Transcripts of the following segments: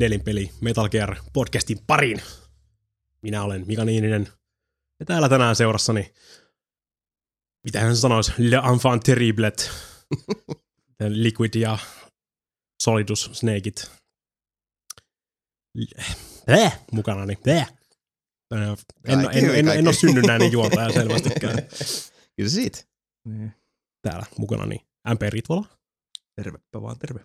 Nelinpeli Metal Gear podcastin pariin. Minä olen Mika Niininen ja täällä tänään seurassani, mitä hän sanoisi, Le Enfant Terriblet, Liquid ja Solidus Snakeit. Äh, mukanani. Äh. En, en, en, en, en ole synnynnäinen juontaja selvästikään. Kyllä siitä. Niin. Täällä mukanani MP Ritvola Tervepä vaan terve.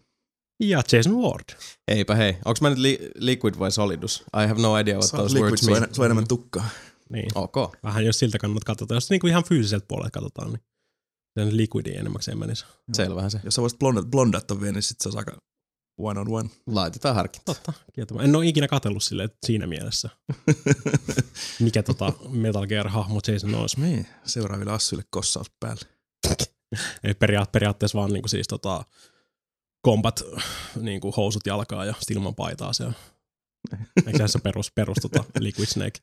Ja Jason Ward. Eipä hei. Onks mä nyt li- liquid vai solidus? I have no idea what Sä oot those liquid, words mean. enemmän, se on enemmän tukkaa. Niin. Ok. Vähän jos siltä kannat katsotaan. Jos niinku ihan fyysiseltä puolelta katsotaan, niin sen liquidin enemmäkseen menisi. Selvähän se. Jos sä voisit blondat, blondat vielä, niin sit se aika one on one. Laitetaan harkinta. Totta, kieltämään. En ole ikinä katsellut silleen siinä mielessä, mikä tota Metal Gear-hahmo Jason olisi. niin, seuraaville assuille kossaus päälle. Ei periaat, periaatteessa vaan niinku siis tota, kombat niinku housut jalkaa ja ilman paitaa se on. Eikö se perus, perus tota Liquid Snake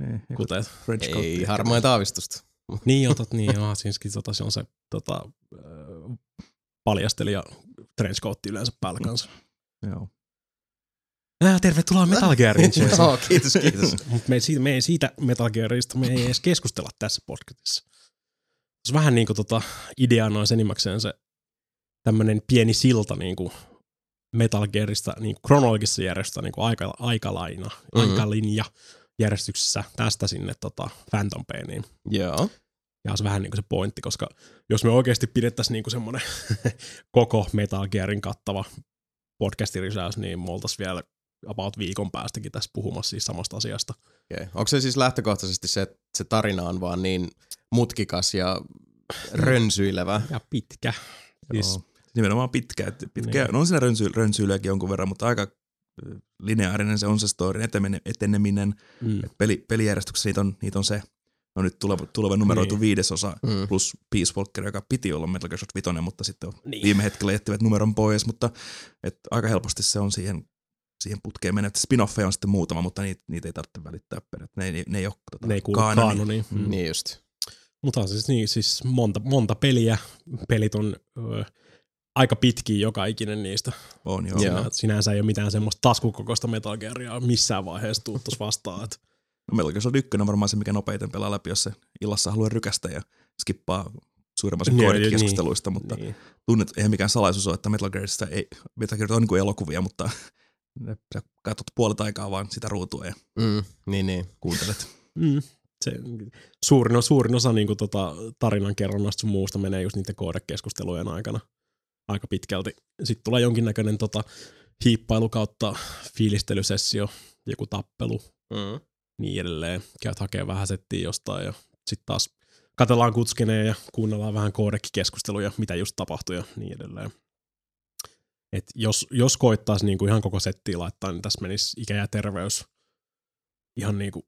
Niin, kuteet? French Ei ehkä. harmaita aavistusta. Niin, otat, niin, joo, siinäkin tota, se on se tota, paljastelija trenchcoat yleensä päällä kanssa. Joo. Äh, tervetuloa Metal Geariin. Joo, kiitos, kiitos. Mutta me, ei siitä, me ei siitä Metal Gearista me ei edes keskustella tässä podcastissa. Se on vähän niin kuin tota, ideana olisi enimmäkseen se tämmöinen pieni silta niin kuin Metal Gearista niin kuin kronologisessa järjestyksessä niin kuin aika, aikalaina, Mhm. mm-hmm. aikalinja järjestyksessä tästä sinne tota Phantom Painiin. Joo. Ja se vähän niin kuin se pointti, koska jos me oikeasti pidettäisiin niin kuin semmoinen koko Metal Gearin kattava podcastirisäys, niin me oltaisiin vielä about viikon päästäkin tässä puhumassa siis samasta asiasta. Okay. Onko se siis lähtökohtaisesti se, että se tarina on vaan niin mutkikas ja rönsyilevä? Ja pitkä. Siis, Joo. Nimenomaan pitkä. Pitkä Niin. no on siinä rönsy, rönsyilyäkin jonkun verran, mutta aika lineaarinen se on se story, eteneminen, eteneminen. mm, Et peli, pelijärjestyksessä niitä on, niitä on se, no nyt tuleva, tuleva numeroitu Niin. viidesosa Mm. plus Peace Walker, joka piti olla Metal Gear Solid 5, mutta sitten on Niin. viime hetkellä jättivät numeron pois, mutta et aika helposti se on siihen, siihen putkeen mennyt. Spin-offeja on sitten muutama, mutta niitä, niitä ei tarvitse välittää periaatteessa. Ne, ei- ne ei ole tota, ne ei kaanoni. kaanoniin. Mm. Niin just. Mutta on siis, niin, siis monta, monta peliä. Pelit on ö, aika pitkiä joka ikinen niistä. On joo. Sinä, sinänsä ei ole mitään semmoista taskukokoista Metal Gearia missään vaiheessa tuu tuossa vastaan. Et, No, Metal Gear Solid 1 on varmaan se, mikä nopeiten pelaa läpi, jos se illassa haluaa rykästä ja skippaa suurimman osan Niin, koodikeskusteluista, mutta niin. tunnet, eihän mikään salaisuus ole, että Metal Gearista ei, Metal Gear on niin kuin elokuvia, mutta ne- sä katsot puolet aikaa vaan sitä ruutua ja Mm. Niin, niin. kuuntelet. Mm. Se, suurin, osa- suurin osa niin kuin, tota, tarinan kerronnasta sun muusta menee just niiden koodekeskustelujen aikana aika pitkälti. Sitten tulee jonkinnäköinen tota, hiippailu kautta fiilistelysessio, joku tappelu, Mm. niin edelleen. Käyt hakee vähän settiä jostain ja sitten taas katellaan kutskeneen ja kuunnellaan vähän koodekkikeskusteluja, mitä just tapahtui ja niin edelleen. Et jos, jos koittaisi niinku ihan koko settiä laittaa, niin tässä menisi ikä ja terveys ihan niinku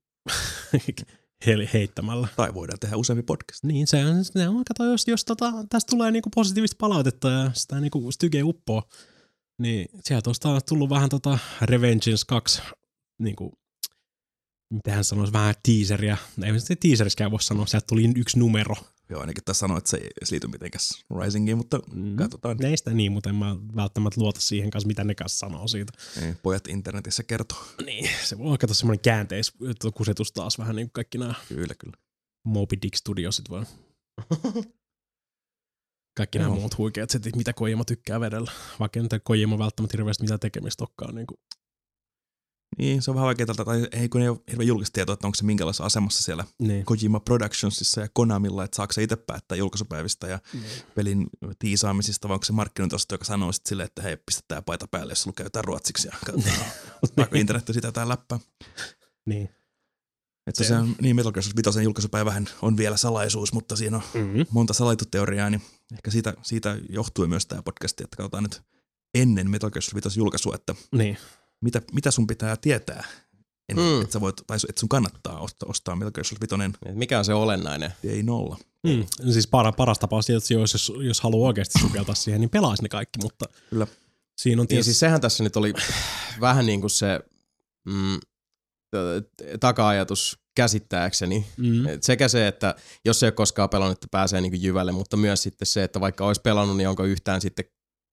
he- heittämällä. Tai voidaan tehdä useampi podcast. Niin, se on, se on kato, jos, jos tota, tästä tulee niinku positiivista palautetta ja sitä niinku styge uppoo, niin sieltä on tullut vähän tota Revengeance 2, niinku, mitähän sanoisi, vähän teaseria. Ei se teaseriskään voi sanoa, sieltä tuli yksi numero. Joo, ainakin tässä sanoo, että se ei liity mitenkään Risingiin, mutta Mm. katsotaan. Ne ei sitä niin, mutta en mä välttämättä luota siihen kanssa, mitä ne kanssa sanoo siitä. Ei, pojat internetissä kertoo. Niin, se voi kato semmoinen käänteiskusetus taas vähän niin kuin kaikki nämä Kyllä, kyllä. Moby Dick Studiosit vaan. Kaikki nämä muut huikeat setit, mitä Kojima tykkää vedellä. Vaikka nyt Kojima välttämättä hirveästi mitä tekemistä olekaan. Niin kuin, Niin, se on vähän vaikeaa, tai ei kun ei ole hirveän julkista tietoa, että onko se minkälaisessa asemassa siellä niin. Kojima Productionsissa ja Konamilla, että saako se itse päättää julkaisupäivistä ja pelin tiisaamisista, vai onko se markkinointiosasto, joka sanoo sitten silleen, että hei, pistä tää paita päälle, jos käy jotain ruotsiksi ja katsotaan, ottaako internetti sitä jotain läppää. niin. Että Se- se on, niin Metal Gear Solid 5 julkaisupäivähän on vielä salaisuus, mutta siinä on Mm-hmm. monta salaitu teoriaa, niin ehkä siitä, siitä johtui myös tämä podcast, että katsotaan nyt ennen Metal Gear Solid 5 julkaisua, että Niin. Mitä, mitä sun pitää tietää, ennen, Mm. että, sä voit, tai että sun kannattaa ostaa, ostaa Metal Gear Solid 5, Et Mikä on se olennainen? ei nolla. Mm. Siis para, paras tapa on että jos, jos, jos haluaa oikeasti sukeltaa siihen, niin pelaisi ne kaikki, mutta Kyllä. siinä on Niin tietysti... siis sehän tässä nyt oli vähän niin kuin se mm, taka-ajatus käsittääkseni. mm. Et sekä se, että jos ei ole koskaan pelannut, että pääsee niin jyvälle, mutta myös sitten se, että vaikka olisi pelannut, niin onko yhtään sitten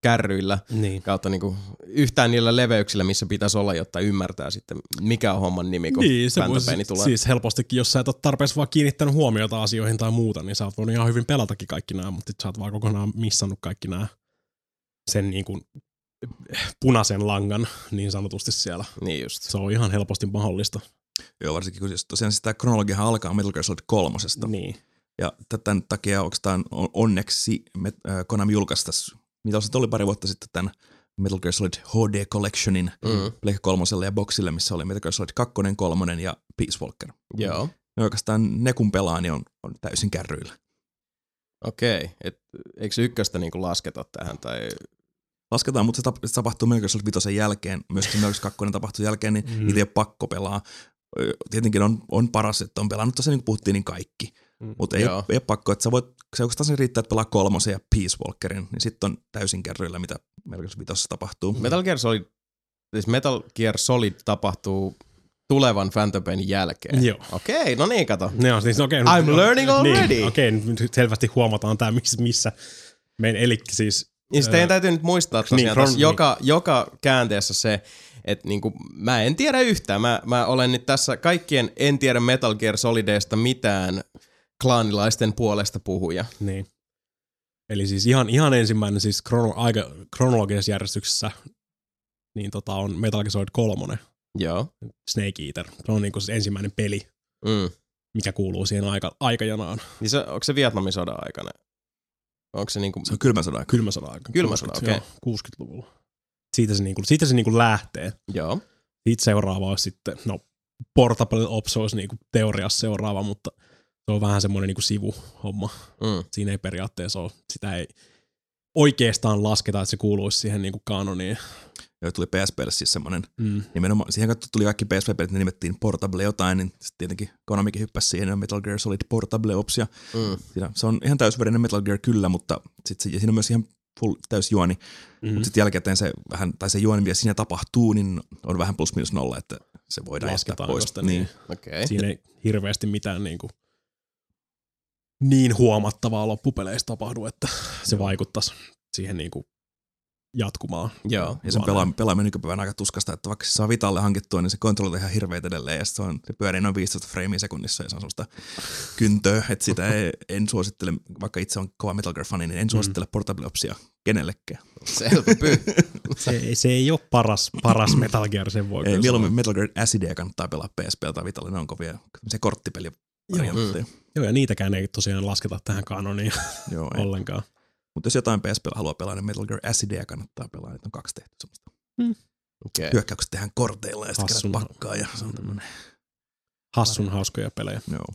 kärryillä Niin. kautta niinku yhtään niillä leveyksillä, missä pitäisi olla, jotta ymmärtää sitten, mikä on homman nimi, kun Niin, se Pain tulee. siis helpostikin, jos sä et ole tarpeeksi vaan kiinnittänyt huomiota asioihin tai muuta, niin sä oot voinut ihan hyvin pelatakin kaikki nämä, mutta sit sä oot vaan kokonaan missannut kaikki nämä sen niin kuin punaisen langan niin sanotusti siellä. Niin just. Se on ihan helposti mahdollista. Joo, varsinkin kun siis tosiaan sitä kronologiahan alkaa Metal Gear Solid kolmosesta. Niin. Ja tämän takia onneksi äh, Konami julkaisi tässä, mitä se oli pari vuotta sitten tämän Metal Gear Solid HD Collectionin Mm. Pleikka kolmoselle ja boxille, missä oli Metal Gear Solid 2, 3 ja Peace Walker. Joo. Ja oikeastaan ne kun pelaa, niin on, on täysin kärryillä. Okei. Et, eikö se ykköstä niinku lasketa tähän? Tai... Lasketaan, mutta se, tap- se tapahtuu Metal Gear Solid 5 jälkeen, myöskin Metal Gear 2 tapahtuu jälkeen, niin Mm. niitä ei ole pakko pelaa. Tietenkin on, on paras, että on pelannut tosiaan niin kuin puhuttiin, niin kaikki. Mm. Mutta ei, ei ole pakko, että sä voit, se oikeastaan se riittää, että pelaa kolmosen ja Peace Walkerin, niin sitten on täysin kärryillä, mitä Metal Gear Solid 5 tapahtuu. Metal Gear Solid, siis Metal Gear Solid tapahtuu tulevan Phantom Painin jälkeen. Joo. Okei, no niin, kato. Ne on siis, okei, I'm learning already. Niin, okei, nyt selvästi huomataan tämä, missä, missä meidän eli siis Niin sitten teidän täytyy nyt muistaa tosiaan Niin, niin, kron- niin, joka, joka käänteessä se, että niinku, mä en tiedä yhtään. Mä, mä olen nyt tässä kaikkien en tiedä Metal Gear Solideista mitään klaanilaisten puolesta puhuja. Niin. Eli siis ihan, ihan ensimmäinen siis krono, aika, kronologisessa järjestyksessä niin tota on Metal Gear Solid 3, Joo. Snake Eater. Se on niinku se ensimmäinen peli, Mm. mikä kuuluu siihen aika, aikajanaan. Niin se, onko se Vietnamin sodan aikana? Onko se niinku... Se on kylmän sodan aika. Kylmä sodan aika. Kylmä sodan, 60, okei. joo, 60-luvulla. Siitä se, niinku, siitä se niinku lähtee. Joo. Siitä seuraava olisi sitten, no Portable Ops olisi niinku teoriassa seuraava, mutta se on vähän semmoinen niinku sivuhomma. Mm. Siinä ei periaatteessa ole, sitä ei oikeastaan lasketa, että se kuuluisi siihen niinku kanoniin. Joo, tuli PSPlle siis semmoinen, Mm. nimenomaan, siihen kun tuli kaikki PSP-pelit, ne nimettiin Portable jotain, niin sitten tietenkin Konamikin hyppäsi siihen ja Metal Gear Solid Portable Ops, ja Mm. siinä, se on ihan täysverinen Metal Gear kyllä, mutta sit se, ja siinä on myös ihan full täysjuoni, Mm. mutta sitten jälkikäteen se vähän, tai se juoni, mitä siinä tapahtuu, niin on vähän plus minus nolla, että se voidaan jättää pois. niin. Okei. Okay. Siinä ei hirveästi mitään niinku niin huomattavaa loppupeleissä tapahdu, että se vaikuttaisi siihen niinku jatkumaan. Joo. Ja sen Vaan pela- pelaaminen nykypäivänä aika tuskasta, että vaikka se saa Vitalle hankittua, niin se kontrolli on ihan hirveet edelleen, ja se, on, se pyörii noin 15 freimiä sekunnissa, ja se on semmoista kyntöä, että sitä ei, en suosittele, vaikka itse on kova Metal Gear-fani, niin en suosittele Portable Opsia kenellekään. Se, ei- se ei ole paras, paras Metal Gear, sen voi Ei, kyllä mieluummin sanoa. Metal Gear Acidia kannattaa pelaa PSP tai Vitalle, ne on kovia, se korttipeli variantteja. Joo, ja niitäkään ei tosiaan lasketa tähän kanoniin Joo, ei. ollenkaan. Mutta jos jotain PSP haluaa pelaa, niin Metal Gear Acidia kannattaa pelaa, niitä on kaksi tehty semmoista. Okei. Hyökkäykset tehdään korteilla ja sitten pakkaa ja se on tämmönen, Hassun hauskoja pelejä. joo.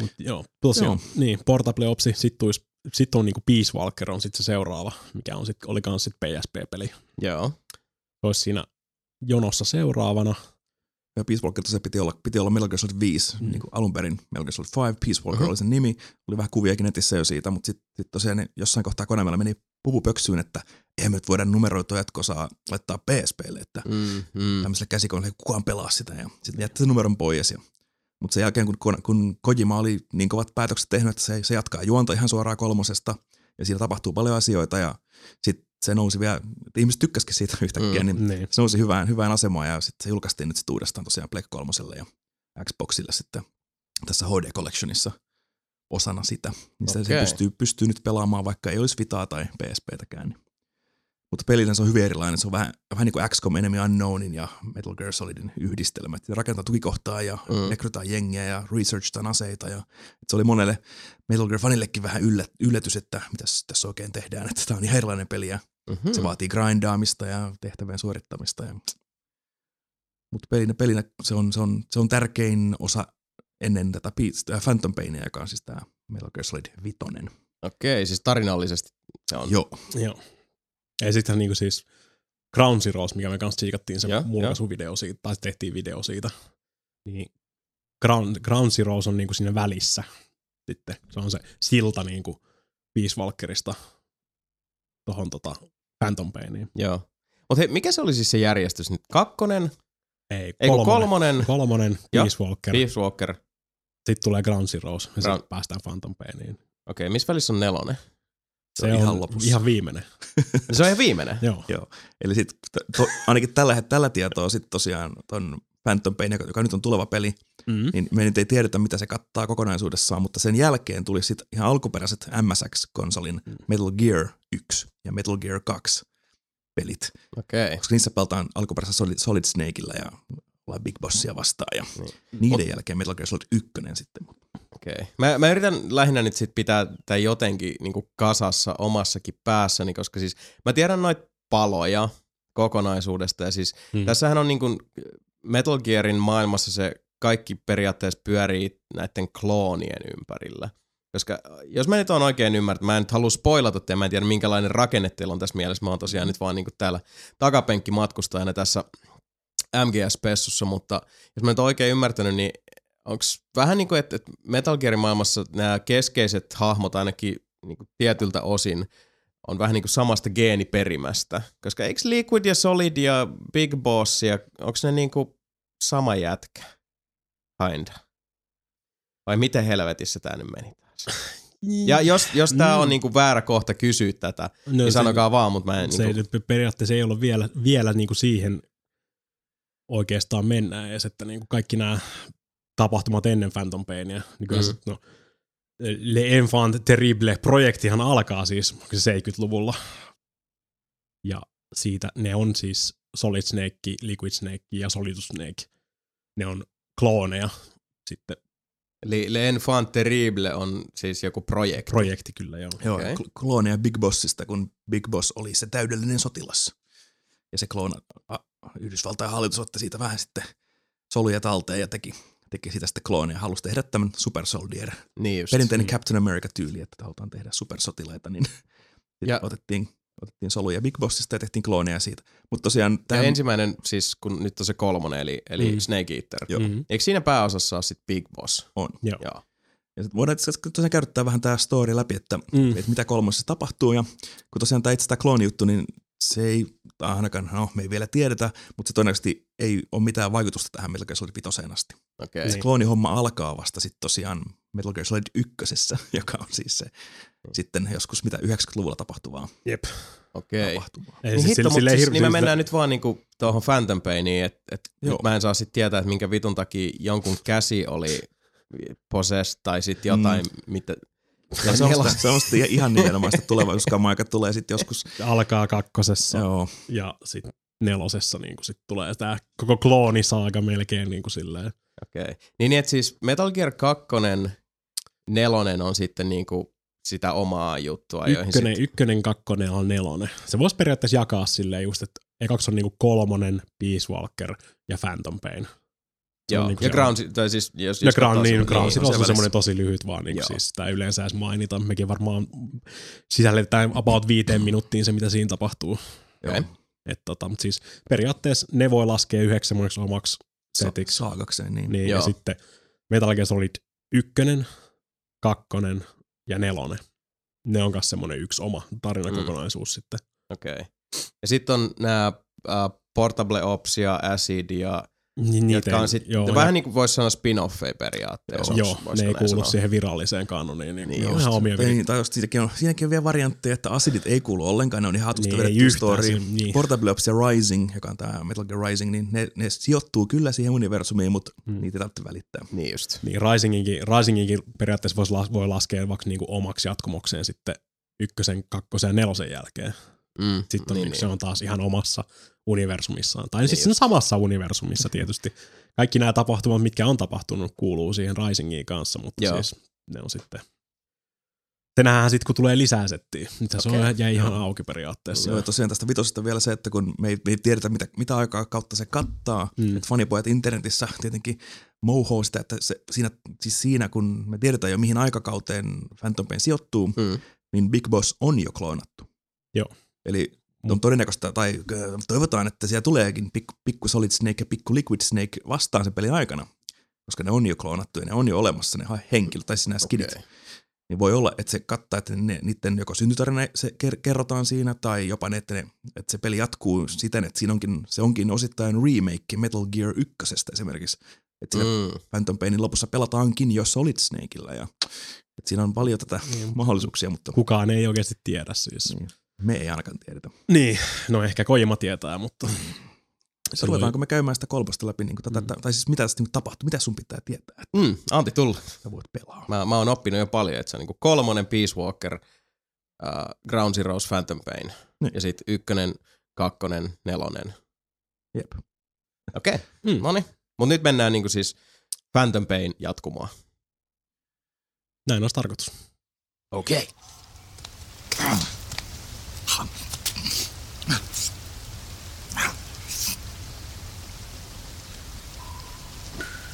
Mut joo, tosiaan, Joo. niin, Portable Opsi, sit, tuis, sit on niinku Peace Walker on sit se seuraava, mikä on sit, oli kans sit PSP-peli. Joo. Se olisi siinä jonossa seuraavana. Ja Peace Walker tosiaan piti olla, piti olla Metal Gear Solid 5, Mm. niin kuin alun perin Metal Gear Solid 5, Peace Walker mm-hmm. oli sen nimi, oli vähän kuviakin netissä jo siitä, mutta sitten sit tosiaan ne jossain kohtaa Konamilla meni pupu pöksyyn, että eihän me nyt voida numeroitua jatkosaa laittaa PSPlle, että Mm, mm. tämmöisellä käsikoneella ei kukaan pelaa sitä, ja sitten jätti sen numeron pois. Ja, mutta sen jälkeen, kun, kun, kun Kojima oli niin kovat päätökset tehnyt, että se, se jatkaa juonta ihan suoraan kolmosesta, ja siinä tapahtuu paljon asioita, ja sitten se nousi vielä, että ihmiset tykkäskin siitä yhtäkkiä, Mm. niin Niin. se nousi hyvään, hyvään asemaan ja sitten se julkaistiin nyt sit uudestaan tosiaan Black 3 ja Xboxille sitten tässä HD Collectionissa osana sitä. Niin sitä se pystyy, pystyy nyt pelaamaan, vaikka ei olisi Vitaa tai PSPtäkään. Niin. Mutta pelinä se on hyvin erilainen. Se on vähän, vähän niin kuin XCOM Enemy Unknownin ja Metal Gear Solidin yhdistelmä. Et rakentaa tukikohtaa ja Mm. rekrytään jengiä ja researchitaan aseita. Ja, se oli monelle Metal Gear fanillekin vähän yllät, yllätys, että mitä tässä oikein tehdään. Että tämä on ihan erilainen peli ja Mm-hmm. se vaatii grindaamista ja tehtävien suorittamista. Ja... Mutta pelinä, pelinä se, on, se, on, se on tärkein osa ennen tätä Beats, äh, Phantom Painia, joka on siis tämä Metal Gear Solid Vitonen. Okei, siis tarinallisesti se on. Joo, Joo. Ja sitten niinku siis Ground Zeroes, mikä me kanssa siikattiin se Joo, mulkaisuvideo siitä, tai tehtiin video siitä, niin Ground, Ground Zeroes on niinku siinä välissä sitten. Se on se silta niinku Peace Walkerista tohon tota Phantom Painiin. Joo. Mutta hei, mikä se oli siis se järjestys nyt? Kakkonen, Ei, kolmonen, kolmonen Joo, Peace Walker, Peace Walker. sitten tulee Ground Zeroes ja Ground- sitten päästään Phantom Painiin. Okei, missä välissä on nelonen? Se on ihan lopussa. Ihan viimeinen. se on ihan viimeinen? Joo. Joo. Eli sit, to, ainakin tällä, tällä tietoa sitten tosiaan ton Phantom Pain, joka nyt on tuleva peli, mm-hmm. niin me nyt ei tiedetä, mitä se kattaa kokonaisuudessaan, mutta sen jälkeen tuli sitten ihan alkuperäiset MSX-konsolin mm. Metal Gear 1 ja Metal Gear 2 pelit. Okay. Koska niissä pelataan alkuperäisessä Solid, Solid Snakeilla ja ollaan Big Bossia vastaan ja niin. niiden jälkeen Metal Gear Solid 1 sitten. Okei. Okay. Mä, mä yritän lähinnä nyt sit pitää tämä jotenkin niinku kasassa omassakin päässäni, koska siis mä tiedän noita paloja kokonaisuudesta ja siis hmm. tässähän on niinku Metal Gearin maailmassa se kaikki periaatteessa pyörii näiden kloonien ympärillä. Koska jos mä nyt oon oikein ymmärtänyt, mä en nyt halua spoilata ja mä en tiedä minkälainen rakenne teillä on tässä mielessä. Mä oon tosiaan nyt vaan niinku täällä takapenkki matkustajana tässä MGS-pessussa, mutta jos mä nyt oon oikein ymmärtänyt, niin onko vähän niin kuin, että, että Metal Gearin maailmassa nämä keskeiset hahmot ainakin niin kuin tietyltä osin on vähän niin kuin samasta geeniperimästä. Koska eikö Liquid ja Solid ja Big Boss ja onko ne niin kuin sama jätkä? Kinda. Vai miten helvetissä tämä nyt meni taas? Ja jos, jos tämä on mm. niinku väärä kohta kysyä tätä, no, niin sanokaa se, vaan, mutta mä en... Se niinku... periaatteessa ei ollut vielä, vielä niinku siihen oikeastaan mennään edes, että niinku kaikki nämä tapahtumat ennen Phantom Painia, niin kyllä mm. no, Le Enfant Terrible projektihan alkaa siis 70-luvulla. Ja siitä ne on siis Solid Snake, Liquid Snake ja Solidus Snake. Ne on klooneja sitten. Eli Le Enfant Terrible on siis joku projekti. Projekti kyllä, joo. Joo, okay. klooneja Big Bossista, kun Big Boss oli se täydellinen sotilas. Ja se kloona, Yhdysvaltain hallitus otti siitä vähän sitten soluja talteen ja teki teki sitä sitten kloonia, halusi tehdä tämän Super Soldier. Niin just. Perinteinen niin. Captain America-tyyli, että halutaan tehdä supersotilaita, niin ja. otettiin, otettiin soluja Big Bossista ja tehtiin kloonia siitä. Mutta tosiaan... Tämän... Ja ensimmäinen, siis kun nyt on se kolmonen, eli, eli mm. Snake Eater. Joo. Mm-hmm. Eikö siinä pääosassa ole sitten Big Boss? On. Joo. Joo. Ja sitten voidaan tosiaan käyttää vähän tämä story läpi, että, mm. että mitä kolmosessa tapahtuu. Ja kun tosiaan tämä itse tämä kloonijuttu, niin se ei ainakaan, no me ei vielä tiedetä, mutta se todennäköisesti ei ole mitään vaikutusta tähän Metal Gear Solid 5 asti. Okay. Se kloonihomma alkaa vasta sitten tosiaan Metal Gear Solid 1, joka on siis se sitten joskus mitä 90-luvulla tapahtuvaa. Jep. Okei. Okay. Niin, siis hitto, mutta siis, niin me mennään nyt vaan niinku tuohon Phantom Painiin, että et mä en saa sitten tietää, että minkä vitun takia jonkun käsi oli possessed tai sitten jotain, mm. mitä, ja se, on, se on ihan nimenomaista tulevaisuuskamaa, joka tulee sitten joskus. Alkaa kakkosessa Joo. ja sitten nelosessa niin sit tulee tämä koko kloonisaaga melkein niin kuin silleen. Okei. Okay. Niin, että siis Metal Gear 2, nelonen on sitten niin kuin sitä omaa juttua. Ykkönen, sit... ykkönen, kakkonen on nelonen. Se voisi periaatteessa jakaa silleen just, että ekaksi on niinku kolmonen, Peace Walker ja Phantom Pain. Joo, niin ja Ground, tai siis jos, ja Ground, niin, Ground niin, on, on semmoinen tosi lyhyt vaan, niin siis sitä yleensä edes mainita. Mekin varmaan sisälletään about viiteen minuuttiin se, mitä siinä tapahtuu. Okay. Et tota, mutta siis periaatteessa ne voi laskea yhdeksi omaksi setiksi. Saagakseen, niin. niin ja sitten Metal Gear Solid ykkönen, kakkonen ja nelonen. Ne on myös semmoinen yksi oma tarinakokonaisuus mm. sitten. Okei. Okay. Ja sitten on nämä uh, Portable Ops ja Acid ja niin, jotka on sit, joo, vähän niin kuin voisi sanoa spin-offeja periaatteessa. Joo, ne ei kuulu sanoa. siihen viralliseen kanoniin, niin, niin ne on ihan omia niin, tai siinäkin on, siinäkin on vielä variantteja, että Acidit ei kuulu ollenkaan, ne on ihan hatusta niin, vedetty story. Niin. Portable Ops ja Rising, joka on tämä Metal Gear Rising, niin ne, ne sijoittuu kyllä siihen universumiin, mutta hmm. niitä ei tarvitse välittää. Niin just. Niin, Risinginkin, Risinginkin periaatteessa voisi, voi laskea vaikka niinku omaksi jatkumokseen sitten ykkösen, kakkosen ja nelosen jälkeen. Mm, sitten on, niin, niin. se on taas ihan omassa universumissaan. Tai niin siis siinä samassa universumissa tietysti. Kaikki nämä tapahtumat, mitkä on tapahtunut, kuuluu siihen Risingiin kanssa, mutta Joo. siis ne on sitten... Se nähdään sitten, kun tulee lisää settiä. Nyt se on, jäi ihan auki periaatteessa. Joo, tosiaan tästä vitosesta vielä se, että kun me ei, me ei tiedetä, mitä, mitä aikaa kautta se kattaa, mm. että fanipojat internetissä tietenkin mouhoo sitä, että se, siinä, siis siinä, kun me tiedetään jo mihin aikakauteen Phantom Pain sijoittuu, mm. niin Big Boss on jo kloonattu. Joo. Eli on todennäköistä, tai toivotaan, että siellä tuleekin pikku, pikku Solid Snake ja pikku Liquid Snake vastaan sen pelin aikana, koska ne on jo kloonattu ja ne on jo olemassa, ne henkilöt, tai sinä skidit. Okay. Niin voi olla, että se kattaa, että ne, niiden joko syntytarina se kerrotaan siinä, tai jopa ne, että, ne, että se peli jatkuu siten, että siinä onkin, se onkin osittain remake Metal Gear 1 esimerkiksi, Että siinä Mm. Phantom Painin lopussa pelataankin jo Solid Snakeillä ja et siinä on paljon tätä Niin. mahdollisuuksia, mutta Kukaan ei oikeasti tiedä siis. niin, me ei ainakaan tiedetä. Niin, no ehkä Kojima tietää, mutta... Se ruvetaanko me käymään sitä kolmosta läpi, niin kuin tätä, tai siis mitä tässä niin tapahtuu, mitä sun pitää tietää, että Mm. Antti, tulla. sä voit pelaa. Mä, mä oon oppinut jo paljon, että se on niinku kolmonen Peace Walker, uh, Ground Zeroes Phantom Pain Niin. ja sitten ykkönen, kakkonen, nelonen. Jep. Okei, okay. Mm. no niin. Mut nyt mennään niinku siis Phantom Pain jatkumaan. Näin olisi tarkoitus. Okei. Okay.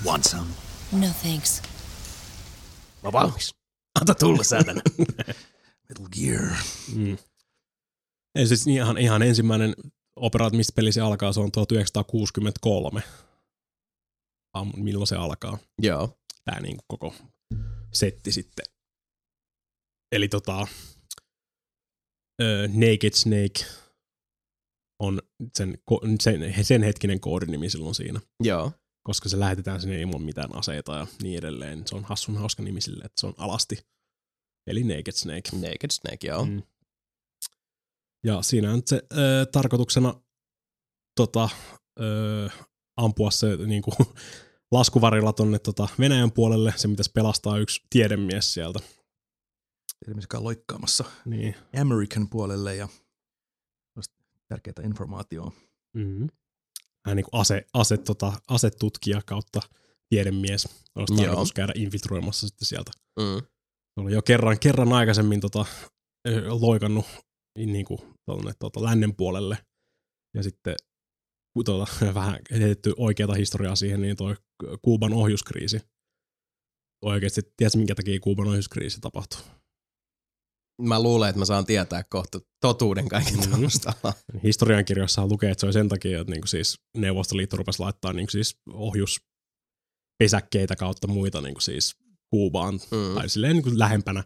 Want some? No thanks. Mä valmis. Anta tulla, säätänä. Metal Gear. Mm. Ei siis ihan, ihan ensimmäinen operaatio, mistä peli se alkaa, se on 1963. Am- Milloin se alkaa? Joo. Tää niin koko setti sitten. Eli tota, ö, Naked Snake on sen, sen, sen hetkinen koodinimi silloin siinä, Joo. koska se lähetetään sinne ilman mitään aseita ja niin edelleen. Se on hassun hauska nimi sille, että se on alasti. Eli Naked Snake. Naked Snake, joo. Mm. Ja siinä on se ö, tarkoituksena tota, ö, ampua se niinku, laskuvarilla tonne tota, Venäjän puolelle. Se pitäisi pelastaa yksi tiedemies sieltä. Ilmeisesti loikkaamassa Niin. American puolelle ja tärkeää informaatiota. Mm-hmm. Hän niinku ase, ase, tota, asetutkija kautta tiedemies. Olisi tarkoitus käydä infiltroimassa sitten sieltä. Mm. Se oli jo kerran, kerran aikaisemmin tota, loikannut niin kuin, tonne, tota, lännen puolelle. Ja sitten tuota, vähän heitetty oikeata historiaa siihen, niin toi Kuuban ohjuskriisi. Oikeasti, tiedätkö minkä takia Kuuban ohjuskriisi tapahtui? Mä luulen, että mä saan tietää kohta totuuden kaiken Mhm. taustalla. Lukee, että se oli sen takia, että niinku siis Neuvostoliitto rupesi laittaa niinku siis ohjuspesäkkeitä kautta muita niinku siis Kuubaan, Mm. tai silleen niinku lähempänä,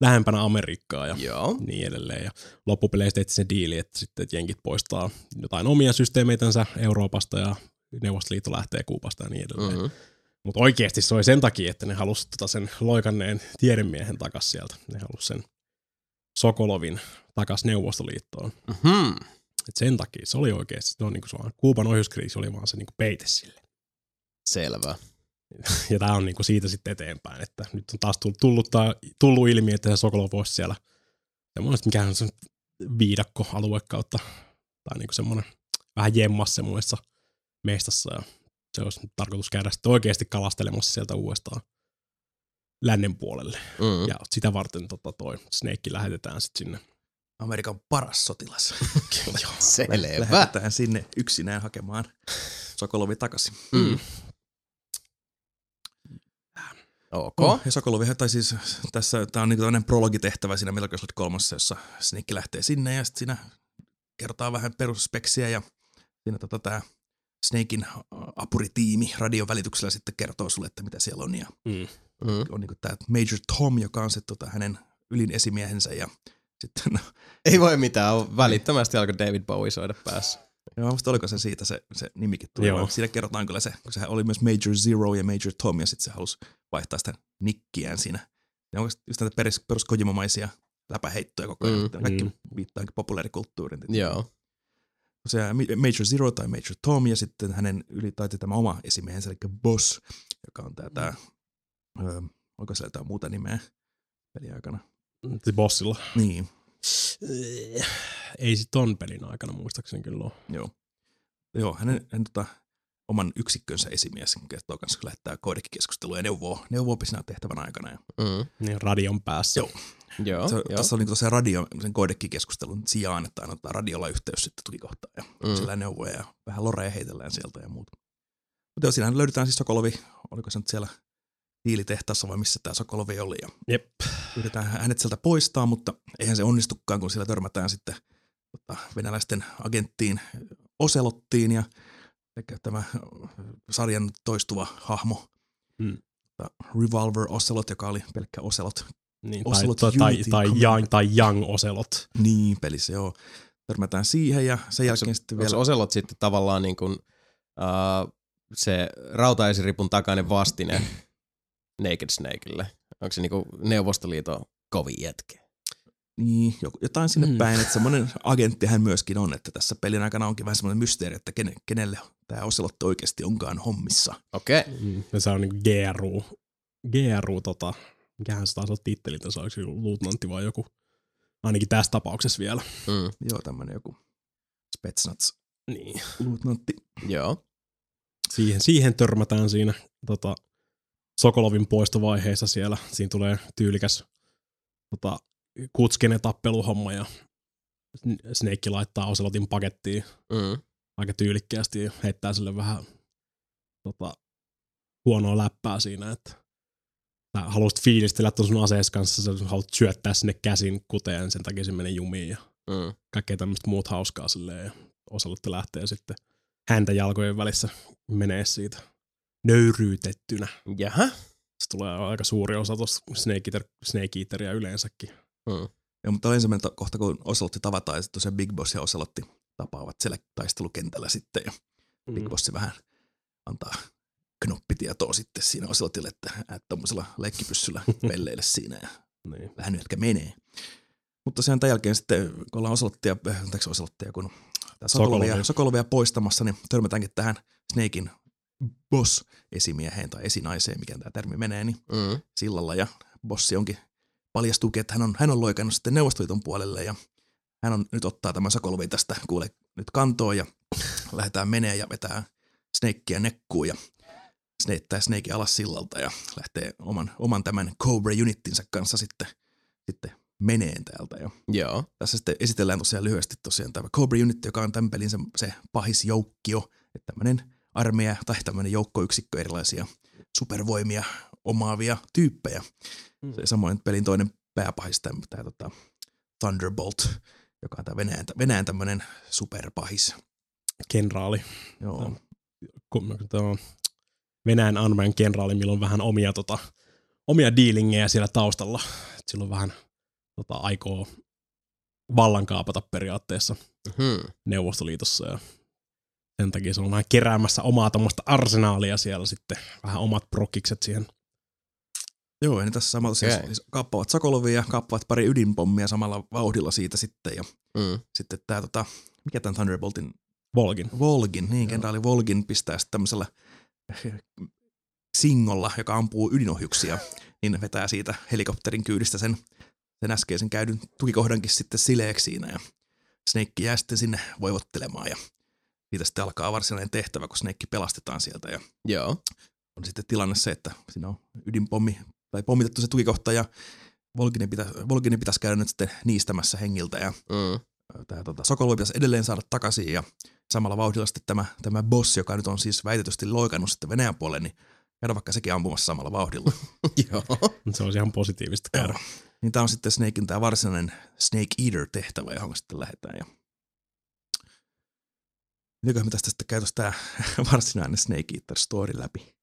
lähempänä Amerikkaa ja Joo. niin edelleen. Ja loppupeleissä tehtiin se diili, että sitten että jenkit poistaa jotain omia systeemeitänsä Euroopasta ja Neuvostoliitto lähtee Kuubasta ja niin edelleen. Mm-hmm. Mm-hmm. Mutta oikeasti se oli sen takia, että ne halusi tota sen loikanneen tiedemiehen takas sieltä. Ne halusi sen Sokolovin takas Neuvostoliittoon. Mm-hmm. Et sen takia se oli oikeasti, se on niinku se vaan, Kuuban ohjuskriisi oli vaan se niinku peite sille. Selvä. Ja tämä on niinku siitä sitten eteenpäin, että nyt on taas tullut, tullut, tullut ilmi, että se Sokolov olisi siellä semmoinen, mikä on se viidakkoalue kautta, tai niinku semmoinen vähän jemmas semmoisessa mestassa, ja se olisi tarkoitus käydä sitten oikeasti kalastelemassa sieltä uudestaan lännen puolelle. Mm. Ja sitä varten tota, toi Snake lähetetään sitten sinne. Amerikan paras sotilas. Selvä. Lähetetään sinne yksinään hakemaan Sokolovi takaisin. Mm. Ok. Oh, ja Sokolovihan, tai siis tässä, tämä on niin tämmöinen prologitehtävä siinä Metal Gear Solid 3, jossa Snake lähtee sinne ja sitten siinä kertaa vähän perusspeksiä ja siinä tota, tämä Snakein apuritiimi radion välityksellä sitten kertoo sulle, että mitä siellä on ja Mm. Mm. on niin tämä Major Tom, joka on se tota, hänen ylin esimiehensä ja sitten no, Ei voi mitään, välittömästi alkoi David Bowie soida päässä. Joo, musta oliko se siitä se, se nimikin tuli. Joo. Siinä kerrotaan kyllä se, kun sehän oli myös Major Zero ja Major Tom, ja sitten se halusi vaihtaa sitä nikkiään siinä. Ne on just näitä perus, peruskojimamaisia läpäheittoja koko ajan. Mm, Mm, Kaikki mm. mm. viittaankin populaarikulttuuriin. Joo. Se Major Zero tai Major Tom, ja sitten hänen yli taiti tämä oma esimiehensä, eli Boss, joka on tämä, tämä öö, onko siellä jotain muuta nimeä peliaikana? Se bossilla. Niin, Ei sit ton pelin aikana muistaakseni kyllä ole. joo. Joo, hänen, hänen tota, oman yksikkönsä esimies kertoo kanssa, kun lähettää koodekikeskustelua ja neuvoo, neuvoo siinä tehtävän aikana. Ja Mm. Niin radion päässä. Joo. Joo. se, joo. tässä on niin se radio, sen koodekikeskustelun sijaan, että aina otetaan radiolla yhteys sitten tukikohtaan ja Mm. mm. sillä neuvoja ja vähän loreja heitellään sieltä ja muuta. Mutta joo, siinähän löydetään siis Sokolovi, oliko se nyt siellä tiilitehtaassa vai missä tämä Sokolovi oli ja Jep. yritetään hänet sieltä poistaa, mutta eihän se onnistukaan, kun siellä törmätään sitten tota, venäläisten agenttiin Oselottiin ja eli tämä sarjan toistuva hahmo, Mm. tota, Revolver Ocelot, joka oli pelkkä Ocelot Niin, tai, Ocelot tai, tai, tai, young, tai Young Ocelot. niin pelissä, joo. Törmätään siihen ja sen jälkeen sitten Onko vielä... Oselot sitten tavallaan niin kuin, uh, se rautaisiripun takainen vastine Naked Snakeille? Onko se niinku Neuvostoliiton kovin jätkä? Niin, jotain sinne Mm. päin, että semmoinen agentti hän myöskin on, että tässä pelin aikana onkin vähän semmoinen mysteeri, että kene, kenelle tämä Oselotti oikeasti onkaan hommissa. Okei. Okay. Mm, ja se on niinku GRU, GRU tota, mikähän se taas on titteli se luutnantti vai joku, ainakin tässä tapauksessa vielä. Mm, Joo, tämmöinen joku Spetsnaz Niin. luutnantti. joo. Siihen, siihen törmätään siinä tota, Sokolovin poistovaiheessa siellä. Siinä tulee tyylikäs tota, kutskinen tappeluhomma ja Snake laittaa Oselotin pakettiin Mm, aika tyylikkäästi ja heittää sille vähän tota, huonoa läppää siinä, että sä haluaisit fiilistellä tuon sun asees kanssa, sä haluat syöttää sinne käsin kuteen, sen takia se menee jumiin ja mm. kaikkea tämmöistä muut hauskaa silleen ja Oselotti lähtee sitten häntä jalkojen välissä menee siitä nöyryytettynä. Jaha. Se tulee aika suuri osa tuosta Snake, Eater, Snake Eateria yleensäkin. Mm. Joo, mutta ensimmäinen kohta, kun Oselotti tavataan ja sitten tosiaan Big Boss ja Oselotti tapaavat siellä taistelukentällä sitten ja Big Mm. Bossi vähän antaa knoppitietoa sitten siinä Oselotille, että äät tommosella leikkipyssyllä pelleille siinä ja Niin. vähän nyt ehkä menee. Mutta sen tämän jälkeen sitten, kun ollaan Oselottia, äh, anteeksi Oselottia, kun Sokolovia. Sokolovia poistamassa, niin törmätäänkin tähän Snakein boss-esimieheen tai esinaiseen, mikä tämä termi menee, niin Mm. sillalla ja bossi onkin paljastuukin, että hän on, hän on loikannut sitten Neuvostoliiton puolelle ja hän on nyt ottaa tämän Sokolovin tästä kuule nyt kantoon ja lähdetään menee ja vetää Snakea nekkuun ja sneittää Snake alas sillalta ja lähtee oman, oman tämän Cobra Unittinsa kanssa sitten, sitten meneen täältä. Ja Joo. tässä sitten esitellään tosiaan lyhyesti tosiaan tämä Cobra Unit, joka on tämän pelin se, se pahis joukkio, että tämmöinen armeija tai tämmöinen joukkoyksikkö erilaisia supervoimia omaavia tyyppejä. Mm. Se samoin pelin toinen pääpahis, tämä, tämä tota Thunderbolt, joka on tämä Venäjän, Venäjän tämmöinen superpahis. Kenraali. Joo. Tuo Venäjän armeijan kenraali, millä on vähän omia, tota, omia dealingejä siellä taustalla. Et Silloin vähän tota, aikoo vallankaapata periaatteessa Hmm. Neuvostoliitossa ja sen takia se on vähän keräämässä omaa tuommoista arsenaalia siellä sitten, vähän omat prokkikset siihen. Joo, ja ne tässä samalla siis, Okei. siis kaappavat Sokolovia, kaappavat pari ydinpommia samalla vauhdilla siitä sitten. Ja Mm. sitten tämä, tota, mikä tämän Thunderboltin Volgin. Volgin, niin kenraali Volgin pistää sitten tämmöisellä singolla, joka ampuu ydinohjuksia, niin vetää siitä helikopterin kyydistä sen, sen äskeisen käydyn tukikohdankin sitten sileeksi siinä ja Snake jää sitten sinne voivottelemaan ja siitä sitten alkaa varsinainen tehtävä, kun Snake pelastetaan sieltä ja Joo. on sitten tilanne se, että siinä on ydinpommi tai pommitettu se tukikohta ja Volginin, pitä, Volginin pitäisi käydä nyt sitten niistämässä hengiltä ja Mm. tämä tota, Sokolov pitäisi edelleen saada takaisin ja samalla vauhdilla sitten tämä, tämä boss, joka nyt on siis väitetysti loikannut sitten Venäjän puolelle, niin käydä vaikka sekin ampumassa samalla vauhdilla. Joo. Se olisi ihan positiivista käydä. Niin tämä on sitten Snakein tämä varsinainen Snake Eater-tehtävä, johon sitten lähdetään. Ja... Mitenköhän me tästä sitten käytös tämä varsinainen Snake Eater story läpi?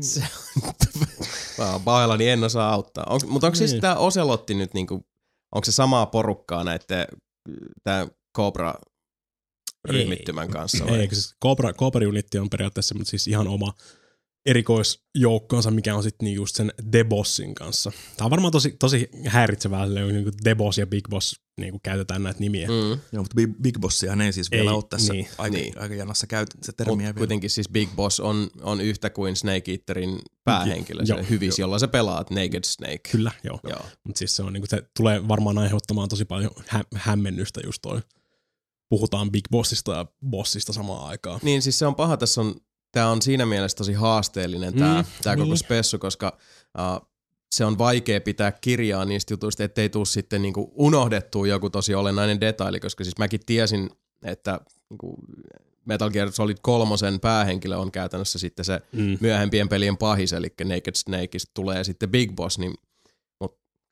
Se Mä oon pahoillani, en osaa auttaa. Onks, mutta onko siis Niin. tämä Oselotti nyt niinku, onko se samaa porukkaa näiden, tämä Cobra ryhmittymän kanssa? vai? Ei, siis Cobra, Cobra Unit on periaatteessa semmoinen siis ihan oma erikoisjoukkoonsa, mikä on sitten niin just sen The Bossin kanssa. Tämä on varmaan tosi, tosi häiritsevää, silleen, niin kuin The Boss ja Big Boss niin kuin käytetään näitä nimiä. Mm. Joo, mutta Big, Bossiahan ei siis vielä Ei, ole tässä niin, aika, niin. aika janassa käytä se Mut termiä vielä. kuitenkin siis Big Boss on, on yhtä kuin Snake Eaterin päähenkilö, se Joo, hyvis, jolla sä pelaat Naked Snake. Kyllä, joo. Joo. Mutta siis se, on, niin kuin, se tulee varmaan aiheuttamaan tosi paljon hä- hämmennystä just toi. Puhutaan Big Bossista ja Bossista samaan aikaan. Niin siis se on paha, tässä on, tää on siinä mielessä tosi haasteellinen tää, Mm, tää koko niin. spessu, koska uh, se on vaikea pitää kirjaa niistä jutuista, ettei tuu sitten niinku unohdettua joku tosi olennainen detaili, koska siis mäkin tiesin, että niinku Metal Gear Solid kolmosen päähenkilö on käytännössä sitten se Mm. myöhempien pelien pahis, eli Naked Snakeista tulee sitten Big Boss, niin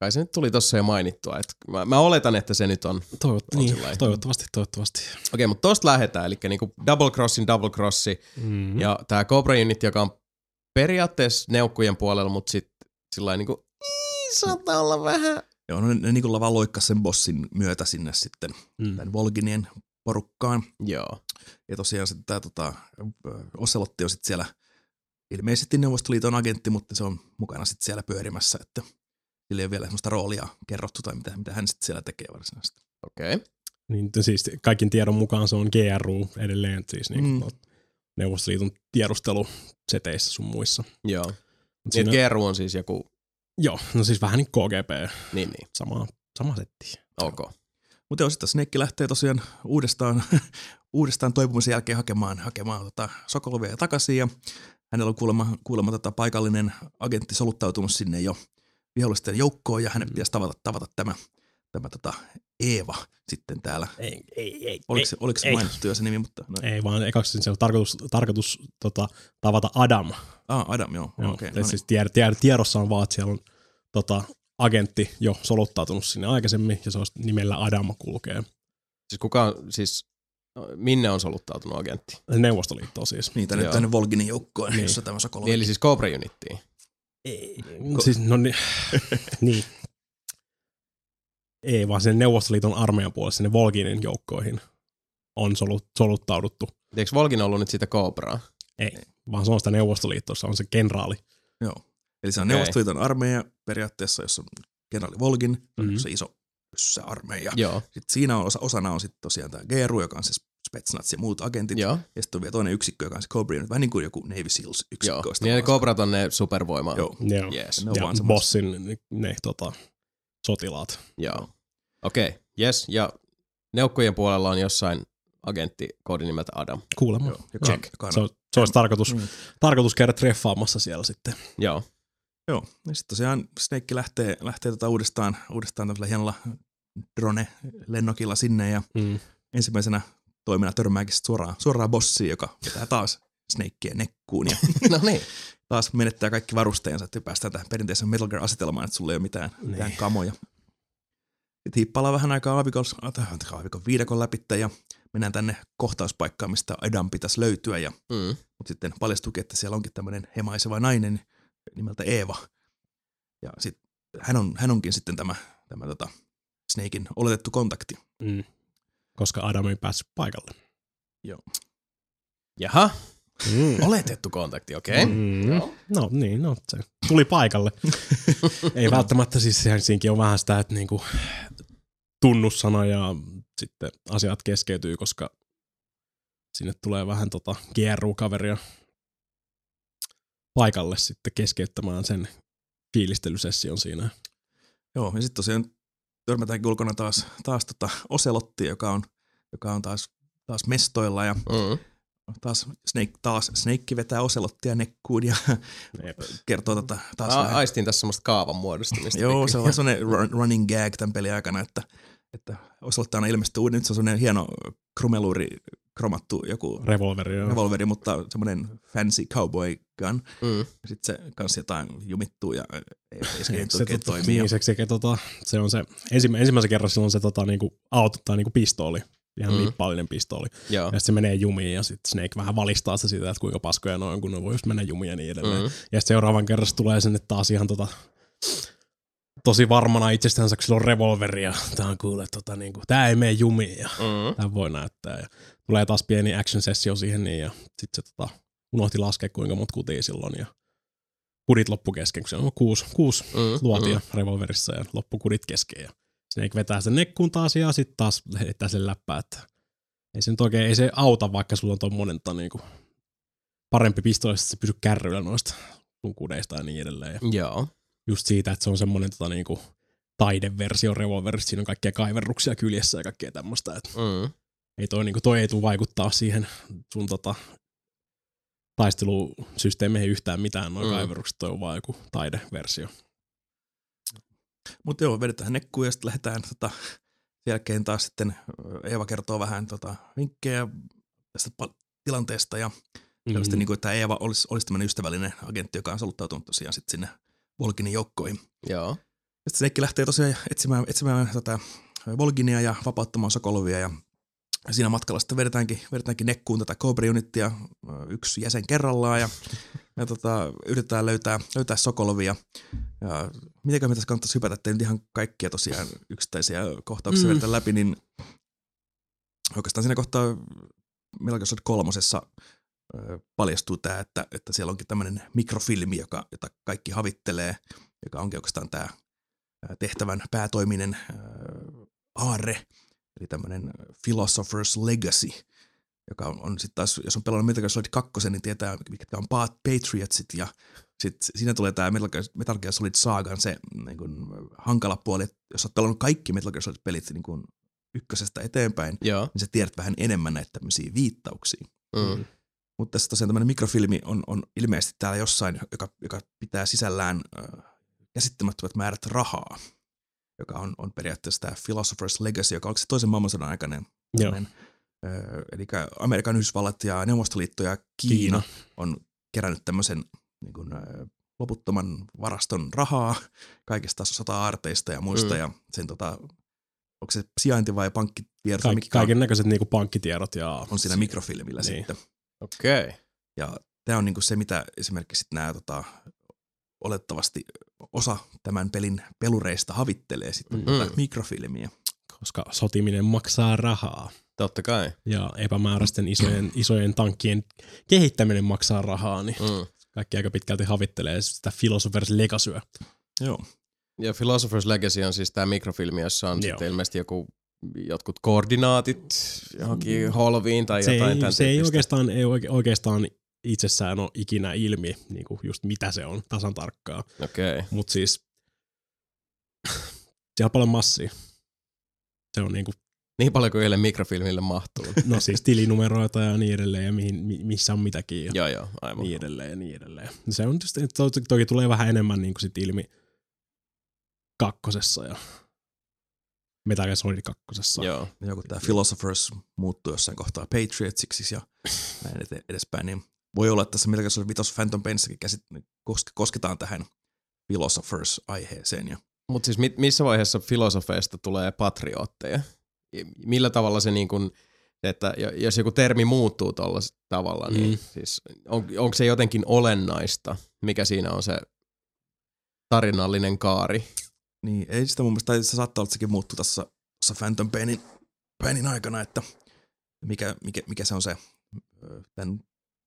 kai se nyt tuli tossa jo mainittua, että mä, mä oletan, että se nyt on. Toivot, On niin, toivottavasti, toivottavasti. Okei, mutta tosta lähdetään, eli niinku double crossin, double crossi, Mm. ja tämä Cobra Unit, joka on periaatteessa neukkujen puolella, mutta sitten sillä niinku, "Ii, saattaa olla vähän. Joo, no ne, ne niin vaan loikkas sen bossin myötä sinne sitten Mm. tämän Volginien porukkaan. Joo. Ja tosiaan sitten tämä tota, Oselotti on sitten siellä ilmeisesti Neuvostoliiton agentti, mutta se on mukana sitten siellä pyörimässä, että sillä ei ole vielä sellaista roolia kerrottu tai mitä, mitä hän sitten siellä tekee varsinaisesti. Okei. Okay. Niin siis kaikin tiedon mukaan se on GRU edelleen, siis niin mm. Neuvostoliiton tiedusteluseteissä sun muissa. Joo. Mut niin siinä... GRU on siis joku... Joo, no siis vähän niin KGB. Niin, niin. Sama, sama setti. Ok. Mutta jos sitten Snake lähtee tosiaan uudestaan, uudestaan toipumisen jälkeen hakemaan, hakemaan tota Sokolovia takaisin ja hänellä on kuulemma, kuulemma tota paikallinen agentti soluttautunut sinne jo vihollisten joukkoon ja hänen mm. pitäisi tavata, tavata tämä, tämä tota Eeva sitten täällä. Ei, ei, ei. Oliko, se, oliko se ei. mainittu jo se nimi? Mutta, no. Ei, vaan ekaksi se on tarkoitus, tarkoitus tota, tavata Adam. Ah, Adam, joo. joo okay, no niin. siis tied, tied, tiedossa on vaan, että siellä on tota, agentti jo soluttautunut sinne aikaisemmin, ja se on nimellä Adam kulkee. Siis kuka on, siis minne on soluttautunut agentti? Neuvostoliittoon siis. Niin, tänne, tänne Volginin joukkoon, niin. jossa tämä Sokolov. Niin, eli siis Cobra Unittiin. Ei, Ko- siis, no niin, niin. Ei, vaan sen Neuvostoliiton armeijan puolella sinne Volginin joukkoihin on solut, soluttauduttu. Eikö Volgin ollut nyt sitä Cobraa? Ei, vaan se on sitä Neuvostoliittoa, se on se kenraali. Joo. Eli se on okay. Neuvostoliiton armeija periaatteessa, jossa on kenraali Volgin, mm-hmm. se iso se armeija. Joo. Sitten siinä on osa, osana on sitten tosiaan tämä GRU, joka on se Spetsnaz ja muut agentit. Joo. Ja sitten on vielä toinen yksikkö, joka on se Cobra vähän niin kuin joku Navy Seals yksikkö. Joo, niin ne Cobrat on ne supervoima. Joo. Joo. Yes. Ne on ja vaan bossin ne, ne tota, sotilaat. Joo. Okei, okay. yes. Ja neukkojen puolella on jossain agentti koodinimeltä Adam. Kuulemma. Joo. Ja check. No, se, se olisi tarkoitus, mm. tarkoitus käydä treffaamassa siellä sitten. Joo. Joo, ja sitten tosiaan Snake lähtee, lähtee tota uudestaan, uudestaan tämmöisellä hienolla drone-lennokilla sinne ja mm. ensimmäisenä toimina törmääkin suoraan, suoraan bossiin, joka vetää taas Snakea nekkuun ja no niin. taas menettää kaikki varusteensa, että päästään tähän perinteisen Metal Gear-asetelmaan, että sulla ei ole mitään, niin. mitään kamoja. Sitten hiippaillaan vähän aikaa aavikon, aavikon viidakon läpi ja mennään tänne kohtauspaikkaan, mistä Adam pitäisi löytyä. Ja, mm. Mutta sitten paljastukin, että siellä onkin tämmöinen hemaiseva nainen nimeltä Eeva. Ja sit, hän, on, hän onkin sitten tämä, tämä tota Snakein oletettu kontakti. Mm koska Adam ei päässyt paikalle. Joo. Jaha, mm. oletettu kontakti, okei. Okay. Mm. No niin, no se tuli paikalle. ei välttämättä siis siinäkin on vähän sitä, että niinku tunnussana ja sitten asiat keskeytyy, koska sinne tulee vähän tota GRU-kaveria paikalle sitten keskeyttämään sen fiilistelysession siinä. Joo, ja sitten tosiaan törmätäänkin ulkona taas, taas tota Oselotti, joka on, joka on taas, taas mestoilla ja mm. taas Snake, taas Snake vetää Oselottia nekkuun ja kertoo tota taas A, Aistin tässä semmoista kaavan muodostumista. Joo, se on sellainen running gag tämän pelin aikana, että, että Oselotti aina ilmestyy uuden, nyt se on sellainen hieno krumeluuri kromattu joku revolveri, joo. revolveri mutta semmoinen fancy cowboy gun. Mm. Sitten se kanssa jotain jumittuu ja ei, ei se, se oikein tota, toimii. Niin, se, se, tota, se, on se ensimmä, ensimmäisen kerran silloin se tota, niinku auto tai niinku pistooli, ihan mm. lippallinen pistooli. Joo. Ja sitten se menee jumiin ja sitten Snake vähän valistaa sitä siitä, että kuinka paskoja noin, kun ne voi just mennä jumiin ja niin edelleen. Mm. Ja sitten seuraavan kerran se tulee sinne taas ihan tota, tosi varmana itsestänsä, kun sillä on revolveri ja tää on kuule, tota, niin kuin, tää ei mene jumiin ja mm. tää voi näyttää. Ja tulee taas pieni action-sessio siihen niin, ja sitten se tota, unohti laskea, kuinka monta kutia silloin, ja kudit loppu kesken, kun se on kuusi, kuusi mm, luotia mm. revolverissa ja loppu kudit kesken. Ja Snake vetää sen nekkuun taas ja sitten taas heittää sen läppää, että ei se nyt oikein, ei se auta, vaikka sulla on tuommoinen niinku, parempi pistooli, että se pysyy kärryillä noista sun kudeista ja niin edelleen. Ja Joo. Just siitä, että se on semmoinen tota, niinku, taideversio revolverista, siinä on kaikkia kaiverruksia kyljessä ja kaikkea tämmöistä. Mm ei toi, niin kuin, toi ei tule vaikuttaa siihen sun tota, taistelusysteemeihin yhtään mitään, noin mm. kaiverukset, toi on vaan joku taideversio. Mutta joo, vedetään nekkuun ja sitten lähdetään tota, jälkeen taas sitten Eeva kertoo vähän tota, vinkkejä tästä tilanteesta ja mm-hmm. niin kuin, että Eeva olisi, olisi tämmöinen ystävällinen agentti, joka on soluttautunut tosiaan sitten sinne Volginin joukkoihin. Joo. Sitten Snake lähtee tosiaan etsimään, etsimään tota, Volginia ja vapauttamaan Sokolovia ja siinä matkalla sitten vedetäänkin, vedetäänkin nekkuun tätä Cobra Unittia yksi jäsen kerrallaan ja, ja tota, yritetään löytää, löytää Sokolovia. Ja mitenkö me tässä kannattaisi hypätä, ettei nyt ihan kaikkia tosiaan yksittäisiä kohtauksia mm. vedetä läpi, niin oikeastaan siinä kohtaa Metal kolmosessa paljastuu tämä, että, että siellä onkin tämmöinen mikrofilmi, joka, jota kaikki havittelee, joka onkin oikeastaan tämä tehtävän päätoiminen aarre, eli tämmöinen Philosopher's Legacy, joka on, on sitten taas, jos on pelannut Metal Gear Solid 2, niin tietää, mitkä on Patriotsit, ja sitten siinä tulee tämä Metal Gear, Metal Gear Solid Saagan se niin kun, hankala puoli, että jos olet pelannut kaikki Metal Gear Solid-pelit niin kun, ykkösestä eteenpäin, Joo. niin sä tiedät vähän enemmän näitä tämmöisiä viittauksia. Mm. Mutta tässä tosiaan tämmöinen mikrofilmi on, on ilmeisesti täällä jossain, joka, joka pitää sisällään äh, käsittämättömät määrät rahaa, joka on, on periaatteessa tämä Philosopher's Legacy, joka on se toisen maailmansodan aikainen. Joo. eli Amerikan Yhdysvallat ja Neuvostoliitto ja Kiina, Kiina. On kerännyt tämmöisen niin kuin, loputtoman varaston rahaa kaikista sota-aarteista ja muista, Mm. ja sen tota, onko se sijainti vai pankkitiedot, on, kaiken näköiset niinku pankkitiedot ja... on siinä mikrofilmillä Niin. niin. sitten. Okei. Okay. Ja tämä on niinku se, mitä esimerkiksi nämä tota, olettavasti osa tämän pelin pelureista havittelee sitten Mm. mm. tätä mikrofilmiä. Koska sotiminen maksaa rahaa. Totta kai. Ja epämääräisten isojen, isojen tankkien kehittäminen maksaa rahaa, niin Mm. kaikki aika pitkälti havittelee sitä Philosopher's Legacyä. Joo. Ja Philosopher's Legacy on siis tämä mikrofilmi, jossa on Joo. sitten ilmeisesti joku jotkut koordinaatit johonkin holviin tai Se jotain ei, tämän se ei tyyppistä. oikeastaan, ei oike- oikeastaan itsessään ole ikinä ilmi, niin kuin just mitä se on tasan tarkkaan. Okei. Okay. Mutta siis siellä on paljon massia. Se on niinku, Niin paljon kuin yhdelle mikrofilmille mahtuu. no siis tilinumeroita ja niin edelleen ja mihin, mi- missä on mitäkin ja joo, joo, aivan. niin edelleen ja niin edelleen. Se on just, to, toki tulee vähän enemmän niinku sit ilmi kakkosessa ja Metal Gear Solid kakkosessa. Joo. Ja joku tämä Philosophers muuttuu jossain kohtaa Patriotsiksi ja näin edespäin, niin voi olla, että tässä Metal Gear Solid 5 Phantom Painissakin käsit, koske, kosketaan tähän Philosophers-aiheeseen. Ja Mutta siis mit, missä vaiheessa filosofeista tulee patriotteja? Millä tavalla se niin kuin, että jo- jos joku termi muuttuu tuolla tavalla, niin Mm. siis on, onko se jotenkin olennaista? Mikä siinä on se tarinallinen kaari? Niin, ei sitä mun mielestä, se saattaa olla, että sekin muuttuu tässä, tässä Phantom Painin, Painin aikana, että mikä, mikä, mikä se on se tämän,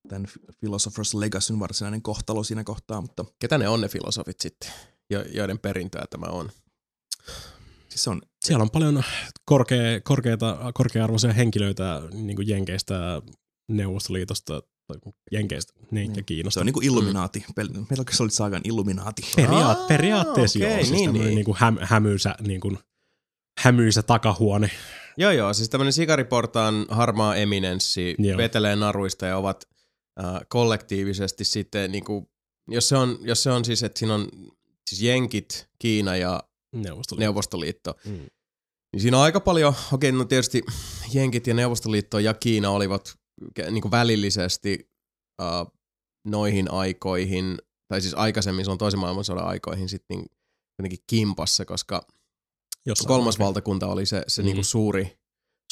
tämän Philosopher's Legacyn varsinainen kohtalo siinä kohtaa, mutta Ketä ne on ne filosofit sitten, jo, joiden perintöä tämä on? siis se on, Siellä on paljon korkea, korkeita, korkea-arvoisia henkilöitä niin kuin Jenkeistä, Neuvostoliitosta, tai Jenkeistä niin, ja Niin. Kiinasta. se on niinku Illuminaati, mm. Metal Gear Solid Sagan Illuminaati. Periaat, Aa, periaatteessa okei, joo, siis niin, niin. niin kuin häm, hämyisä, niin kuin, hämyisä takahuone. Joo, joo, siis tämmöinen sikariportaan harmaa eminenssi Joo. vetelee naruista ja ovat äh, kollektiivisesti sitten, niin kuin, jos, se on, jos se on siis, että siinä on siis Jenkit, Kiina ja Neuvostoliitto. Neuvostoliitto, Mm. niin siinä on aika paljon, okei, no tietysti Jenkit ja Neuvostoliitto ja Kiina olivat niin kuin välillisesti äh, noihin aikoihin, tai siis aikaisemmin, se on toisen maailmansodan aikoihin sitten niin jotenkin kimpassa, koska Jossain kolmas määrin. valtakunta oli se, se Mm. niinku suuri,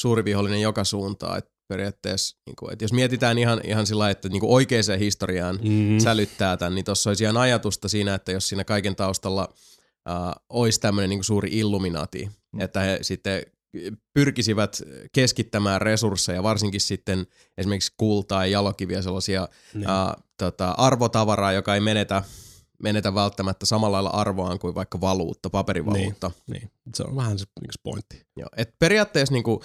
suuri vihollinen joka suuntaan. Et periaatteessa, niinku, et jos mietitään ihan, ihan sillä lailla, että niinku oikeaan historiaan mm. Mm. sälyttää tämän, niin tuossa olisi ihan ajatusta siinä, että jos siinä kaiken taustalla äh, olisi tämmöinen niinku suuri illuminaati, mm. että he sitten pyrkisivät keskittämään resursseja, varsinkin sitten esimerkiksi kultaa ja jalokiviä, sellaisia Niin. ää, tota, arvotavaraa, joka ei menetä, menetä välttämättä samalla lailla arvoaan kuin vaikka valuutta, paperivaluutta. Niin. Se on vähän se niin pointti. Joo. Et periaatteessa niinku,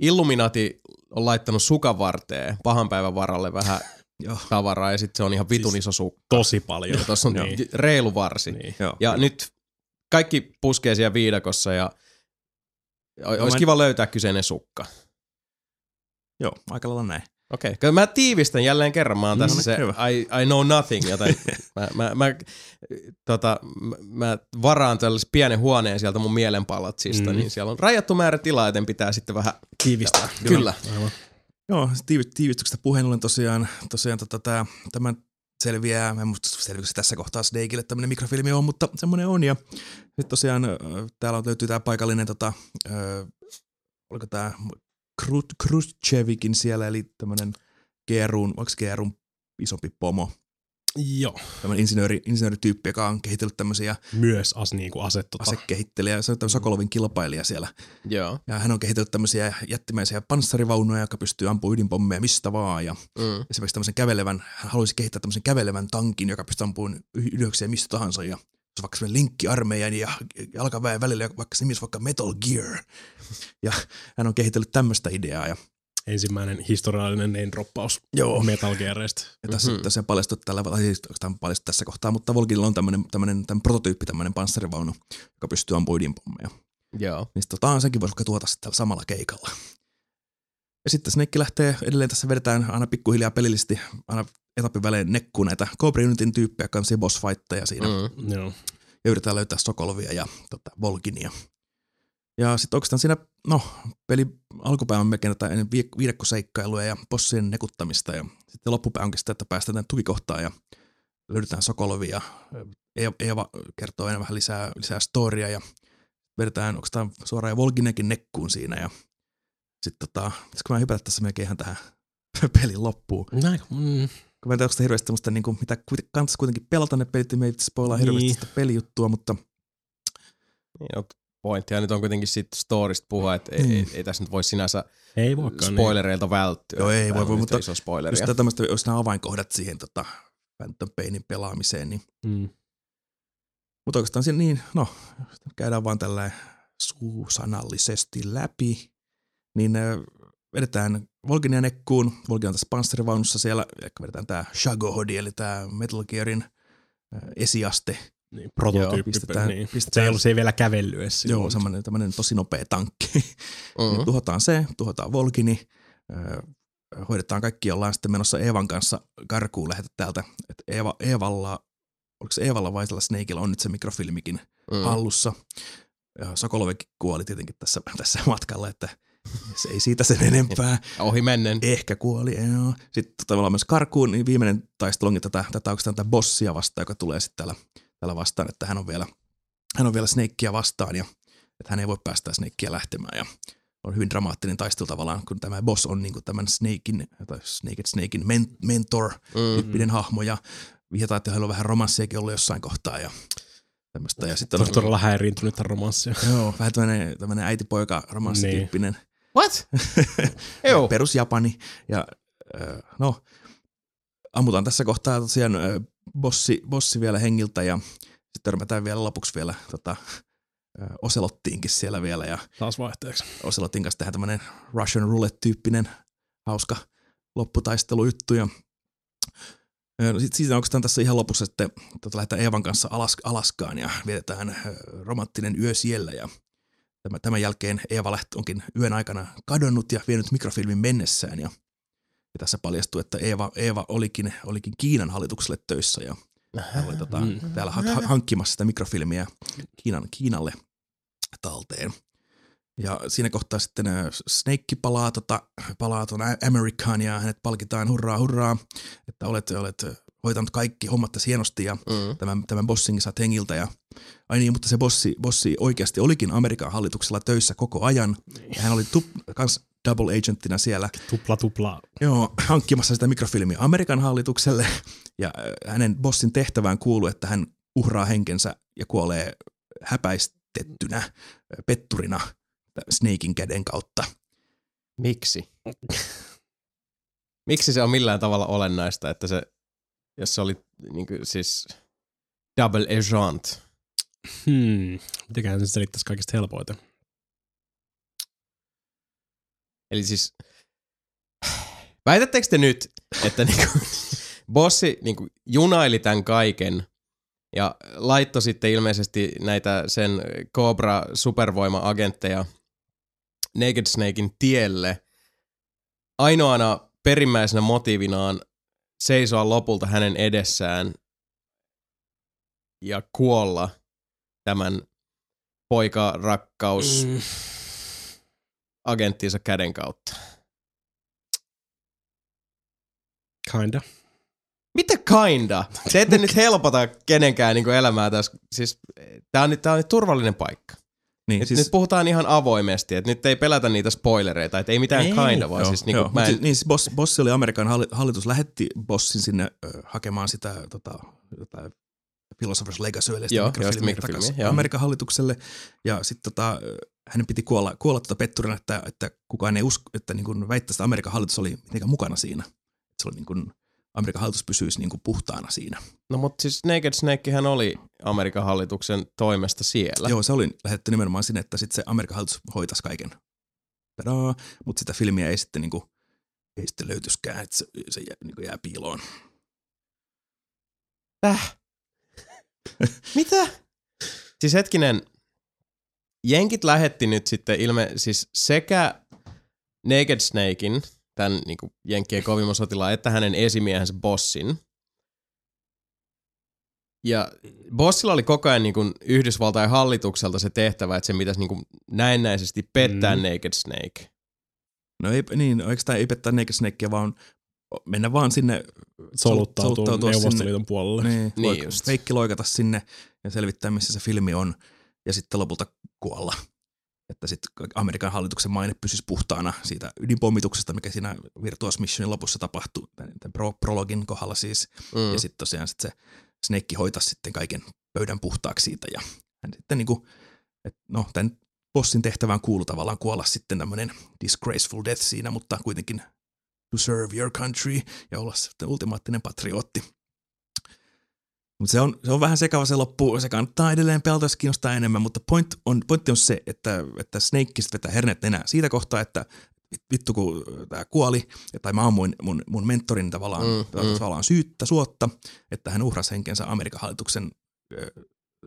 Illuminati on laittanut sukan varteen pahan päivän varalle vähän Joo. tavaraa ja sitten se on ihan vitun Siis iso sukka. Tosi paljon. Ja tuossa on Joo. reilu varsi. Niin. Joo. Ja nyt kaikki puskee siellä viidakossa ja o- olisi mä- kiva löytää kyseinen sukka. Joo, aika lailla näin. Okei, okay. mä tiivistän jälleen kerran. Mä oon No tässä niin, se hyvä. I, I know nothing, joten mä, mä, mä, tota, mä, varaan tällaisen pienen huoneen sieltä mun mielenpalatsista, Mm. niin siellä on rajattu määrä tilaa, joten pitää sitten vähän... Tiivistää. Kyllä. Aivan. Joo, tiivi- tiivistyksestä puheen ollen tosiaan, tosiaan tota, tää, tämä selviää, en muista selviääkö se tässä kohtaa Snakeille tämmönen mikrofilmi on, mutta semmoinen on. Ja sitten tosiaan täällä on, löytyy tämä paikallinen, tota, ö, oliko tämä Khrushchevikin siellä, eli tämmöinen GRUn, onko GRUn isompi pomo, Joo. Tämmöinen insinööri, insinöörityyppi, joka on kehitellyt tämmöisiä Myös as, niin kuin ase, tota, asekehittelijä. Se on tämmöinen Sokolovin kilpailija siellä. Joo. Ja hän on kehitellyt tämmöisiä jättimäisiä panssarivaunuja, joka pystyy ampumaan ydinpommeja mistä vaan. Ja Mm. esimerkiksi tämmöisen kävelevän, hän haluaisi kehittää tämmöisen kävelevän tankin, joka pystyy ampumaan yhdeksiä mistä tahansa. Ja se vaikka semmoinen linkki armeijan ja jalkaväen välillä, vaikka se vaikka Metal Gear. Ja hän on kehitellyt tämmöistä ideaa. Ja, ensimmäinen historiallinen name droppaus Joo. Metal Gearista. ja tässä, Mhm. tässä paljastui tällä, tai siis paljastui tässä kohtaa, mutta Volkinilla on tämmöinen, tämmöinen, tämmöinen prototyyppi, tämmöinen panssarivaunu, joka pystyy ampumaan ydinpommeja. Joo. Niin tota, senkin voisi vaikka tuota sitten tällä samalla keikalla. Ja sitten Snake lähtee edelleen tässä vedetään aina pikkuhiljaa pelillisesti aina etapin välein nekkuun näitä Cobra Unitin tyyppejä kanssa boss fightteja siinä. Mm. Joo. Ja yritetään löytää Sokolovia ja tota, Volkinia. Ja sitten oikeastaan siinä, no, peli alkupäivän melkein tätä viidekkoseikkailuja ja bossien nekuttamista. Ja sitten loppupää onkin sitä, että päästään tänne tukikohtaan ja löydetään Sokolovia. Eeva, kertoo enää vähän lisää, lisää storia ja vedetään oikeastaan suoraan ja Volkinekin nekkuun siinä. Ja sitten tota, pitäisikö mä hypätä tässä melkein ihan tähän pelin loppuun. Näin, mm, Kun mä en tiedä, onko sitä hirveästi semmoista, niin kuin, mitä kanssa kuitenkin pelata ne pelit, niin me ei spoilaa hirveästi Niin. sitä pelijuttua, mutta Niin, no, pointtia nyt on kuitenkin siitä storista puhua, että ei, Mm. ei, ei tässä nyt voi sinänsä ei voikaan. spoilereilta välttyä. Joo, ei voi, voi, mutta iso spoileria. just tämmöistä, jos nämä avainkohdat siihen tota, Phantom Painin pelaamiseen, niin Niin. Mm. mutta oikeastaan siinä niin, no, käydään vaan tällä suusanallisesti läpi, niin vedetään Volkinia nekkuun, Volkin on tässä panssarivaunussa siellä, eli vedetään tämä Shagohodi, eli tämä Metal Gearin esiaste. Niin, prototyyppi. pistetään- niin. Se, pistetään- ei ollut, se ei vielä kävellyt edes silloin. Joo, semmoinen tämmöinen tosi nopea tankki. Mm-hmm. Niin tuhotaan se, tuhotaan Volkini, öö, hoidetaan kaikki, ollaan sitten menossa Eevan kanssa karkuun lähetä täältä. Et Eeva, Eevalla, oliko se Eevalla vai tällä Snakeilla on nyt se mikrofilmikin Mm. hallussa. Ja Sokolovekin kuoli tietenkin tässä, tässä matkalla, että se ei siitä sen enempää. Ohi mennen. Ehkä kuoli, joo. Sitten tavallaan myös karkuun, niin viimeinen taistelu onkin tätä, tätä oikeastaan tätä bossia vastaan, joka tulee sitten täällä, täällä vastaan, että hän on vielä, hän on vielä Snakea vastaan ja että hän ei voi päästää Snakea lähtemään ja on hyvin dramaattinen taistelu tavallaan, kun tämä boss on niin tämän Snakein, tai Snake Snakein men, mentor Mm. tyyppinen hahmo ja vihjataan, että heillä on vähän romanssiakin ollut jossain kohtaa ja tämmöistä. Ja sitten Se on, todella häiriintynyttä romanssia. joo, vähän tämmöinen, tämmöinen äiti-poika romanssityyppinen What? Joo. perus Japani. Ja äh, no, ammutaan tässä kohtaa tosiaan äh, bossi, bossi vielä hengiltä ja sitten törmätään vielä lopuksi vielä tota, äh, Oselottiinkin siellä vielä ja Taas vaihteeksi. Oselotin kanssa tehdään tämmöinen Russian roulette-tyyppinen hauska lopputaistelujuttu ja no sit, siitä onko tässä ihan lopussa sitten, tota, lähdetään Eevan kanssa Alas, Alaskaan ja vietetään romanttinen yö siellä ja tämän jälkeen Eeva läht onkin yön aikana kadonnut ja vienyt mikrofilmin mennessään ja, ja tässä paljastuu, että Eeva, Eeva olikin, olikin Kiinan hallitukselle töissä ja hän oli tota, Mm. täällä ha- ha- hankkimassa sitä mikrofilmiä Kiinan, Kiinalle talteen. Ja siinä kohtaa sitten Snake palaa, tota, palaa tuon Amerikaan ja hänet palkitaan hurraa hurraa, että olet, olet hoitanut kaikki hommat tässä hienosti ja Mm. tämän, tämän bossinkin saat hengiltä. Ja, ai niin, mutta se bossi, bossi oikeasti olikin Amerikan hallituksella töissä koko ajan. Ja hän oli tup, kans double agenttina siellä Tupla tupla. Joo, hankkimassa sitä mikrofilmiä Amerikan hallitukselle ja hänen bossin tehtävään kuuluu, että hän uhraa henkensä ja kuolee häpäistettynä, petturina Snakein käden kautta. Miksi? Miksi se on millään tavalla olennaista, että se, jos se oli niin kuin, siis double agent, Hmm. Mitäkään se selittäisi kaikista helpoiten. Eli siis, väitättekö te nyt, että niinku, bossi niinku junaili tämän kaiken ja laittoi sitten ilmeisesti näitä sen Cobra supervoima-agentteja Naked Snakein tielle ainoana perimmäisenä motiivinaan seisoa lopulta hänen edessään ja kuolla tämän poikarakkaus Mm. agenttinsa käden kautta. Kinda. Mitä kinda? Se ette nyt helpota kenenkään niin elämää tässä. Siis, tää on, nyt, tää on nyt turvallinen paikka. Niin, nyt, siis... nyt puhutaan ihan avoimesti, että nyt ei pelätä niitä spoilereita, että ei mitään ei, kinda, vaan joo, siis niinku, joo. mä en... Niin siis boss, bossi oli Amerikan hallitus, lähetti bossin sinne ö, hakemaan sitä tota, jotain Philosopher's Legacy, eli joo, mikrofilmiä, Amerikan hallitukselle, ja sitten tota, hänen piti kuolla, kuolla tota petturina, että, että kukaan ei usko, että niin kuin väittäisi, että Amerikan hallitus oli mitenkään mukana siinä. Se oli niin kuin, Amerikan hallitus pysyisi niin kuin puhtaana siinä. No mutta siis Naked Snakehän oli Amerikan hallituksen toimesta siellä. Joo, se oli lähdetty nimenomaan sinne, että sitten se Amerikan hallitus hoitaisi kaiken. Tadaa, mutta sitä filmiä ei sitten, niin kuin, ei sitten löytyskään, että se, se jää, niin kuin jää piiloon. Täh? Mitä? Siis hetkinen, Jenkit lähetti nyt sitten ilme, siis sekä Naked Snakein, tämän niin kuin Jenkkien kovimman sotilaan, että hänen esimiehensä Bossin. Ja Bossilla oli koko ajan niin kuin Yhdysvaltain hallitukselta se tehtävä, että se pitäisi niin kuin näennäisesti pettää mm. Naked Snake. No ei, niin, oikeastaan ei pettää Naked Snakea, vaan mennä vaan sinne soluttautua, soluttautua Neuvostoliiton sinne, puolelle. Niin, niin just. Feikki loikata sinne ja selvittää, missä se filmi on ja sitten lopulta kuolla. Että sitten Amerikan hallituksen maine pysyisi puhtaana siitä ydinpommituksesta, mikä siinä Virtuous Missionin lopussa tapahtui, tämän pro- prologin kohdalla siis. Mm. Ja sitten tosiaan sit se Snake hoitaisi sitten kaiken pöydän puhtaaksi siitä ja hän sitten niinku, et no tämän bossin tehtävään kuuluu tavallaan kuolla sitten tämmöinen disgraceful death siinä, mutta kuitenkin to serve your country ja olla sitten ultimaattinen patriotti. Mutta se on, se on vähän sekava se loppu, se kannattaa edelleen pelata, jos kiinnostaa enemmän, mutta point on, pointti on se, että, että Snakeista vetää hernet enää siitä kohtaa, että vittu kun tämä kuoli, tai mä ammuin mun, mun mentorin tavallaan, mm, mm. tavallaan syyttä, suotta, että hän uhrasi henkensä Amerikan hallituksen ö,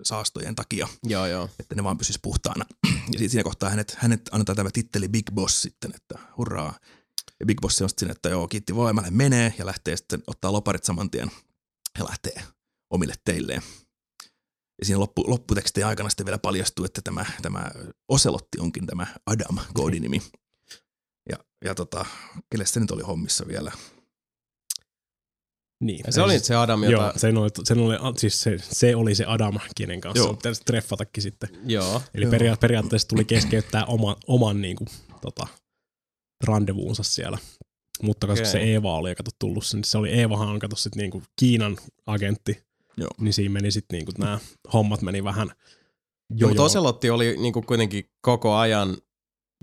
saastojen takia, joo, joo. että ne vaan pysyisi puhtaana. Ja siinä kohtaa hänet, hänet annetaan tämä titteli Big Boss sitten, että hurraa. Ja Big Boss on sitten että joo, kiitti voimalle menee ja lähtee sitten ottaa loparit saman tien ja lähtee omille teilleen. Ja siinä loppu, lopputekstin aikana sitten vielä paljastuu, että tämä, tämä Oselotti onkin tämä Adam koodinimi. Ja, ja tota, kelle se nyt oli hommissa vielä? Niin. Ja se oli se Adam, jota... Joo, sen oli, sen oli, siis se, se oli se Adam, kenen kanssa joo. pitäisi treffatakin sitten. Joo. Eli joo. periaatteessa tuli keskeyttää oma, oman niin kuin, tota, randevuunsa siellä. Mutta koska okay. se Eeva oli kato tullut niin se oli Eevahan kato sitten niinku Kiinan agentti. Joo. Niin siinä meni sitten niinku nämä hommat meni vähän jo Mutta Oselotti oli niinku kuitenkin koko ajan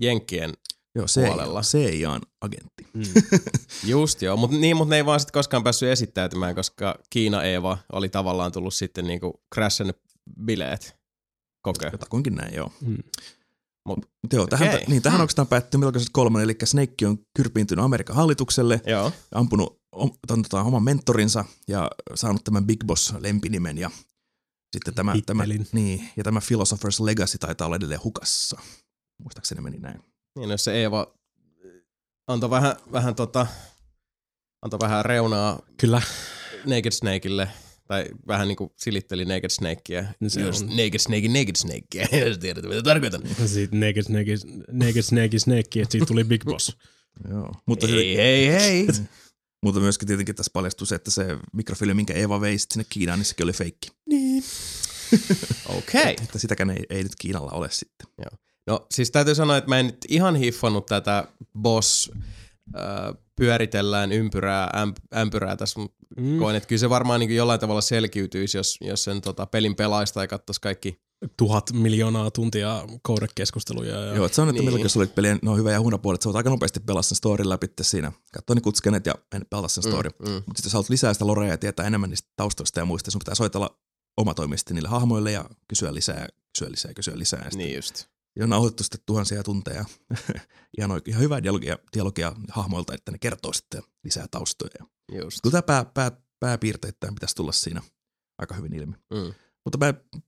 Jenkkien Joo, se puolella. CIAn agentti. Mm. Just joo, mutta niin, mut ne ei vaan sitten koskaan päässyt esittäytymään, koska Kiina Eeva oli tavallaan tullut sitten niinku crashannut bileet kokea. Jotakuinkin näin, joo. Mm. Mut, Mut joo, tähän, okay. niin, tähän hmm. oikeastaan päättyy melkoiset kolme, eli Snake on kyrpiintynyt Amerikan hallitukselle, joo. ampunut om, tota, oman mentorinsa ja saanut tämän Big Boss lempinimen ja sitten tämä, tämä, niin, ja tämä Philosopher's Legacy taitaa olla edelleen hukassa. Muistaakseni meni näin. Niin, jos se Eeva antoi vähän, vähän, tota, antoi vähän reunaa Kyllä. Naked Snakeille – tai vähän niin kuin silitteli Naked Snakea. Se Just on... Naked Snake, Naked Snakea, jos tiedät mitä tarkoitan. Sitten Naked Snake, Naked Snake, Snake, että siitä tuli Big Boss. Joo. Mutta hei, se, hei, hei. Mutta myöskin tietenkin tässä paljastui se, että se mikrofilmi, minkä Eva vei sinne Kiinaan, niin sekin oli feikki. Niin. Okei. Okay. että sitäkään ei, ei nyt Kiinalla ole sitten. Joo. No siis täytyy sanoa, että mä en nyt ihan hiffannut tätä boss pyöritellään ympyrää, ämp, ämpyrää tässä, mutta mm. koen, että kyllä se varmaan niin jollain tavalla selkiytyisi, jos, jos sen tota, pelin pelaista ja katsoisi kaikki tuhat miljoonaa tuntia koodekeskusteluja. Ja... Joo, että se on, että niin. milloin oli pelien no, hyvä ja huono puoli, että sä voit aika nopeasti pelaa sen storin läpi siinä. Katsoa ne kutskenet ja pelata sen story. Mm, mm. Mutta sitten jos haluat lisää sitä lorea ja tietää enemmän niistä taustoista ja muista, sun pitää soitella omatoimisesti niille hahmoille ja kysyä lisää, kysyä lisää, kysyä lisää. Niin just ja nauhoitettu sitten tuhansia tunteja. ihan, oikein, ihan hyvää dialogia, dialogia hahmoilta, että ne kertoo sitten lisää taustoja. Just. Tämä pää, pää, pääpiirteittäin pitäisi tulla siinä aika hyvin ilmi. Mm. Mutta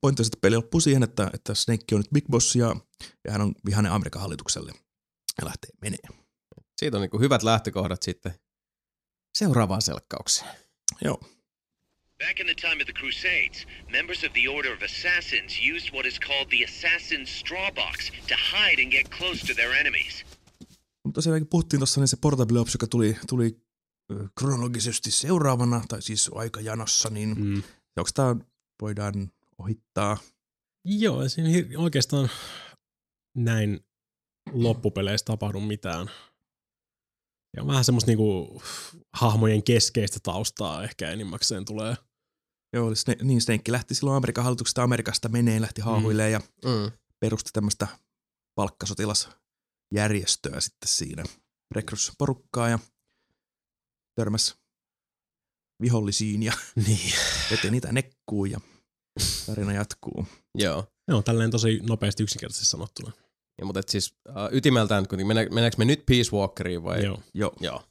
pointti on, että peli loppuu siihen, että, että Snake on nyt Big Boss ja, ja hän on vihainen Amerikan hallitukselle ja lähtee menee. Siitä on niin hyvät lähtökohdat sitten seuraavaan selkkaukseen. Joo. Back in the time of the Crusades, members of the Order of Assassins used what is called the Assassin's Straw Box to hide and get close to their enemies. Mutta tosiaan puhuttiin tuossa, niin se Portable Ops, joka tuli, tuli kronologisesti seuraavana, tai siis aikajanossa, niin mm. onko tämä voidaan ohittaa? Joo, siinä oikeastaan näin loppupeleissä tapahdu mitään. Ja vähän semmoista niinku hahmojen keskeistä taustaa ehkä enimmäkseen tulee. Joo, niin Snake lähti silloin Amerikan hallituksesta Amerikasta meneen, lähti haahuilee ja Mm. perusti tämmöistä palkkasotilasjärjestöä sitten siinä. Rekrys porukkaa ja törmäs vihollisiin ja Niin. veti niitä nekkuun ja tarina jatkuu. Joo. Joo, tälleen tosi nopeasti yksinkertaisesti sanottuna. Ja, mutta et siis uh, ytimeltään, kun mennä, mennäänkö me nyt Peace Walkeriin vai? Joo. Joo. Joo.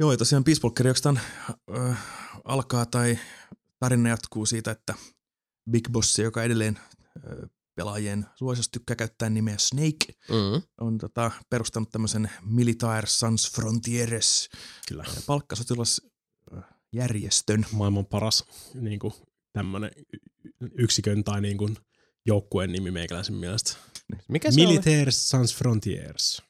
Joo, ja tosiaan Peace Walker oikeastaan äh, alkaa tai tarina jatkuu siitä, että Big Boss, joka edelleen pelaajien suosiossa tykkää käyttää nimeä Snake, Mm. on tota, perustanut tämmöisen Militaire Sans Frontieres Kyllä. palkkassotilasjärjestön. Maailman paras niin kuin, tämmönen yksikön tai niin kuin, joukkueen nimi meikäläisen mielestä. Mikä se oli? Militaires Sans Frontiers.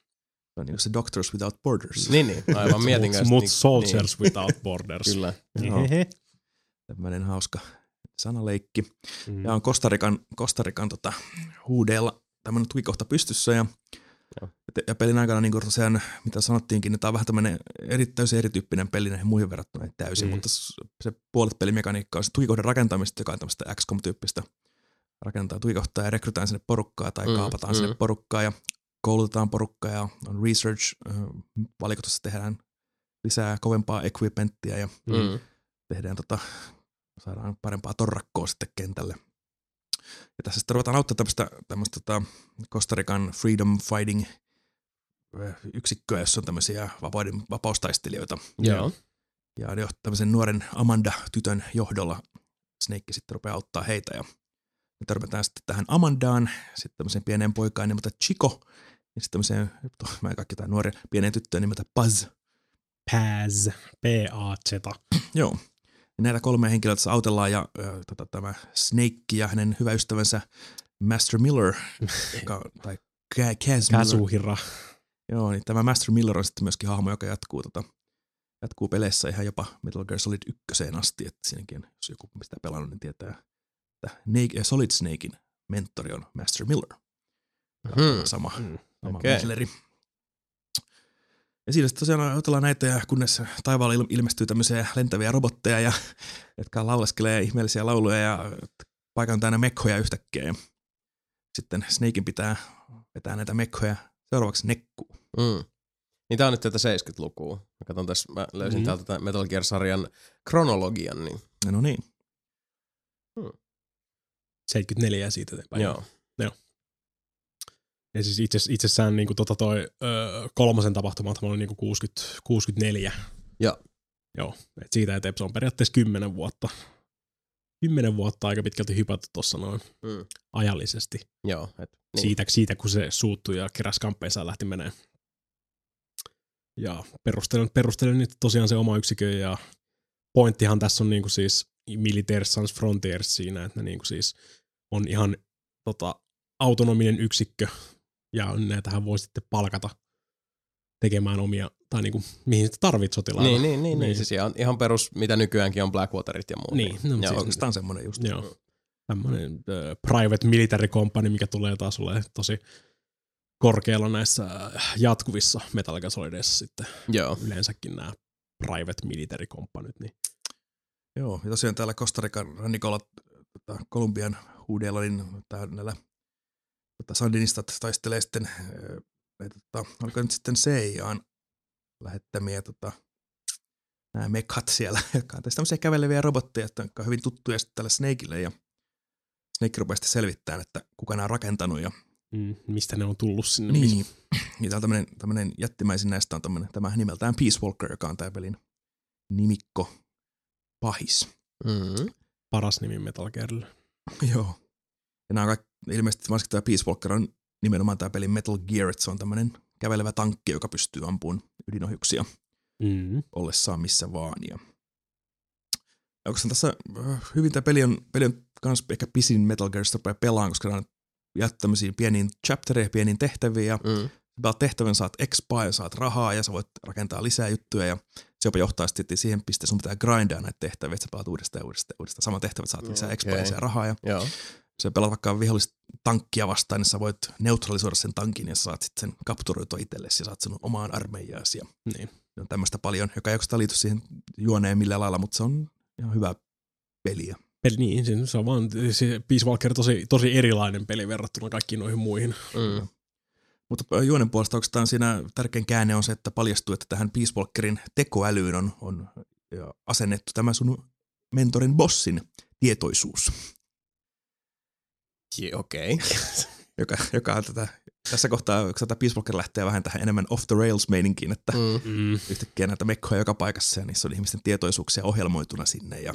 Se on niin se Doctors Without Borders. Niin, niin. Aivan mietin kanssa. Mut niin- Soldiers Without Borders. Niin, kyllä. Hehe. Tämmöinen hauska sanaleikki. Mm. Ja on Kostarikan, Kostarikan tota, huudeella tämmöinen tukikohta pystyssä ja, Joo. ja pelin aikana niin kuin tosiaan, mitä sanottiinkin, niin tämä on vähän tämmöinen eri, täysin erityyppinen peli näihin muihin verrattuna ei täysin, Mm. mutta se puolet pelimekaniikkaa on se tukikohdan rakentamista, joka on tämmöistä XCOM-tyyppistä. Rakentaa tukikohtaa ja rekrytään sinne porukkaa tai mm, kaapataan mm. sinne porukkaa ja koulutetaan porukkaa ja on research, valikotussa tehdään lisää kovempaa equipmenttiä ja Mm. tehdään tota, saadaan parempaa torrakkoa sitten kentälle. Ja tässä sitten ruvetaan auttaa tämmöistä, tämmöistä tota Kostarikan Freedom Fighting yksikköä, jossa on tämmöisiä vapauden, vapaustaistelijoita. Joo. Ja jo tämmöisen nuoren Amanda-tytön johdolla Snake sitten rupeaa auttaa heitä. Ja me törmätään sitten tähän Amandaan, sitten tämmöiseen pieneen poikaan nimeltä Chico, ja sitten tämmöiseen, mä en kaikki jotain nuoria, pieneen tyttöön nimeltä Paz. Paz. P-A-Z. Joo. Ja näitä kolmea henkilöä tässä autellaan ja ö, tota, tämä Snake ja hänen hyvä ystävänsä Master Miller, joka, tai Kaz Miller. Kazuhira. Joo, niin tämä Master Miller on sitten myöskin hahmo, joka jatkuu, tota, jatkuu peleissä ihan jopa Metal Gear Solid 1 asti, että siinäkin, jos joku sitä pelannut, niin tietää, että Solid Snakein mentori on Master Miller. Mhm. Sama, Mm. Sama. Midleri. Ja siinä sitten tosiaan otellaan näitä, ja kunnes taivaalla il- ilmestyy tämmöisiä lentäviä robotteja, ja, jotka lauleskelee ihmeellisiä lauluja, ja paikan täynnä mekhoja yhtäkkiä. Ja sitten Snakein pitää vetää näitä mekhoja seuraavaksi nekkuun. Mm. Niin tää on nyt tätä 70-lukua. Mä katson tässä, mä löysin mm. täältä tämän Metal Gear-sarjan kronologian, niin No niin. 74 ja siitä eteenpäin. joo. Ja siis itse, itsessään niin kuin tota toi ö, kolmosen tapahtumat oli niin kuin 60, 64. Joo. Joo, et siitä eteenpäin se on periaatteessa 10 vuotta. 10 vuotta aika pitkälti hypätty tuossa noin Mm. ajallisesti. Joo. Et, Niin. Siitä, siitä, kun se suuttui ja keräsi kamppeensa ja lähti menee. Ja perustelen, perustelen nyt tosiaan se oma yksikö ja pointtihan tässä on niinku siis Militaire Sans Frontiers siinä, että ne niinku siis on ihan tota, autonominen yksikkö ja näitähän voi sitten palkata tekemään omia, tai niinku, mihin sitä tarvit sotilailla. Niin, niin, niin, niin. Niin. Siis ihan, ihan perus, mitä nykyäänkin on Blackwaterit ja muut. Niin, no, Joo. siis- Oikeastaan semmoinen just. Joo. Tämmöinen uh, private military company, mikä tulee taas olemaan tosi korkealla näissä äh, jatkuvissa Metal Gear Solideissa sitten Joo. yleensäkin nämä private military companyt. Niin. Joo, ja tosiaan täällä Kostarikan rannikolla tota, Kolumbian huudeella, niin tää, näillä tota, sandinistat taistelee sitten, näitä, tota, oliko nyt sitten CIAn lähettämiä tota, nämä mekat siellä, jotka on tässä tämmöisiä käveleviä robotteja, jotka on hyvin tuttuja sitten tälle Snakeille, ja Snake rupeaa sitten selvittämään, että kuka nämä on rakentanut, ja Mm, mistä ne on tullut sinne. niin, missä- niin, niin täällä tämmöinen, tämmöinen jättimäisin näistä on tämmöinen, tämä nimeltään Peace Walker, joka on tämä pelin nimikko pahis. Mm. Paras nimi Metal Gearille. Joo. Ja nämä on kaikki, ilmeisesti varsinkin tämä Peace Walker on nimenomaan tämä pelin Metal Gear, että se on tämmöinen kävelevä tankki, joka pystyy ampumaan ydinohjuksia Mm. ollessaan missä vaan. Ja ja oikeastaan tässä äh, hyvin tämä peli on, peli on kans ehkä pisin Metal Gear, rupeaa pelaan, koska nämä on tämmöisiin pieniin chaptereihin, pieniin tehtäviin, ja Mm. pelaat tehtävän, saat expaa ja saat rahaa, ja sä voit rakentaa lisää juttuja, ja se jopa johtaa sitten siihen pisteeseen, sun pitää grindaa näitä tehtäviä, että sä pelaat uudestaan ja uudestaan ja uudestaan. Sama tehtävä, saat lisää expaa ja Okei. lisää rahaa, ja Joo. Se pelaat vaikka vihollista tankkia vastaan, niin sä voit neutralisoida sen tankin ja saat sitten sen kapturoitua itsellesi ja saat sen omaan armeijaasi. Ja Niin. on tämmöistä paljon, joka ei oikeastaan liity siihen juoneen millään lailla, mutta se on ihan hyvä peliä. Peli, niin, se- on vaan se Peace Walker tosi, tosi erilainen peli verrattuna kaikkiin noihin muihin. Mm. Mutta juonen puolesta oikeastaan siinä tärkein käänne on se, että paljastuu, että tähän Peace Walkerin tekoälyyn on, on asennettu tämä sun mentorin bossin tietoisuus, Okei. Okay. joka, joka on tätä, tässä kohtaa kun tätä Peace Walker lähtee vähän tähän enemmän off the rails meininkiin, että Mm. Mm. yhtäkkiä näitä mekkoja joka paikassa ja niissä on ihmisten tietoisuuksia ohjelmoituna sinne ja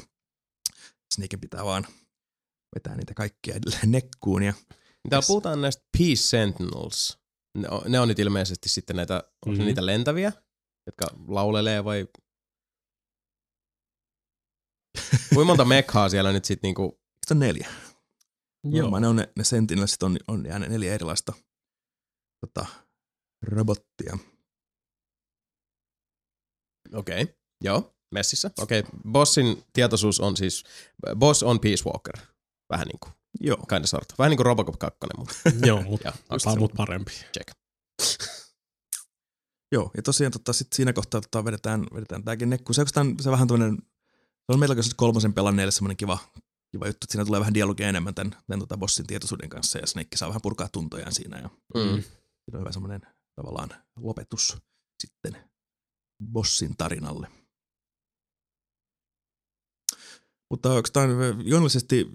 Snake pitää vaan vetää niitä kaikkia edelleen nekkuun ja Täällä puhutaan näistä Peace Sentinels. Ne on, ne on nyt ilmeisesti sitten näitä, onko Mhm. mm-hmm. niitä lentäviä, jotka laulelee vai... Kuinka monta mekhaa siellä nyt sitten niinku... sitten on neljä. Joo. Joo. Ne, on ne, ne Sentinelsit on, on jäänyt neljä erilaista tota, robottia. Okei, okay. joo, messissä. Okei, okay. bossin tietoisuus on siis... Boss on Peace Walker. Vähän niin kuin, Joo. kind of sort. Vähän niin kuin Robocop 2, mutta Joo, mutta on mut parempi. check. Joo, ja tosiaan tota, sit siinä kohtaa tota, vedetään, vedetään tämäkin nekku. Se, se vähän tämmöinen, se on Solid kolmosen pelanneille semmoinen kiva, kiva juttu, että siinä tulee vähän dialogia enemmän tämän, tämän tota bossin tietoisuuden kanssa, ja Snake saa vähän purkaa tuntojaan siinä, ja Mm. siinä on hyvä semmoinen tavallaan lopetus sitten bossin tarinalle. Mutta oikeastaan juonnollisesti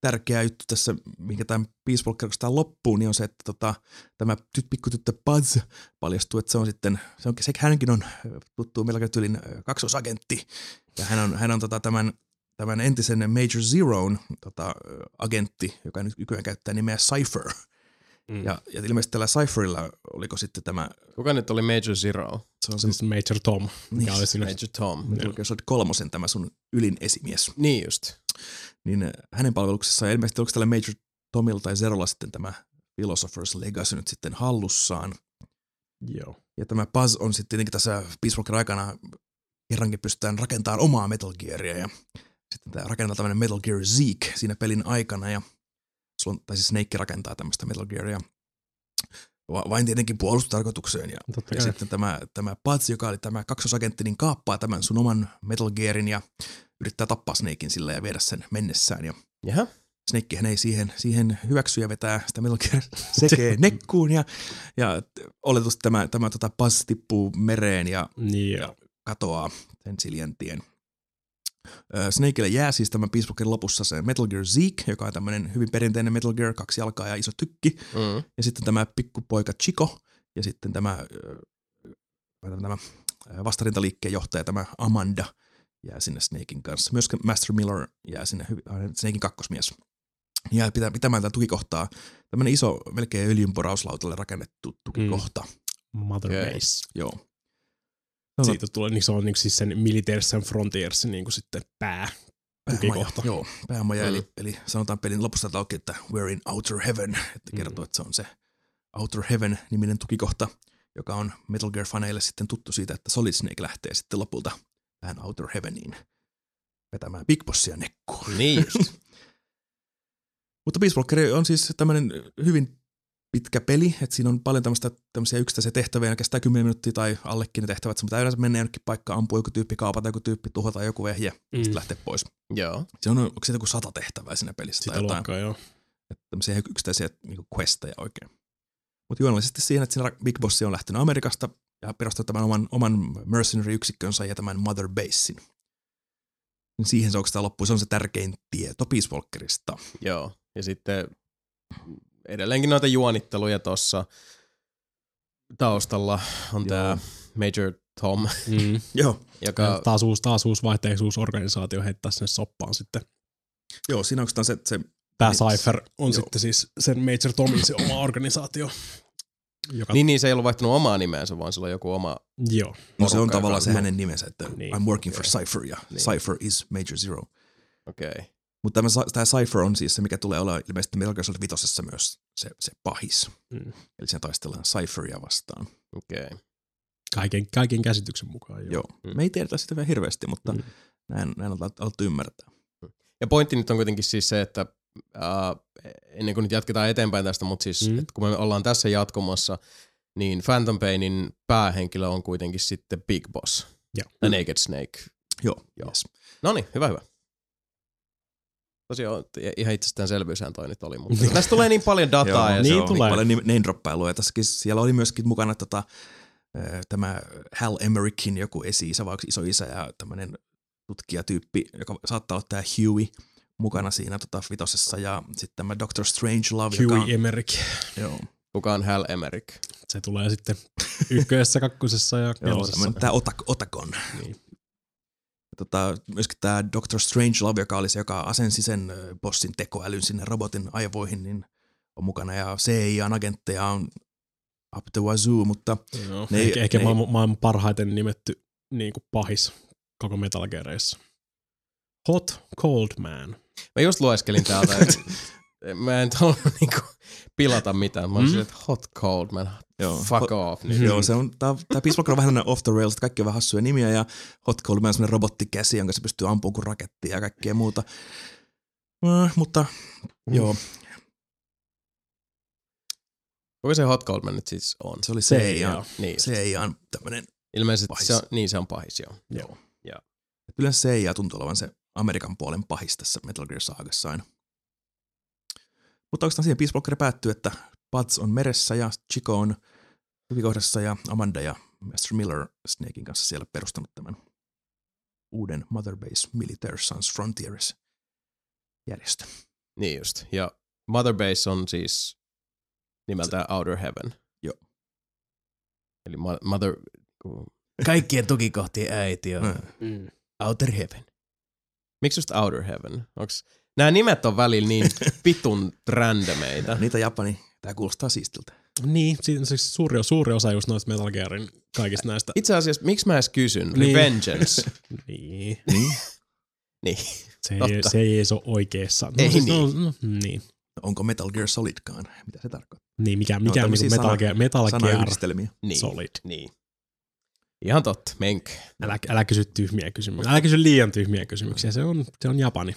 tärkeä juttu tässä, minkä tämä Peace Walker oikeastaan loppuu, niin on se, että tota, tämä tyt, pikkutyttö Buzz paljastuu, että se on sitten, se on, se, hänkin on tuttu melkein tyylin ö, kaksosagentti, ja hän on, hän on tota, tämän, tämän entisen Major Zeroon tota, agentti, joka nyt nykyään käyttää nimeä Cypher. Mm. Ja, ja ilmeisesti tällä Cypherilla oliko sitten tämä, Kuka nyt oli Major Zero? se on se Siis Major Tom, Niin, oli siinä. Major Tom. Metal Gear Solid kolmosen tämä sun ylin esimies. Niin just. Niin äh, hänen palveluksessaan, ilmeisesti oliko tällä Major Tomilla tai Zerolla sitten tämä Philosopher's Legacy nyt sitten hallussaan. Joo. Ja tämä Buzz on sitten tietenkin tässä Peace Walker aikana kerrankin pystytään rakentamaan omaa Metal Gearia ja sitten tämä rakennetaan tämmöinen Metal Gear Zeke siinä pelin aikana ja sulla on, tai siis Snake rakentaa tämmöistä Metal Gearia va- vain tietenkin puolustustarkoitukseen ja, Totta ja kai. sitten tämä, tämä Buzz, joka oli tämä kaksosagentti, niin kaappaa tämän sun oman Metal Gearin ja yrittää tappaa Snakein sillä ja viedä sen mennessään ja Jaha. Snakehän ei siihen, siihen hyväksy ja vetää sitä Metal Gear sekee nekkuun ja, ja oletusti tämä, tämä tota Buzz tippuu mereen ja Niin, joo. katoaa sen siljentien. Ö, Snakelle jää siis tämän Peace lopussa se Metal Gear Zeke, joka on tämmöinen hyvin perinteinen Metal Gear, kaksi jalkaa ja iso tykki. Mm. Ja sitten tämä pikkupoika Chico ja sitten tämä, tämä vastarintaliikkeen johtaja, tämä Amanda jää sinne Snakein kanssa. Myös Master Miller jää sinne äh, Snakein kakkosmies. Jää pitää, pitämään tätä tukikohtaa. Tämmöinen iso, melkein öljynporauslautalle rakennettu tukikohta. Mother Okei. Base. Joo. Siitä tulee, niin se on niin siis sen Militaries and Frontiers niin kuin sitten pää. Päämaja, tukikohta. joo, päämaja, Mm. mm. eli, eli sanotaan pelin lopussa että auki, että we're in Outer Heaven, että Mm. kertoo, että se on se Outer Heaven-niminen tukikohta, joka on Metal Gear-faneille sitten tuttu siitä, että Solid Snake lähtee sitten lopulta tähän Outer Heaveniin vetämään Big Bossia nekkuun. Niin just. Mutta Peace Walker on siis tämmöinen hyvin pitkä peli, että siinä on paljon tämmöistä, tämmöisiä yksittäisiä tehtäviä, kestää 10 minuuttia tai allekin ne tehtävät, sun pitää yleensä mennä jonnekin paikkaan, ampua joku tyyppi, kaapata joku tyyppi, tuhota joku vehje, mm. sitten lähteä pois. Joo. Se on, onko se joku sata tehtävää siinä pelissä tai Sitä jotain, luokkaa, joo. että tämmöisiä yksittäisiä niin questeja oikein. Mutta juonnollisesti siihen, että siinä Big Boss on lähtenyt Amerikasta ja perustanut tämän oman, oman mercenary-yksikkönsä ja tämän Mother Basein. Niin siihen se oikeastaan loppuu. Se on se tärkein tieto Peace Walkerista. Joo. Ja sitten edelleenkin noita juonitteluja tuossa taustalla on tämä Major Tom, Mm. Joo. joka... Taas uusi, taas uusi vaihteisuusorganisaatio heittää sinne soppaan sitten. Joo, siinä on oikeastaan se, se Tämä. Cypher on Joo. sitten siis sen Major Tomin se oma organisaatio. Joka, Niin, niin, se ei ollut vaihtanut omaa nimeensä, vaan sillä on joku oma... Joo. No se on tavallaan se hänen nimensä, että Niin, I'm working okei. for Cypher ja Niin. Cypher is Major Zero. Okei. Okay. Mutta tämä, tämä Cypher on siis se, mikä tulee olla ilmeisesti Metal Gear Solid vitosessa myös se, se pahis. Mm. Eli siinä taistellaan Cypheria vastaan. Okei. Okay. Kaiken, kaiken käsityksen mukaan. Joo. Joo. Mm. Me ei tiedetä sitä vielä hirveästi, mutta Mm. näin, näin on alettu ymmärtää. Ja pointti nyt on kuitenkin siis se, että uh, ennen kuin nyt jatketaan eteenpäin tästä, mutta siis Mm. mm. että kun me ollaan tässä jatkumassa, niin Phantom Painin päähenkilö on kuitenkin sitten Big Boss. Joo. The Naked Snake. Joo, Joo. Yes. No niin, hyvä hyvä. Tosiaan ihan itsestäänselvyyshän toi nyt oli, mutta tästä tulee niin paljon dataa. Joo, ja niin se on tulee. Paljon name droppailua ja tässäkin siellä oli myöskin mukana tota, tämä Hal Emmerikin joku esi-isä vai onko isoisä ja tämmöinen tutkijatyyppi, joka saattaa olla tämä Huey mukana siinä tota, vitosessa ja sitten tämä Doctor Strange Love, joka on, Huey Emerick. joo, Kuka on Hal Emmerich? Se tulee sitten ykkösessä, kakkosessa ja joo, tämmöinen tämä Otak, Otakon. Niin. Tota, myöskin tämä Doctor Strange Love, joka oli se, joka asensi sen bossin tekoälyn sinne robotin aivoihin, niin on mukana. Ja CIAn agentteja on up the wazoo, mutta Joo, Ne ehkä, ehkä ne maailman, maailman parhaiten nimetty niin kuin pahis koko Metal Gearissa. Hot Cold Man. Mä just lueskelin täältä, mä en halunnut niinku pilata mitään. Mä olin Mm. silleen, että hot cold man, joo. fuck off. Niin. Joo, se on, tää, tää Peace Walker on vähän off the rails, että kaikki on vähän hassuja nimiä ja Hot Cold Man on semmoinen robottikäsi, jonka se pystyy ampumaan kuin rakettia ja kaikkea muuta. Äh, mutta joo, Kuka se hot cold man nyt siis on? se oli. CIA. Niin, CIA on tämmöinen, ilmeisesti Pahis. se on, niin se on pahis, joo. Joo. yleensä CIA tuntuu olevan se Amerikan puolen pahis tässä Metal Gear Saagassa aina. Mutta oikeastaan siihen Peace Walker päättyy, että Buzz on meressä ja Chico on hyvikohdassa ja Amanda ja Master Miller Snakein kanssa siellä perustanut tämän uuden Mother Base Military Sons Frontiers järjestö. Niin just. Ja Mother Base on siis nimeltään Outer Heaven. Joo. Eli ma- Mother... Kaikkien tukikohtien äiti on Mm. Outer Heaven. Miksi just Outer Heaven? Onks... Nämä nimet on välillä niin vitun randomeita. Niitä Japani, tämä kuulostaa siistiltä. Niin, siinä on siis suuri, suuri osa just noista Metal Gearin kaikista näistä. Itse asiassa, miksi mä edes kysyn? Niin. Revengeance. Niin, Niin? niin. se ei, se ei edes ole oikeassa. No, Ei siis, niin. No, no, niin. Onko Metal Gear Solidkaan? Mitä se tarkoittaa? niin, mikä, No, mikä on tämmöisiä niin Metal Gear, Metal Gear niin. Solid. Niin. Ihan totta, menk. Älä, älä kysy tyhmiä kysymyksiä. Älä kysy liian tyhmiä kysymyksiä. Se on, se on Japani.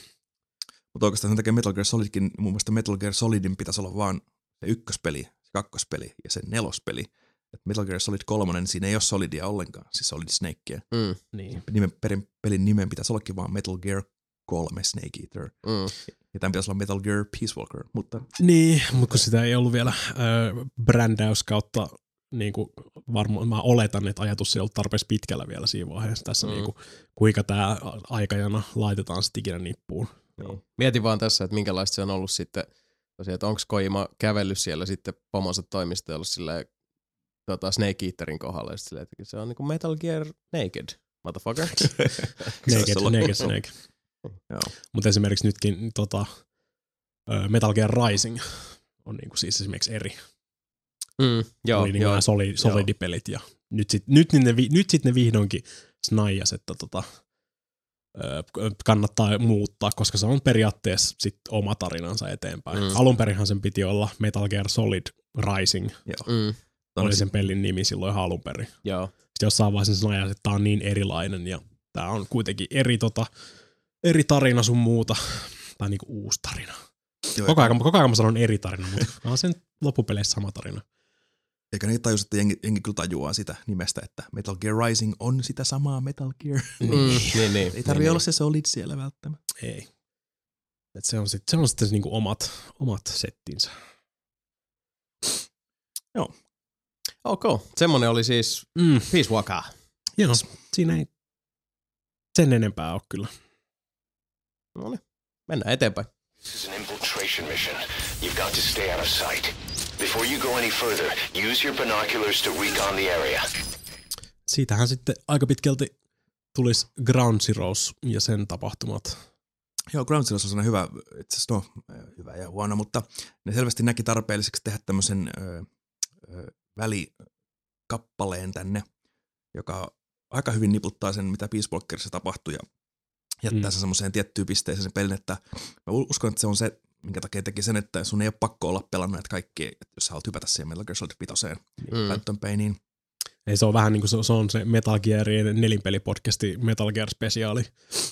Mutta oikeastaan sen takia Metal Gear Solidkin, mun mielestä Metal Gear Solidin pitäisi olla vaan se ykköspeli, se kakkospeli ja se nelospeli. Et Metal Gear Solid 3, niin siinä ei ole Solidia ollenkaan, siis Solid Snakea. Mm, Niin. Nimen, perin, pelin nimen pitäisi ollakin vaan Metal Gear 3 Snake Eater. mm. Ja tämän pitäisi olla Metal Gear Peace Walker, mutta Niin, mutta kun sitä ei ollut vielä ö, brändäys kautta, niin kuin varmaan mä oletan, että ajatus ei ollut tarpeeksi pitkällä vielä siinä vaiheessa tässä, mm. niin kuin, kuinka tämä aikajana laitetaan sitten ikinä nippuun. Niin. Mietin vaan tässä, että minkälaista se on ollut sitten, tosiaan, että onko Kojima kävellyt siellä sitten pomonsa toimistolla silleen, tota, Snake Eaterin kohdalla, silleen, että se on niinku Metal Gear Naked, motherfucker. Naked, naked Snake. Mutta esimerkiksi nytkin tota, Metal Gear Rising on niin kuin siis esimerkiksi eri. mm, joo, oli niin joo. nämä soli, solidipelit ja nyt sitten nyt, niin ne, nyt sit ne vihdoinkin snaijas, että tota, kannattaa muuttaa, koska se on periaatteessa sit oma tarinansa eteenpäin. Mm. Alunperinhan sen piti olla Metal Gear Solid Rising, joo. Mm, oli se- sen pelin nimi silloin ihan alun perin. joo. Sitten jossain vaiheessa snaijas, että tämä on niin erilainen ja tämä on kuitenkin eri, tota, eri tarina sun muuta. Tai niinku uusi tarina. joo, Koko ajan, koko ajan mä sanon eri tarina, mutta on sen loppupeleissä sama tarina. Eikä niitä tajus, että jengi, jengi kyllä tajuaa sitä nimestä, että Metal Gear Rising on sitä samaa Metal Gear. Mm, niin, niin. Ei tarvi niin, olla se Solid siellä välttämättä. Ei. Et se on sitten se on sit niinku omat, omat settinsä. Ok, semmonen oli siis Mm, Peace Walker. joo, siinä ei sen enempää ole kyllä. No niin, mennään eteenpäin. This is an infiltration mission. You've got to stay out of sight. Before you go any further, use your binoculars to recon the area. Siitähän sitten aika pitkälti tulisi Ground Zeroes ja sen tapahtumat. Joo, Ground Zeroes on sellainen hyvä, itse asiassa no, hyvä ja huono, mutta ne selvästi näki tarpeelliseksi tehdä tämmöisen ö, ö, välikappaleen tänne, joka aika hyvin niputtaa sen, mitä Peace Walkerissa tapahtui ja jättää Mm. sen semmoiseen tiettyyn pisteeseen sen pelin, että mä uskon, että se on se, minkä takia teki sen, että sun ei ole pakko olla pelannut näitä kaikki, että jos sä haluat hypätä siihen Metal Gear Solid 5 Mm. Phantom Painiin. Ei se on vähän niin kuin se, se on se Metal Gearien nelinpelipodcasti Metal Gear Speciaali,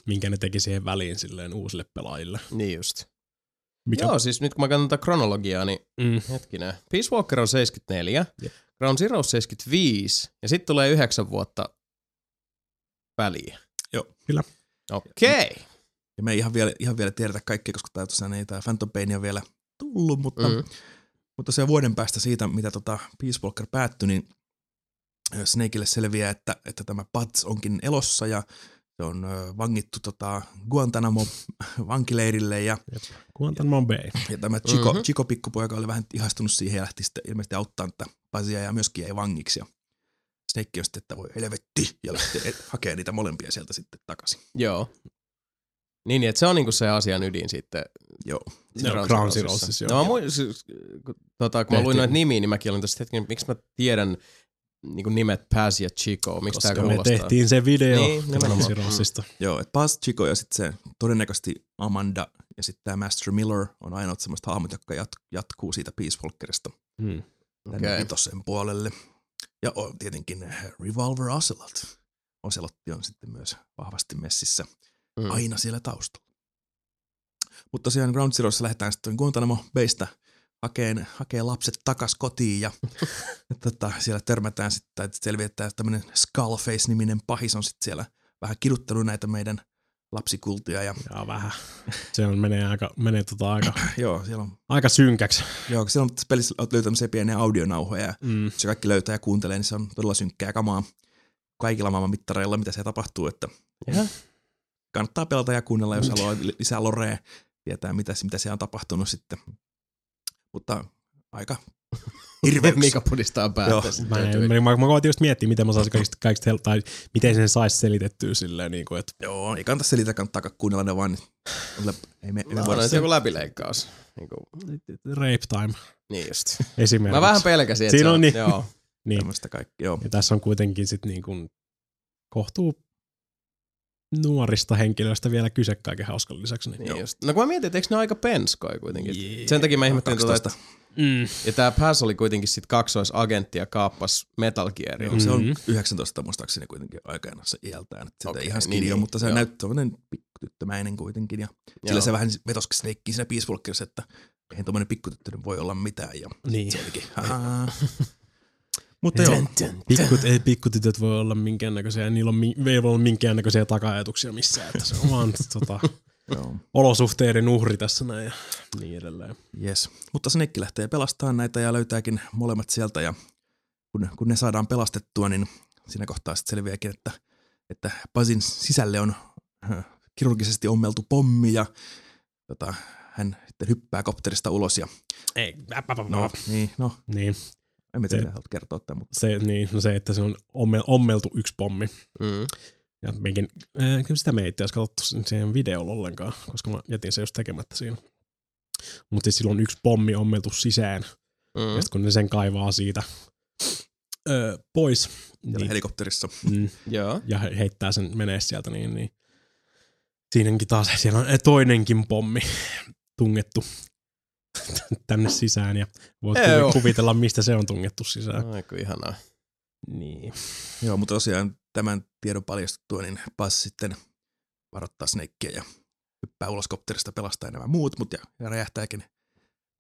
minkä ne teki siihen väliin silleen uusille pelaajille. Niin just. Mikä? Joo, siis nyt kun mä katson tätä kronologiaa, niin Mm. hetkinen. Peace Walker on 74, Jep. Ground Zero on 75, ja sitten tulee yhdeksän vuotta väliä. Joo. Kyllä. Okei. Okay. Ja me ei ihan vielä, ihan vielä tiedetä kaikkea, koska tää tosiaan ei tää Phantom Pain ole vielä tullut, mutta, mm. Mutta se vuoden päästä siitä, mitä tota Peace Walker päättyi, niin Snakeille selviää, että, että tämä Pats onkin elossa ja se on vangittu tota Guantanamo vankileirille ja, Guantanamo Bay. ja tämä Chico, Mhm. mm-hmm. Chico pikkupoika oli vähän ihastunut siihen ja lähti sitten ilmeisesti auttaa tätä Pazia ja myöskin jäi vangiksi ja Snake on sitten, että voi helvetti ja lähti et- hakemaan niitä molempia sieltä sitten takaisin. Joo. Niin, että se on niinku se asian ydin sitten. Joo. Joo, Ground Zeroesissa, No, joo. mä muin, siis, kun- tota, kun mä luin noita nimiä, niin mäkin olin tässä hetken, miksi mä tiedän niin kuin nimet Paz ja Chico, miksi tää Koska me kuulostaa? tehtiin se video Niin, Ground nimenomaan. Zeroesista. Joo, että Paz, Chico ja sitten se todennäköisesti Amanda ja sitten tämä Master Miller on ainoat semmoista hahmot, jotka jat- jatkuu siitä Peace Walkerista Mm. tänne Okei. vitosen puolelle. Ja on tietenkin Revolver Ocelot. Ocelotti on sitten myös vahvasti messissä Mm. aina siellä taustalla. Mutta tosiaan Ground Zeroissa lähdetään sitten Guantanamo Baystä hakeen, hakee lapset takas kotiin ja tota, siellä törmätään sitten, tai selvitetään, että tämmöinen Skullface-niminen pahis on sitten siellä vähän kiduttanut näitä meidän lapsikultia ja Ja vähän. Se on, menee aika, menee tota aika, joo, siellä on, aika synkäksi. joo, siellä on pelissä löytyy tämmöisiä pieniä audionauhoja ja Mm. se kaikki löytää ja kuuntelee, niin se on todella synkkää kamaa kaikilla maailman mittareilla, mitä siellä tapahtuu, että Jaha. Kannattaa pelata ja kuunnella, jos haluaa li- lisää lorea, tietää mitä, mitä siellä on tapahtunut sitten. Mutta aika hirveä. Mika pudistaa päätä. Joo. sitten Mä, mä, mä, mä koitin just miettiä, miten mä saisin kaikista, kaikista hel- tai miten sen saisi selitettyä silleen, niin kuin, että Joo, ei kannata selitä, kannattaa kuunnella ne vaan. Niin, ei me, ei me No, voida on se joku läpileikkaus. Niin, kuin, rape time niin just. esimerkiksi. Mä vähän pelkäsin, että Siinä se on niin. Joo. niin. tämmöistä kaikkea. Joo. Ja tässä on kuitenkin sit niin kuin kohtuu nuorista henkilöistä vielä kyse kaiken hauskan lisäksi. Niin. Niin just. No kun mä mietin, että eikö ne ole aika penskoja kuitenkin. Jee. Sen takia mä ihmettelin 12. että Mm. ja tää Paz oli kuitenkin sit kaksoisagentti ja kaappas Metal Gearia. Joo, se on Mhm. 19 muistaakseni kuitenkin aikana se iältään. Että Okei, okay, ihan niin, skidi niin, on, mutta se joo. näyttää semmoinen pikkutyttömäinen kuitenkin. Ja sillä Joo. se vähän vetoski Snakeen siinä Peace Walkerissa, että eihän tuommoinen pikkutyttö nyt voi olla mitään. Ja Niin. se olikin. mutta joo, Pikkut, ei pikkutytöt voi olla minkäännäköisiä, niillä on, mi- ei voi olla minkäännäköisiä taka-ajatuksia missään, että se on vaan tota, joo. olosuhteiden uhri tässä näin ja niin edelleen. Yes. Mutta Snake lähtee pelastamaan näitä ja löytääkin molemmat sieltä ja kun, kun ne saadaan pelastettua, niin siinä kohtaa sitten selviääkin, että, että Pazin sisälle on äh, kirurgisesti ommeltu pommi ja tota, hän sitten hyppää kopterista ulos ja Ei, no. no, niin, no, niin, en mä tiedä, haluat kertoa tämän, mutta se, niin, no se, että se on omme, ommeltu yksi pommi. Mm. Ja mekin, äh, kyllä sitä me ei itse asiassa katsottu sen- siihen videolla ollenkaan, koska mä jätin se just tekemättä siinä. Mutta siis silloin on yksi pommi ommeltu sisään, mm. Ja kun ne sen kaivaa siitä öö, pois, siellä niin, helikopterissa. mm, Joo. ja he- heittää sen menee sieltä, niin, niin siinäkin taas siellä on toinenkin pommi tungettu tänne sisään ja voit kuvi- kuvitella, mistä se on tungettu sisään. Aiku ihanaa. Niin. Joo, mutta tosiaan tämän tiedon paljastuttua, niin Paz sitten varoittaa Snakea ja hyppää ulos kopterista pelastaa nämä muut, mutta ja, räjähtääkin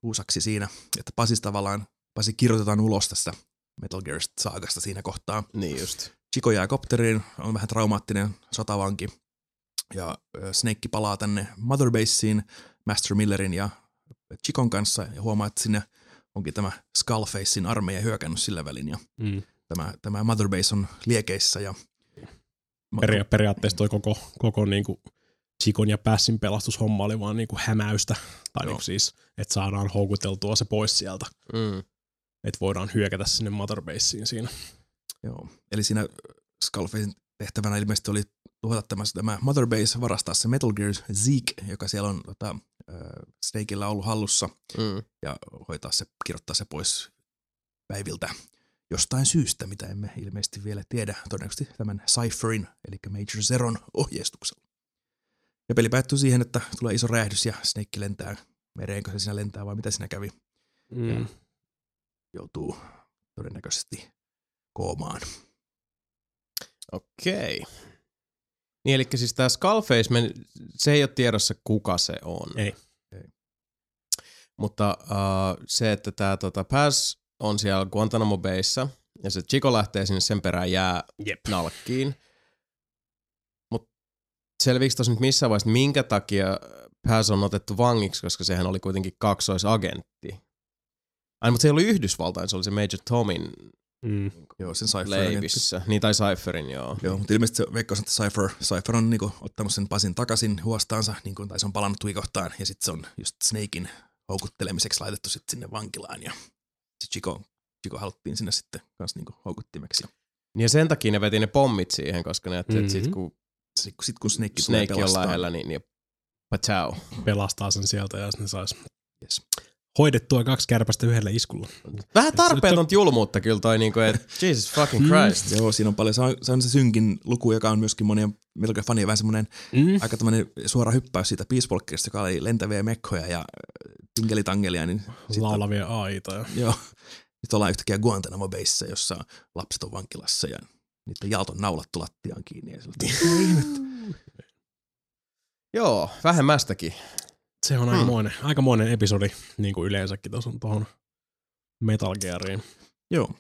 uusaksi siinä, että Pazis tavallaan, Pasi kirjoitetaan ulos tästä Metal Gear saagasta siinä kohtaa. Niin just. Chico jää kopteriin, on vähän traumaattinen sotavanki, ja Snake palaa tänne Mother Baseen Master Millerin ja Chikon kanssa, ja huomaa, että sinne onkin tämä Skullfacein armeija hyökännyt sillä välin, ja Mm. tämä, tämä Mother Base on liekeissä ja Peria- periaatteessa toi koko, koko niinku Chikon ja Passin pelastushomma oli vaan niinku hämäystä. Tai Joo. niinku siis, että saadaan houkuteltua se pois sieltä. Mm. Että voidaan hyökätä sinne Mother Baseen siinä. Joo. Eli siinä Skullfacein tehtävänä ilmeisesti oli tuhota tämä, tämä Mother Base, varastaa se Metal Gear Zeke, joka siellä on tota, äh, Snakeilla ollut hallussa, Mm. ja hoitaa se, kirjoittaa se pois päiviltä jostain syystä, mitä emme ilmeisesti vielä tiedä, todennäköisesti tämän Cypherin, eli Major Zeron ohjeistuksella. Ja peli päättyy siihen, että tulee iso räjähdys ja Snake lentää mereenkö se siinä lentää vai mitä siinä kävi, Mm. joutuu todennäköisesti koomaan. Okei. Niin eli siis tää Skullface, men, se ei ole tiedossa kuka se on. Ei. Mutta uh, se, että tämä tota, Paz on siellä Guantanamo Bayssä ja se Chico lähtee sinne sen perään jää Jep. nalkkiin. Mutta selviikö tuossa nyt missään vaiheessa, minkä takia Paz on otettu vangiksi, koska sehän oli kuitenkin kaksoisagentti. Ai, mutta se ei ollut Yhdysvaltain, se oli se Major Tomin Mm. Joo, sen Cypher leivissä. Niin, tai Cypherin, joo. Joo, mutta ilmeisesti se veikkaus, että Cypher, Cypher on niinku ottanut sen Pasin takaisin huostaansa, niinku, tai se on palannut tuikohtaan, ja sitten se on just Snakein houkuttelemiseksi laitettu sit sinne vankilaan, ja se Chico, Chico haluttiin sinne sitten kanssa niinku houkuttimeksi. Niin ja sen takia ne veti ne pommit siihen, koska ne ajatteli, että sit Mhm. kun Sitten sit, kun Snake, Snake tulee on lähellä, niin, niin patau. Pelastaa sen sieltä ja sitten ne sais Yes. Hoidettua kaksi kärpästä yhdellä iskulla. Vähän tarpeetonta julmuutta kyllä toi, niinku, että Jesus fucking Christ. Joo, siinä on paljon. Se on, se on se synkin luku, joka on myöskin monien Gear fanien vähän semmoinen Mm. aika tämmöinen suora hyppäys siitä Peace Walkerista, joka oli lentäviä mekkoja ja äh, tinkelitangelia, niin on- Laulavia aita. Ja... Joo. Sitten ollaan yhtäkkiä Guantanamo Bayssä, jossa lapset on vankilassa ja niiden jaot on naulattu lattiaan kiinni. Ja siltä, Joo, vähemmästäkin. Se on Hmm. aikamoinen, aikamoinen episodi, niin kuin yleensäkin tuohon Metal Geariin. Joo,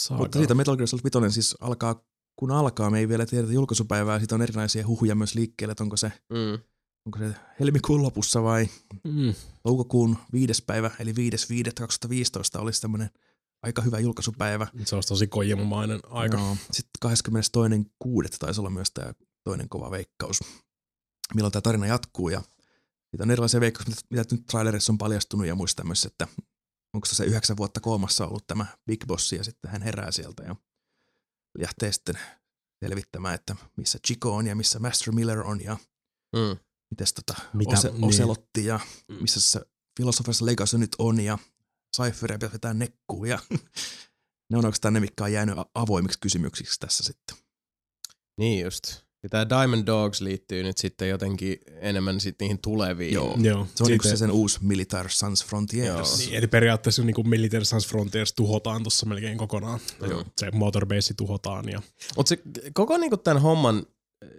Saakaan. mutta siitä Metal Gear Solid 5 siis alkaa, kun alkaa, me ei vielä tiedetä julkaisupäivää, siitä on erilaisia huhuja myös liikkeelle, että onko se, Mm. onko se helmikuun lopussa vai Mm. toukokuun viides päivä, eli 5.5.2015 olisi tämmöinen aika hyvä julkaisupäivä. Se olisi tosi kojimomainen aika. Joo. Sitten 22.6. taisi olla myös tämä toinen kova veikkaus, milloin tämä tarina jatkuu. Ja siitä on erilaisia veikkauksia, mitä mitä nyt trailerissa on paljastunut ja muista myös, että onko se yhdeksän vuotta koomassa ollut tämä Big Boss ja sitten hän herää sieltä ja lähtee sitten selvittämään, että missä Chico on ja missä Master Miller on ja Mm. mites tota Mitä- Ose, niin. Oselotti ja Mm. missä se Philosopher's Legacy nyt on ja Cypheria pitäisi vetää nekkuun ja ne on oikeastaan ne, mitkä on jäänyt avoimiksi kysymyksiksi tässä sitten. Niin just. Ja tämä Diamond Dogs liittyy nyt sitten jotenkin enemmän sitten niihin tuleviin. Joo. Joo. Se on yksi se sen uusi Militar Sans Frontiers. Joo. Niin, eli periaatteessa niin kuin Military Sans Frontiers tuhotaan tuossa melkein kokonaan. Joo. Se motorbase tuhotaan ja Mutta se koko niinku tämän homman äh,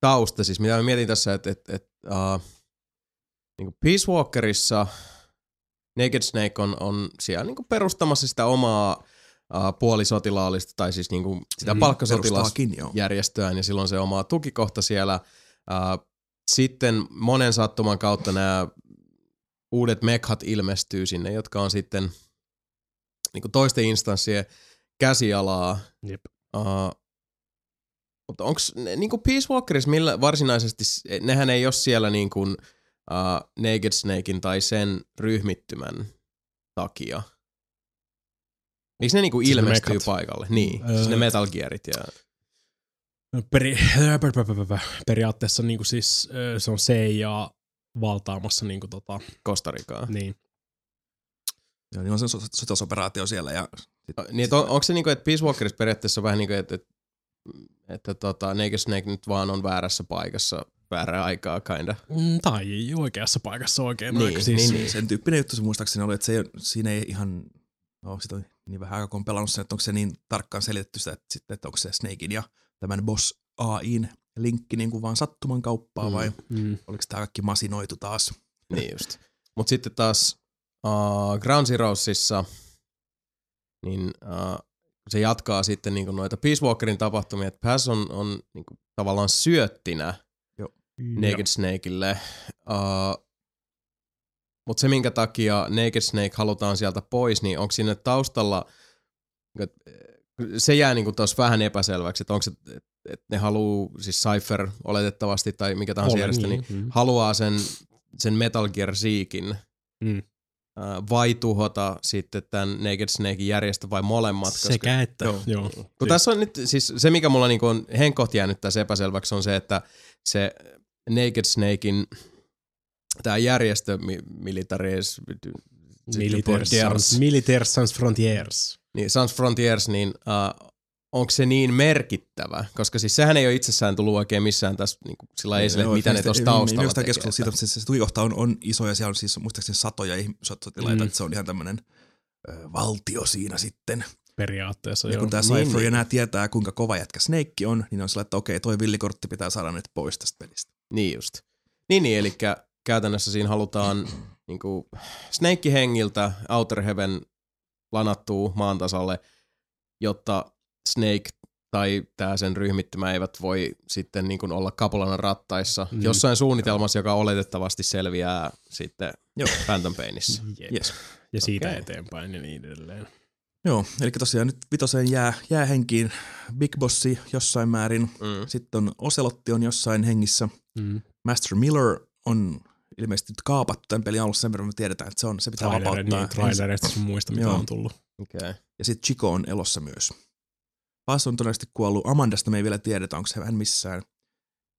tausta, siis mitä mä mietin tässä, että et, et, uh, niinku Peace Walkerissa Naked Snake on, on siellä niinku perustamassa sitä omaa uh, puolisotilaallista, tai siis niinku sitä Mm, mm, palkkasotilas Perustaakin, joo. järjestöään ja silloin se oma tukikohta siellä. Uh, sitten monen sattuman kautta nämä uudet mekhat ilmestyy sinne, jotka on sitten niin toisten instanssien käsialaa. Jep. Uh, mutta onko niin Peace Walkerissa millä varsinaisesti, nehän ei ole siellä niin kuin, uh, Naked Snakein tai sen ryhmittymän takia. Miksi ne niin kuin Siis ne ilmestyy mekhat? paikalle? Niin, Öö, siis ne Metal Gearit ja... peri, periaatteessa niin kuin siis, se on CIA valtaamassa niin kuin tota, Kostarikaa. niin. Joo, niin on se so- sotilasoperaatio siellä ja Niin, et on, onko se niinku, että Peace Walkerissa periaatteessa on vähän niin kuin, että, että, että tota, Naked Snake nyt vaan on väärässä paikassa väärää aikaa kinda. Mm, Tai ei oikeassa paikassa oikein. Niin, aika. siis, niin, niin. sen tyyppinen juttu se muistaakseni oli, että se ei, siinä ei ihan, no sitä on niin vähän aikaa kun on pelannut sen, että onko se niin tarkkaan selitetty sitä, että, sitten, että onko se Snakein ja tämän Boss AIin linkki niin kuin vaan sattuman kauppaa Mm. vai Mm. oliko tämä kaikki masinoitu taas? Niin just. Mutta sitten taas uh, Ground Zeroesissa, niin uh, se jatkaa sitten niinku noita Peace Walkerin tapahtumia, että Pass on, on niinku tavallaan syöttinä Naked Snakeille. Uh, Mutta se, minkä takia Naked Snake halutaan sieltä pois, niin onko siinä taustalla, se jää niinku tuossa vähän epäselväksi, että onko se, että et ne haluaa, siis Cypher oletettavasti tai mikä tahansa järjestö, niin Mm. haluaa sen, sen Metal Gear Seekin Mm. vai tuhota sitten tämän Naked Snakein järjestö vai molemmat. Sekä että, Joo. joo. Kun tässä on nyt, siis se mikä mulla niinku on henkot jäänyt tässä epäselväksi on se, että se Naked Snakein tämä järjestö mi- Militaries, Militaire Frontiers. Sans, Militaire Sans Frontiers. niin Sans Frontiers, niin uh, onko se niin merkittävä? Koska siis sehän ei ole itsessään tullut oikein missään tässä niin kuin, sillä esille, että mitä ne tuossa taustalla tekee. keskustelu siitä, että se, se tuikohta on, on iso ja siellä on siis muistaakseni satoja sotilaita, Mm. että se on ihan tämmöinen ö, valtio siinä sitten. Periaatteessa, Ja kun tämä Niin, Cypher niin. ja nämä tietää, kuinka kova jätkä Snake on, niin on sillä, että okei, toi villikortti pitää saada nyt pois tästä pelistä. Niin just. Niin, niin eli käytännössä siinä halutaan niinku Snake-hengiltä Outer Heaven lanattuu maan tasalle, jotta Snake tai tämä sen ryhmittymä eivät voi sitten niin kuin olla kapulana rattaissa mm. jossain suunnitelmassa, joka oletettavasti selviää sitten Joo. Phantom Painissa. Yes. Ja siitä Okei. eteenpäin ja niin edelleen. Joo, eli tosiaan nyt vitoseen jää, jää henkiin Big Bossi jossain määrin. Mm. Sitten on Oselotti on jossain hengissä. Mm. Master Miller on ilmeisesti nyt kaapattu tämän pelin alussa sen verran me tiedetään, että se, on, se pitää Trailereista, vapauttaa. niin, trailereista sun muista, mitä Joo. on tullut. Okay. Ja sitten Chico on elossa myös. Paas on todennäköisesti kuollut. Amandasta me ei vielä tiedetä, onko hän missään.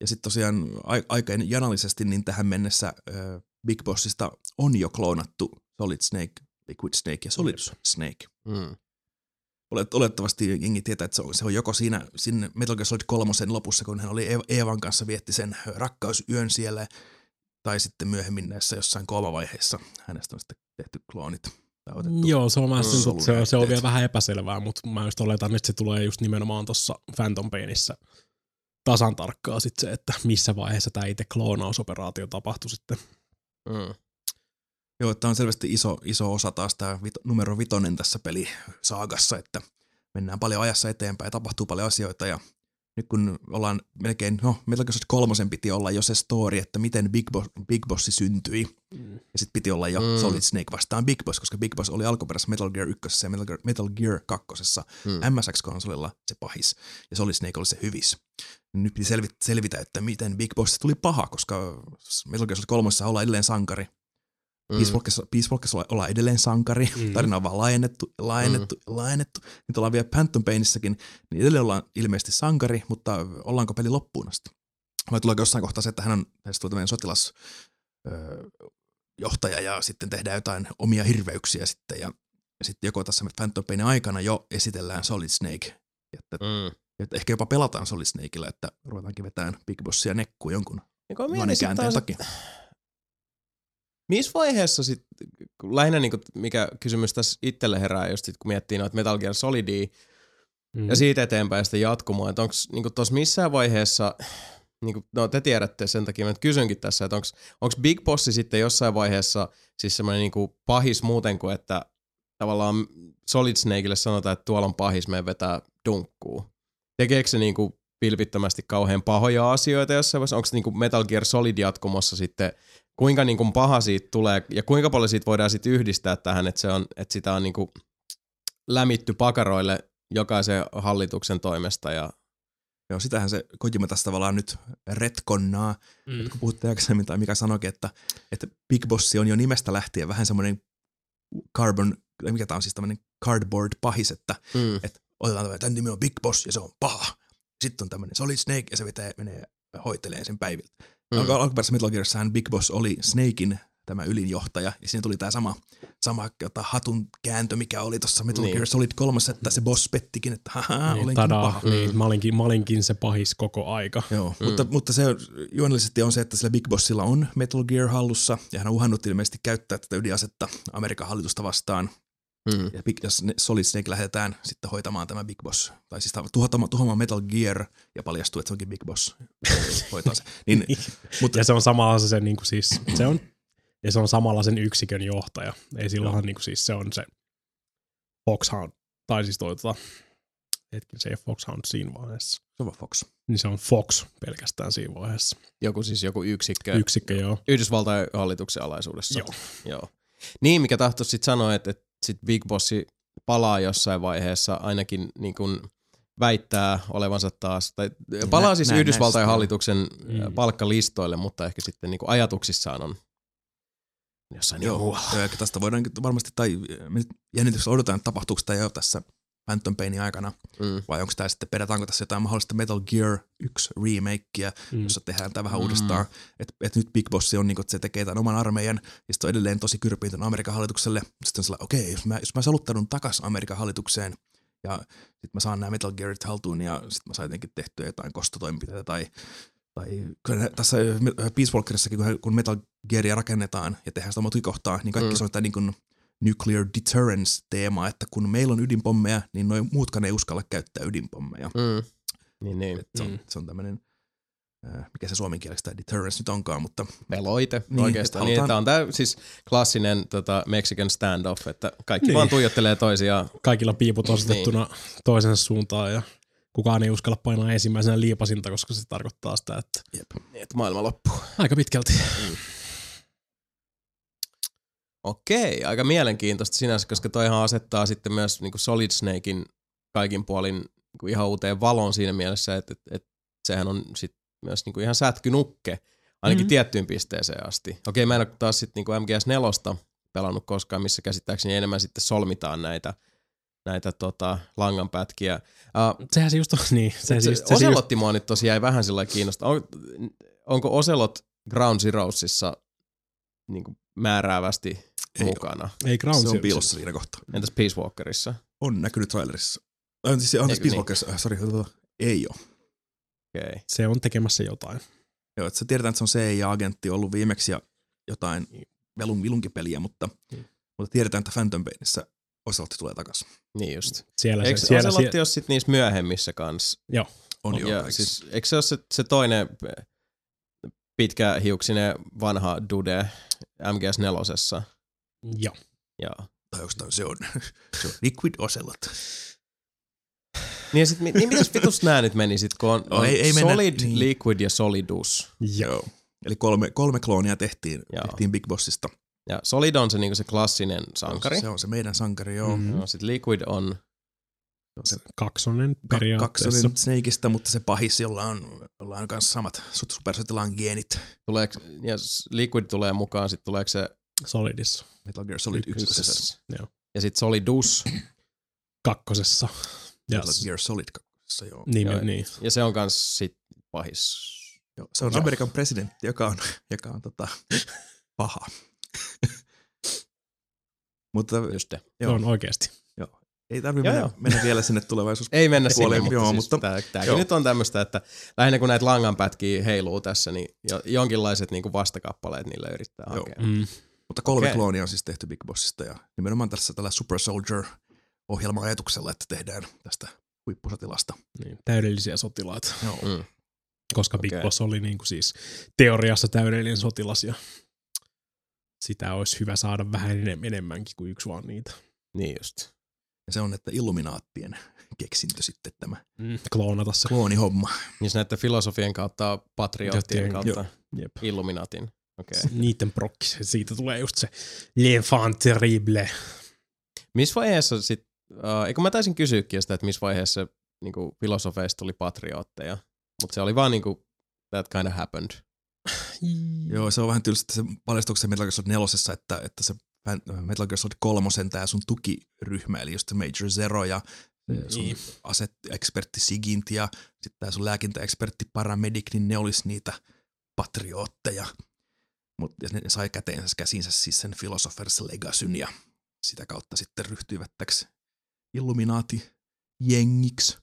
Ja sitten tosiaan ai- aika janallisesti niin tähän mennessä äh, Big Bossista on jo kloonattu Solid Snake, Liquid Snake ja Solid Snake. Mm. Olet, olettavasti jengi tietää, että se on, se on joko siinä, siinä Metal Gear Solid kolmosen lopussa, kun hän oli Eeva- Eevan kanssa vietti sen rakkausyön siellä, tai sitten myöhemmin näissä jossain koomavaiheessa hänestä on sitten tehty kloonit. Otettu. Joo, se on, vähän, Mm. se, se, on, se on vielä vähän epäselvää, mutta mä just oletan, että se tulee just nimenomaan tuossa Phantom Painissä tasan tarkkaa sit se, että missä vaiheessa tämä itse kloonausoperaatio tapahtui sitten. Mm. Joo, tämä on selvästi iso, iso osa taas tämä vito, numero vitonen tässä pelisaagassa, että mennään paljon ajassa eteenpäin ja tapahtuu paljon asioita ja nyt kun ollaan melkein, no Metal Gear Solid kolmosen piti olla jo se story, että miten Big, Boss, Big Bossi syntyi. Mm. Ja sitten piti olla jo Mm. Solid Snake vastaan Big Boss, koska Big Boss oli alkuperäisessä Metal Gear 1 ja Metal Gear, Metal Gear 2 Mm. MSX-konsolilla se pahis ja Solid Snake oli se hyvis. Nyt piti selvitä, selvitä että miten Big Boss tuli paha, koska Metal Gear Solid 3 ollaan edelleen sankari. Mm. Peace Walkerissa, Peace Walkerissa olla- ollaan edelleen sankari. Mm. Tarina on vaan laajennettu, laajennettu, mm. laajennettu. Nyt ollaan vielä Phantom Painissakin, niin edelleen ollaan ilmeisesti sankari, mutta ollaanko peli loppuun asti? Vai tuleeko jossain kohtaa se, että hän on tämmöinen sotilas öö, johtaja ja sitten tehdään jotain omia hirveyksiä sitten ja, ja sitten joko tässä Phantom Painin aikana jo esitellään Solid Snake. Että, Mm. että ehkä jopa pelataan Solid Snakeilla, että ruvetaankin vetään Big Bossia nekkuun jonkun käänteen taas, takia. Missä vaiheessa sitten, lähinnä niinku, mikä kysymys tässä itselle herää, just sit, kun miettii noita Metal Gear Solidia Mm. ja siitä eteenpäin sitä jatkumoa, että onko niinku tuossa missään vaiheessa, niinku, no te tiedätte sen takia, mä nyt kysynkin tässä, että onko Big Bossi sitten jossain vaiheessa siis semmoinen niinku pahis muuten kuin, että tavallaan Solid Snakeille sanotaan, että tuolla on pahis, me vetää dunkkuu. Tekeekö se niinku pilvittömästi kauhean pahoja asioita jossain vaiheessa? Onko niinku Metal Gear Solid jatkumossa sitten, kuinka niinku paha siitä tulee ja kuinka paljon siitä voidaan sitten yhdistää tähän, että, se on, että sitä on niinku lämitty pakaroille jokaisen hallituksen toimesta ja Joo, sitähän se Kojima tässä tavallaan nyt retkonnaa, Mm. että kun puhuttiin aikaisemmin, tai mikä sanoikin, että, että Big Boss on jo nimestä lähtien vähän semmoinen carbon, tai mikä tämä on siis tämmöinen cardboard pahis, että mm, että otetaan tämmöinen, tämän nimi on Big Boss ja se on paha. Sitten on tämmöinen Solid Snake ja se vetää, menee hoitelee sen päiviltä. Mm. Alku, alkuperäisessä Metal Gearissahan Big Boss oli Snakein tämä ylinjohtaja ja siinä tuli tämä sama, sama jota, hatun kääntö, mikä oli tuossa Metal Niin. niin. Gear Solid 3, että se boss pettikin, että haha, niin, olenkin tada, paha. niin, mä, olinkin, mä olinkin se pahis koko aika. Joo, mm. mutta, mutta se juonellisesti on se, että sillä Big Bossilla on Metal Gear hallussa ja hän on uhannut ilmeisesti käyttää tätä ydinasetta Amerikan hallitusta vastaan. Mm, Ja Big, jos ne- Solid Snake lähetetään sitten hoitamaan tämä Big Boss, tai siis tuhoamaan, tuhoamaan Metal Gear ja paljastuu, että se onkin Big Boss hoitaa se. Niin, mutta Ja se on samalla se, niin kuin siis, se on, ja se on samalla sen yksikön johtaja. Ei silloinhan niin kuin siis se on se Foxhound, tai siis toi tota, hetken, se ei ole Foxhound siinä vaiheessa. se on Fox. Niin se on Fox pelkästään siinä vaiheessa. joku siis joku yksikkö. Yksikkö, joo. Yhdysvaltain hallituksen alaisuudessa. Joo. Joo. Niin, mikä tahtoisi sitten sanoa, että, että sit Big Bossi palaa jossain vaiheessa ainakin niin kuin väittää olevansa taas, tai palaa Nä- siis näin Yhdysvaltain näistä. hallituksen Mm. palkkalistoille, mutta ehkä sitten niin kuin ajatuksissaan on jossain Joo. Muualla. joo, tästä voidaan varmasti, tai jännityksellä odotetaan, että tapahtuuko tämä jo tässä Phantom Painin aikana, Mm. vai onko tämä sitten, pedataanko tässä jotain mahdollista Metal Gear 1 remakea, Mm. jossa tehdään tämä vähän Mm. uudestaan. Että et nyt Big Boss on, niin että se tekee tämän oman armeijan, ja sitten on edelleen tosi kyrpiintön Amerikan hallitukselle. Sitten on sellainen, okei, jos mä, jos mä saluttaudun takaisin Amerikan hallitukseen, ja sitten mä saan nämä Metal Gearit haltuun, ja sitten mä saan jotenkin tehtyä jotain kostotoimenpiteitä, tai, tai kyllä tässä Peace Walkerissakin, kun, kun Metal Gearia rakennetaan ja tehdään sitä omaa kohtaa, niin kaikki Mm. se on tämä niin kuin nuclear deterrence-teema, että kun meillä on ydinpommeja, niin noin muutkaan ei uskalla käyttää ydinpommeja. Mm. Niin, niin. Et se, on, Mm. se on tämmöinen äh, mikä se suomenkieleksi tämä deterrence nyt onkaan, mutta Peloite Niin, niin, oikeastaan. että Niin, tämä on tämä siis klassinen tota, Mexican standoff, että kaikki Niin. niin. vaan tuijottelee toisiaan. Kaikilla piiput osoitettuna toisensa suuntaan ja kukaan ei uskalla painaa ensimmäisenä liipasinta, koska se tarkoittaa sitä, että Niin, että maailma loppuu. aika pitkälti. Okei, aika mielenkiintoista sinänsä, koska toihan asettaa sitten myös niin kuin Solid Snakein kaikin puolin niin kuin ihan uuteen valoon siinä mielessä, että, että, että sehän on sit myös niin kuin ihan sätkynukke, ainakin Mhm. mm. tiettyyn pisteeseen asti. Okei, mä en ole taas sitten niin kuin MGS4 pelannut koskaan, missä käsittääkseni enemmän sitten solmitaan näitä, näitä tota, langanpätkiä. Uh, Sehän se just on, niin. Se, se, se, se, Oselotti mua nyt tosiaan jäi vähän sillä kiinnostaa. On, onko Oselot Ground Zeroesissa niin määräävästi Ei mukana? ei Ground se on piilossa siinä kohtaa. Entäs Peace Walkerissa? On näkynyt trailerissa. On siis, on siis Eikö Peace niin? Walkerissa, äh, sorry, ei ole. Okei. Se on tekemässä jotain. Joo, että se tiedetään, että se on CIA-agentti ollut viimeksi ja jotain velun vilunkipeliä, mutta, Mm. mutta tiedetään, että Phantom Painissa Oselotti tulee takaisin. Niin just. Siellä Eikö se, siellä, Oselotti siellä, ole sitten niissä myöhemmissä kanssa? On On, jo ja siis, eikö se ole se, se toinen pitkähiuksinen vanha dude MGS4? Joo. Joo. Tai onko se on, se on Liquid Ocelot. Niin, sit, niin mitäs vitus nää nyt meni sit, kun on, No, on ei- ei mennä- Solid, niin. Liquid ja Solidus. Joo. Eli kolme, kolme kloonia tehtiin, Joo. tehtiin Big Bossista. Ja Solid on se, niinku se klassinen sankari. Se on se meidän sankari, joo. Mhm. Mm. Joo, sit Liquid on, Se on se Kaksonen ka- periaatteessa. kaksonen Snakeista, mutta se pahis, jolla on, jolla on kanssa samat supersotilaan geenit. tuleeko, ja Liquid tulee mukaan, sit tuleeko se Solidissa. Metal Gear Solid ykkösessä. ykkösessä. Joo. Ja sit Solidus, Kakkosessa. Ja, Metal Gear Solid kakkosessa, joo. niin, Joo. niin. ja se on kans sit pahis. joo. Se on Joo. Amerikan presidentti, joka on, joka on tota, paha. mutta Just se. joo, on oikeasti. ei tarvitse Joo, mennä, joo. mennä vielä sinne tulevaisuus. Ei mennä Puoleen, sinne, mutta, joo, siis mutta- joo. nyt on tämmöistä, että lähinnä kun näitä langanpätkiä heiluu tässä, niin jo, jonkinlaiset niinku vastakappaleet niille yrittää Joo. hakea. Mm. Mutta kolme Okei. kloonia on siis tehty Big Bossista ja nimenomaan tässä tällä Super Soldier-ohjelman ajatuksella, että tehdään tästä huippusotilasta. Niin, täydellisiä sotilaita. Joo. Mm. Koska Big Okei. Boss oli niin kuin siis teoriassa täydellinen sotilas ja sitä olisi hyvä saada vähän enem- enemmänkin kuin yksi vaan niitä. Niin just. Ja se on, että Illuminaattien keksintö sitten tämä Mm. Kloonata se. kloonihomma. Niin näiden filosofien kautta, patriottien Jottien- kautta, Jep. Illuminatin. Okei. Niiden prokki, siitä tulee just se l'enfant terrible. Missä vaiheessa sit, uh, eikö mä taisin kysyäkin sitä, että missä vaiheessa niinku, filosofeista tuli patriotteja, mutta se oli vaan niinku, that kind of happened. Joo, se on vähän tylsä se paljastuksen Metal Gear Solid nelosessa, että, että se Metal Gear Solid kolmosen tämä sun tukiryhmä, eli just Major Zero ja sun Niin. aset-ekspertti Sigint ja sitten tämä sun lääkintäekspertti Paramedic, niin ne olisi niitä patriootteja. Mutta ne sai käteensä käsinsä siis sen Philosopher's Legacyn ja sitä kautta sitten ryhtyivät täksi Illuminati-jengiksi.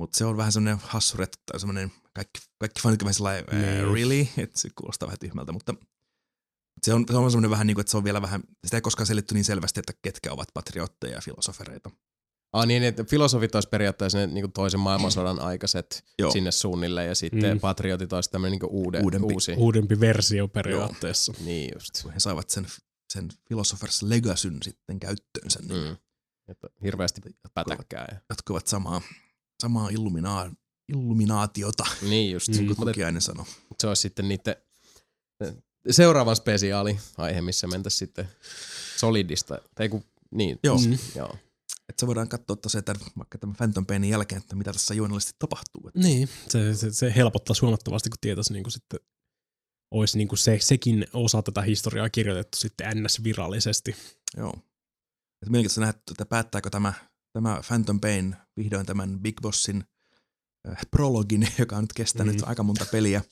Mutta se on vähän semmoinen hassuret tai semmoinen kaikki, kaikki fanit vähän sellainen. "Äh, really? Että se kuulostaa vähän tyhmältä, mutta se on, se on semmoinen vähän niin kuin, että se on vielä vähän, sitä ei koskaan selitty niin selvästi, että ketkä ovat patriotteja ja filosofereita. Ah niin, että filosofit olisi periaatteessa ne niinku toisen maailmansodan aikaiset Joo. sinne suunnille ja sitten Mm. mm. patriotit olisi tämmöinen niinku uude, Uudempi. uusi. Uudempi versio periaatteessa. Niin just. Kun he saivat sen, sen Philosopher's Legacyn sitten käyttöönsä, niin Mm. Että hirveästi pätäkkää. Ja. jatkuvat samaa, samaa illumina, illuminaatiota, Niin just. Mm. Mm. kuin Mutta Tukiainen sanoi. se olisi sitten niiden seuraavan spesiaali aihe, missä mentäisiin sitten solidista. Tai kun, niin. Joo. Mm. Joo. Että se voidaan katsoa tosiaan että vaikka tämän Phantom Painin jälkeen, että mitä tässä juonellisesti tapahtuu. Että Niin, se, se, se helpottaa huomattavasti, kun tietäisi niin kuin sitten olisi niin kuin se, sekin osa tätä historiaa kirjoitettu sitten NS-virallisesti. Joo. Että mielenkiintoista nähdä, että päättääkö tämä, tämä Phantom Pain vihdoin tämän Big Bossin äh, prologin, joka on nyt kestänyt Mm. mm. aika monta peliä.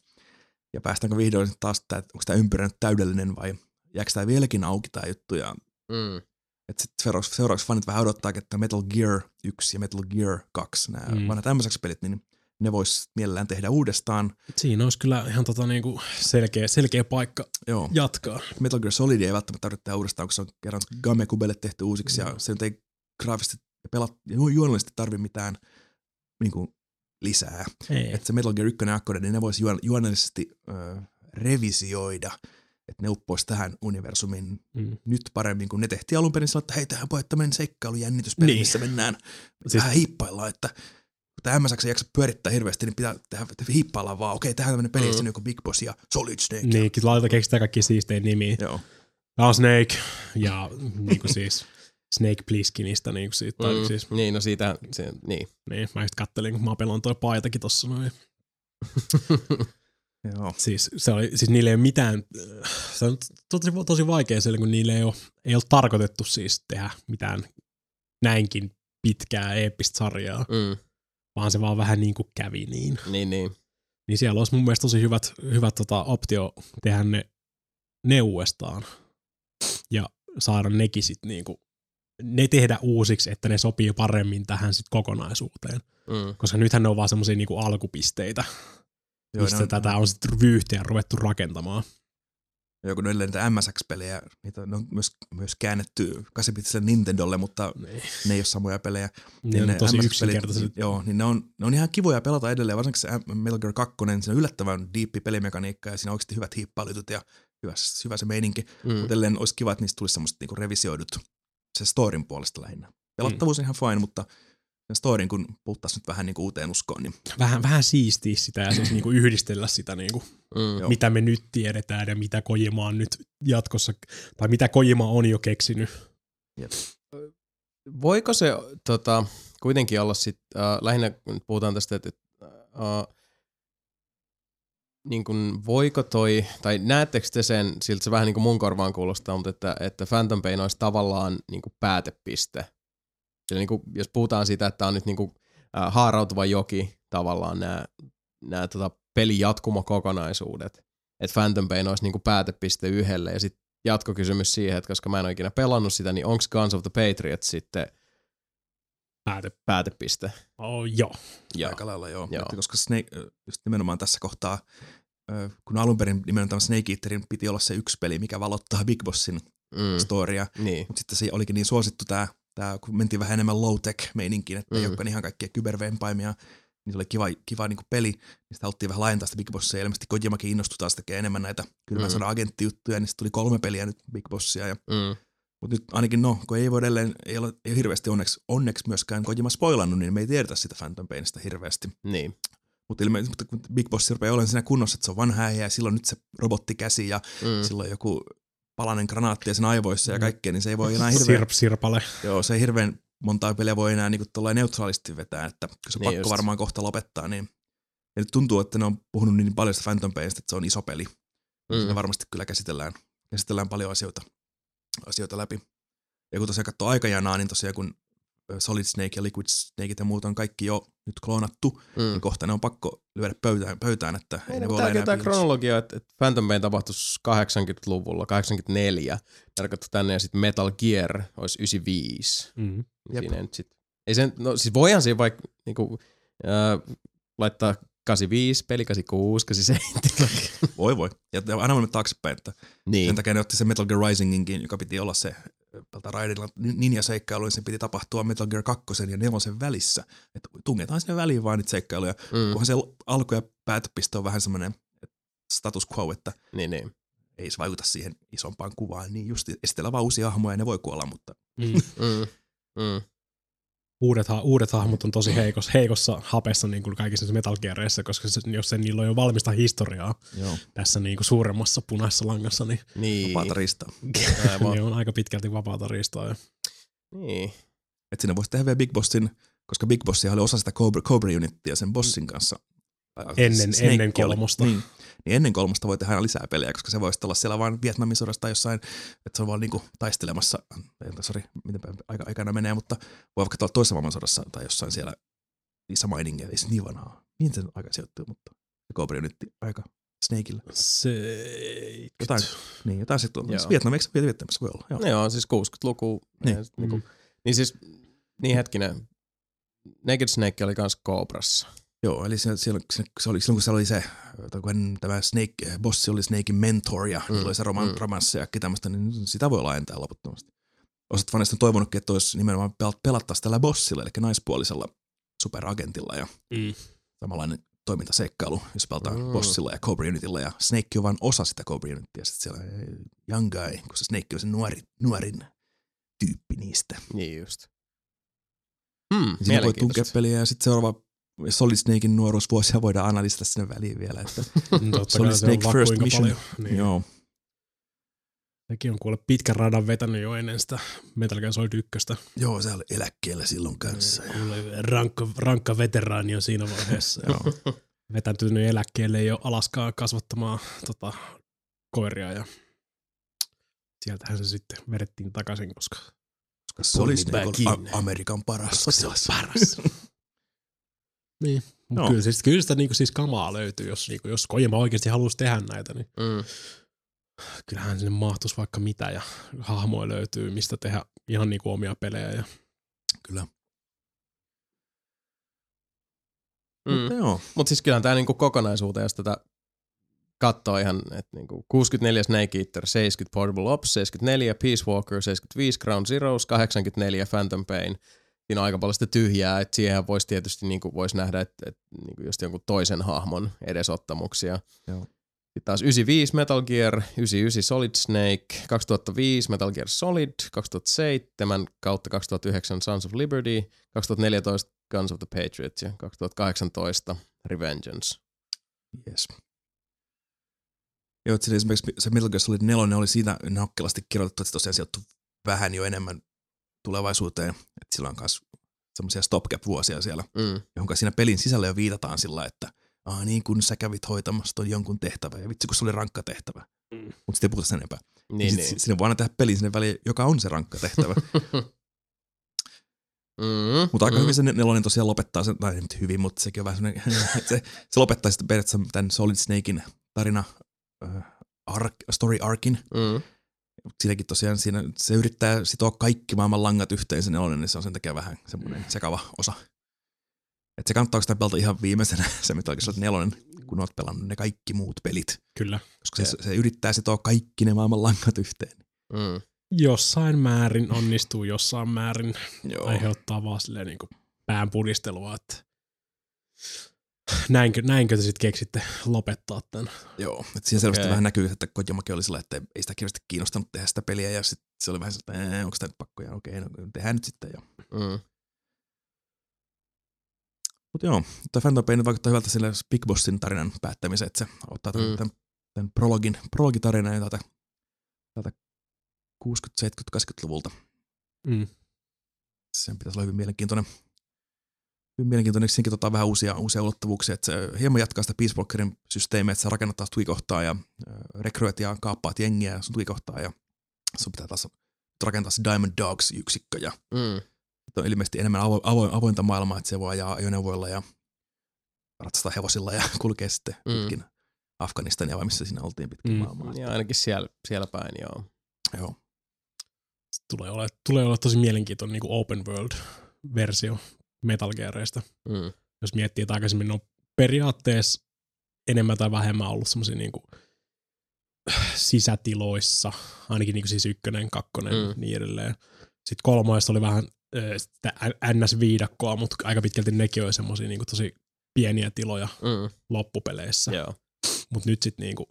Ja päästäänkö vihdoin taas, tää, onko tämä ympyrä nyt täydellinen vai jääkö tämä vieläkin auki tämä juttu. Ja Mm. Että sitten seuraavaksi, seuraavaksi fanit vähän odottaa, että Metal Gear 1 ja Metal Gear 2, nämä Mm. mm. vanhat tämmöiseksi pelit, niin ne vois mielellään tehdä uudestaan. Siinä olisi kyllä ihan tota niin kuin selkeä, selkeä paikka Joo. jatkaa. Metal Gear Solid ei välttämättä tarvitse uudestaan, kun se on kerran Gamekubelle tehty uusiksi ja Joo. se nyt ei graafisesti ja pelat, ju- juonellisesti tarvi mitään niin kuin, lisää. Että se Metal Gear 1 ja 2, niin ne voisi juon, juonellisesti ö, revisioida, että ne uppoisi tähän universumin Mm. nyt paremmin, kun ne tehtiin alun perin sillä, että hei, tähän voi tämmöinen seikkailu jännityspeli, Niin. niin. missä mennään Siis- vähän hiippaillaan, että kun tämä MSX ei jaksa pyörittää hirveästi, niin pitää tehdä, hiippaillaan vaan, okei, tähän tämmöinen peli, Mm. siinä on joku Big Boss ja Solid Snake. Niin, laita keksitään kaikki siistejä nimiä. Joo. On Snake ja niinku siis Snake Plisskenistä niinku siitä. Tai Mm, siis, Niin, no siitä, se, niin. niin, mä just kattelin, kun Mapel on toi paitakin tossa noin. Joo. Siis, se oli, siis niille ei ole mitään, se on tosi, tosi vaikea siellä, kun niille ei ole, ei ole tarkoitettu siis tehdä mitään näinkin pitkää eeppistä sarjaa, Mm, vaan se vaan vähän niin kuin kävi niin. niin, niin. Niin siellä olisi mun mielestä tosi hyvät, hyvät tota, optio tehdä ne, ne uudestaan ja saada nekin sit niinku, ne tehdä uusiksi, että ne sopii paremmin tähän sit kokonaisuuteen. Mm. Koska nythän ne on vaan semmosia niinku alkupisteitä, Joo, mistä ne on, tätä on sitten vyyhtiä ruvettu rakentamaan. Joo, kun ne on niitä MSX-pelejä, niitä on myös, myös käännetty 8 Nintendolle, mutta Niin. ne ei ole samoja pelejä. Ne on tosi yksinkertaiset. Joo, niin ne on, ne on ihan kivoja pelata edelleen, varsinkin se Metal Gear 2, niin siinä on yllättävän diippi pelimekaniikka ja siinä on oikeasti hyvät hiippailut ja hyvä, hyvä se meininki. Mm. Mm. Mutta edelleen olisi kiva, että niistä tulisi semmoista niinku revisioidut se storin puolesta lähinnä. Pelattavuus on ihan fine, mutta sen storin kun puhuttaisiin nyt vähän niinku uuteen uskoon, niin Vähän, vähän siistiä sitä ja siis niinku yhdistellä sitä, niinku, Mm. Joo. mitä me nyt tiedetään ja mitä Kojima on nyt jatkossa, tai mitä Kojima on jo keksinyt. Voiko se tota, kuitenkin olla sit, äh, lähinnä kun puhutaan tästä, että äh, niin kuin, voiko toi, tai näettekö te sen, siltä se vähän niin kuin mun korvaan kuulostaa, mutta että, että Phantom Pain olisi tavallaan niin kuin päätepiste. Eli niin kuin, jos puhutaan siitä, että on nyt niin kuin, äh, haarautuva joki tavallaan nämä, nämä tota, pelin jatkumokokonaisuudet, että Phantom Pain olisi niin kuin päätepiste yhdelle, ja sitten jatkokysymys siihen, että koska mä en ole ikinä pelannut sitä, niin onko Guns of the Patriots sitten Pääte. päätepiste? Oh, joo. Joo. aika lailla joo. Joo. Että koska Snake, just nimenomaan tässä kohtaa, kun alun perin nimenomaan Snake Eaterin piti olla se yksi peli, mikä valottaa Big Bossin Mm. storia, Niin. mutta sitten se olikin niin suosittu tämä, tää, kun mentiin vähän enemmän low-tech-meininkiin, että mm. ei olekaan ihan kaikkia kybervempaimia, niin se oli kiva, kiva niin peli, niin sitä haluttiin vähän laajentaa sitä Big Bossia, ja ilmeisesti Kojimakin innostui taas tekemään enemmän näitä kylmän Mm. sodan agenttijuttuja, niin sitten tuli kolme peliä nyt Big Bossia, ja Mm. mutta nyt ainakin no, kun ei voi edelleen, ei ole, ei ole hirveästi onneksi, onneksi myöskään Kojima spoilannut, niin me ei tiedetä sitä Phantom Painista hirveästi. Niin. Mutta ilmeisesti mutta Big Boss rupeaa olemaan siinä kunnossa, että se on vanha ja silloin nyt se robottikäsi ja mm. silloin joku palanen granaatti ja sen aivoissa ja Mm. kaikkea, niin se ei voi enää hirveän, Sirp, sirpale. joo, se ei hirveän montaa peliä voi enää niinku tuollain neutraalisti vetää, että kun se on Niin pakko just. varmaan kohta lopettaa, niin ja nyt tuntuu, että ne on puhunut niin paljon sitä Phantom Painista, että se on iso peli. Mm. Mm. varmasti kyllä käsitellään, käsitellään paljon asioita, asioita läpi. Ja kun tosiaan katsoo aikajanaa, niin tosiaan kun Solid Snake ja Liquid Snake ja muut on kaikki jo nyt kloonattu, Mm. niin kohta ne on pakko lyödä pöytään, pöytään että ei ne voi olla enää tämä kronologia, että, että Phantom Pain tapahtuisi 80-luvulla, 84, tarkoittaa tänne, ja sitten Metal Gear olisi 95. Mm. Niin Jep. Siinä ei nyt sit, ei sen, no siis voihan siinä vaikka niinku, äh, laittaa 85, peli 86, 87. Voi voi. Ja aina voimme taaksepäin, että niin. sen takia ne otti sen Metal Gear Risinginkin, joka piti olla se tältä Raidilla ninja-seikkailu, niin sen piti tapahtua Metal Gear 2 ja 4 välissä. Että tungetaan sinne väliin vaan niitä seikkailuja. Mm. Kunhan se alku- ja päätöpiste on vähän semmoinen status quo, että Niin, niin. ei se vaikuta siihen isompaan kuvaan, niin just esitellä vaan uusia hahmoja ja ne voi kuolla, mutta Mm. Mm. Mm. Uudet, ha- uudet hahmot on tosi heikos, heikossa hapessa niin kuin kaikissa Metal Geareissa, koska se, jos se, niillä on jo valmista historiaa joo, tässä niin kuin suuremmassa punaisessa langassa, niin Niin. vapaata ristaa. Aivan. ne on aika pitkälti vapaata riistoa. Ja niin. Että siinä voisi tehdä vielä Big Bossin, koska Big Boss oli osa sitä Cobra, Cobra Unittia sen bossin kanssa. Ennen- Snake ennen oli. kolmosta. Niin, niin ennen kolmosta voi tehdä aina lisää pelejä, koska se voisi olla siellä vain Vietnamin sodassa tai jossain, että se on vaan niinku taistelemassa, tai sori, miten aika, aikana menee, mutta voi vaikka olla toisessa maailmansodassa tai jossain siellä niissä mainingeja, ei se niin vanhaa. Mihin sen aika sijoittuu, mutta se Cobra Unitti aika Snakeillä. se... Jotain, niin, jotain se tuolla. Joo. Vietnamiksi Vietnamissa voi olla. Joo. No joo, siis 60-luku. Niin. Niin. Niinku, niin siis, niin hetkinen. Naked Snake oli kans Cobrassa. Joo, eli se, se, se oli, silloin kun se oli se, kun tämä Snake, bossi oli Snakein mentor ja Mm, oli se roman, mm. romanssi ja tämmöistä, niin sitä voi laajentaa loputtomasti. Osat faneista on toivonutkin, että olisi nimenomaan pelat- pelattaisiin tällä bossilla, eli naispuolisella superagentilla ja Mm. samanlainen toimintaseikkailu, jos pelataan Mm. bossilla ja Cobra Unitilla, ja Snake on vain osa sitä Cobra Unitia, sitten siellä Young Guy, kun se Snake on se nuori, nuorin tyyppi niistä. Niin just. Hmm, Siinä voi tunkea peliä, ja sitten seuraava Solid Snakein nuoruusvuosia voidaan analysoida sinne väliin vielä. Että, Totta Solid se Snake First Mission. paljon. Niin. joo, Sekin on kuule pitkän radan vetänyt jo ennen sitä Metal Gear Solid 1. joo, se oli eläkkeellä silloin kanssa. Ja, Kuule, rankka, rankka veteraani on siinä vaiheessa. joo. vetäytynyt eläkkeelle jo Alaskaa kasvattamaan tota, koiria ja sieltähän se sitten vedettiin takaisin, koska Koska in. a- Amerikan paras. se on paras. Niin. Mut Joo. Kyllä, siis, kyllä sitä niinku siis kamaa löytyy, jos, niinku, jos Kojima oikeasti haluaisi tehdä näitä, niin Mm. kyllähän sinne mahtuisi vaikka mitä ja hahmoja löytyy, mistä tehdä ihan niinku omia pelejä. Ja, Kyllä. Mm. Mutta joo, Mutta siis kyllähän tämä niinku kokonaisuuteen, jos tätä katsoo ihan, että niinku 64 Snake Eater, 70 Portable Ops, 74 Peace Walker, 75 Ground Zeroes, 84 Phantom Pain. Siinä on aika paljon sitä tyhjää, että siihen voisi tietysti niinku vois nähdä, että et, niinku just jonkun toisen hahmon edesottamuksia. Joo. Sitten taas 95 Metal Gear, 99 Solid Snake, 2005 Metal Gear Solid, 2007 kautta 2009 Sons of Liberty, 2014 Guns of the Patriots ja 2018 Revengeance. Yes. Joo, että siinä esimerkiksi se Metal Gear Solid 4 oli siitä nokkelasti kirjoitettu, että se tosiaan sijoittu vähän jo enemmän tulevaisuuteen. Että sillä on myös semmoisia stopgap-vuosia siellä, Mm. johon siinä pelin sisällä jo viitataan sillä, että Aa, niin kun sä kävit hoitamassa ton jonkun tehtävä ja vitsi kun se oli rankka tehtävä. Mm. Mutta sitten ei puhuta sen enempää. Niin, Sit niin. Sinne voi aina tehdä pelin sinne väliin, joka on se rankka tehtävä. Mm, Mutta aika mm. hyvin se nelonen tosiaan lopettaa sen, tai ei nyt hyvin, mutta sekin on vähän semmoinen, se, se lopettaa sitten periaatteessa tämän Solid Snakein tarina äh, arc, story arkin. Mm. Siinäkin tosiaan siinä, se yrittää sitoa kaikki maailman langat yhteen se nelonen, niin se on sen takia vähän semmoinen sekava osa. Et se kannattaa sitä pelata ihan viimeisenä, se Gear Solid nelonen, kun oot pelannut ne kaikki muut pelit. kyllä. Koska se, se yrittää sitoa kaikki ne maailman langat yhteen. Mm. Jossain määrin onnistuu, jossain määrin Joo. aiheuttaa vaan silleen niin pään puristelua, että näinkö, näinkö te sitten keksitte lopettaa tämän. Joo, että siinä selvästi Okei. vähän näkyy, että Kojimakin oli sillä, että ei sitä kirjasti kiinnostanut tehdä sitä peliä, ja sitten se oli vähän sellaista, että onko tämä nyt pakko, ja okei, no tehdään nyt sitten. Ja. Mm. Mutta joo, tämä Phantom Pain vaikuttaa hyvältä sille Big Bossin tarinan päättämiseen, että se ottaa tämän, Mm. mm. tämän, tämän prologin, prologitarinan täältä, täältä 60-, 70-, 80-luvulta. Mm. Sen pitäisi olla hyvin mielenkiintoinen. Hyvin mielenkiintoinen, senkin tota vähän uusia, uusia ulottuvuuksia, että se hieman jatkaa sitä Peace Walkerin systeemiä, että sä rakennat taas tukikohtaa ja rekryöt ja kaappaat jengiä sun tukikohtaa ja sun pitää taas rakentaa se Diamond Dogs-yksikkö ja Mm. On ilmeisesti enemmän avo, avo, avointa maailmaa, että se voi ajaa ajoneuvoilla ja ratsastaa hevosilla ja kulkee sitten Mm. pitkin Afganistania vai missä siinä oltiin pitkin Mm. mm. maailmaa. Ja ainakin siellä, siellä päin, joo. Joo. Tulee olla, tulee olla tosi mielenkiintoinen niin open world-versio Metal Gearista. Mm. Jos miettii, että aikaisemmin ne on periaatteessa enemmän tai vähemmän ollut semmoisia niin sisätiloissa, ainakin niin kuin siis ykkönen, kakkonen Mm. mm. niin edelleen. Sitten kolmoista oli vähän äh, sitä NS-viidakkoa, mutta aika pitkälti nekin oli semmoisia niin tosi pieniä tiloja Mm. loppupeleissä. Joo. Mutta nyt sitten niinku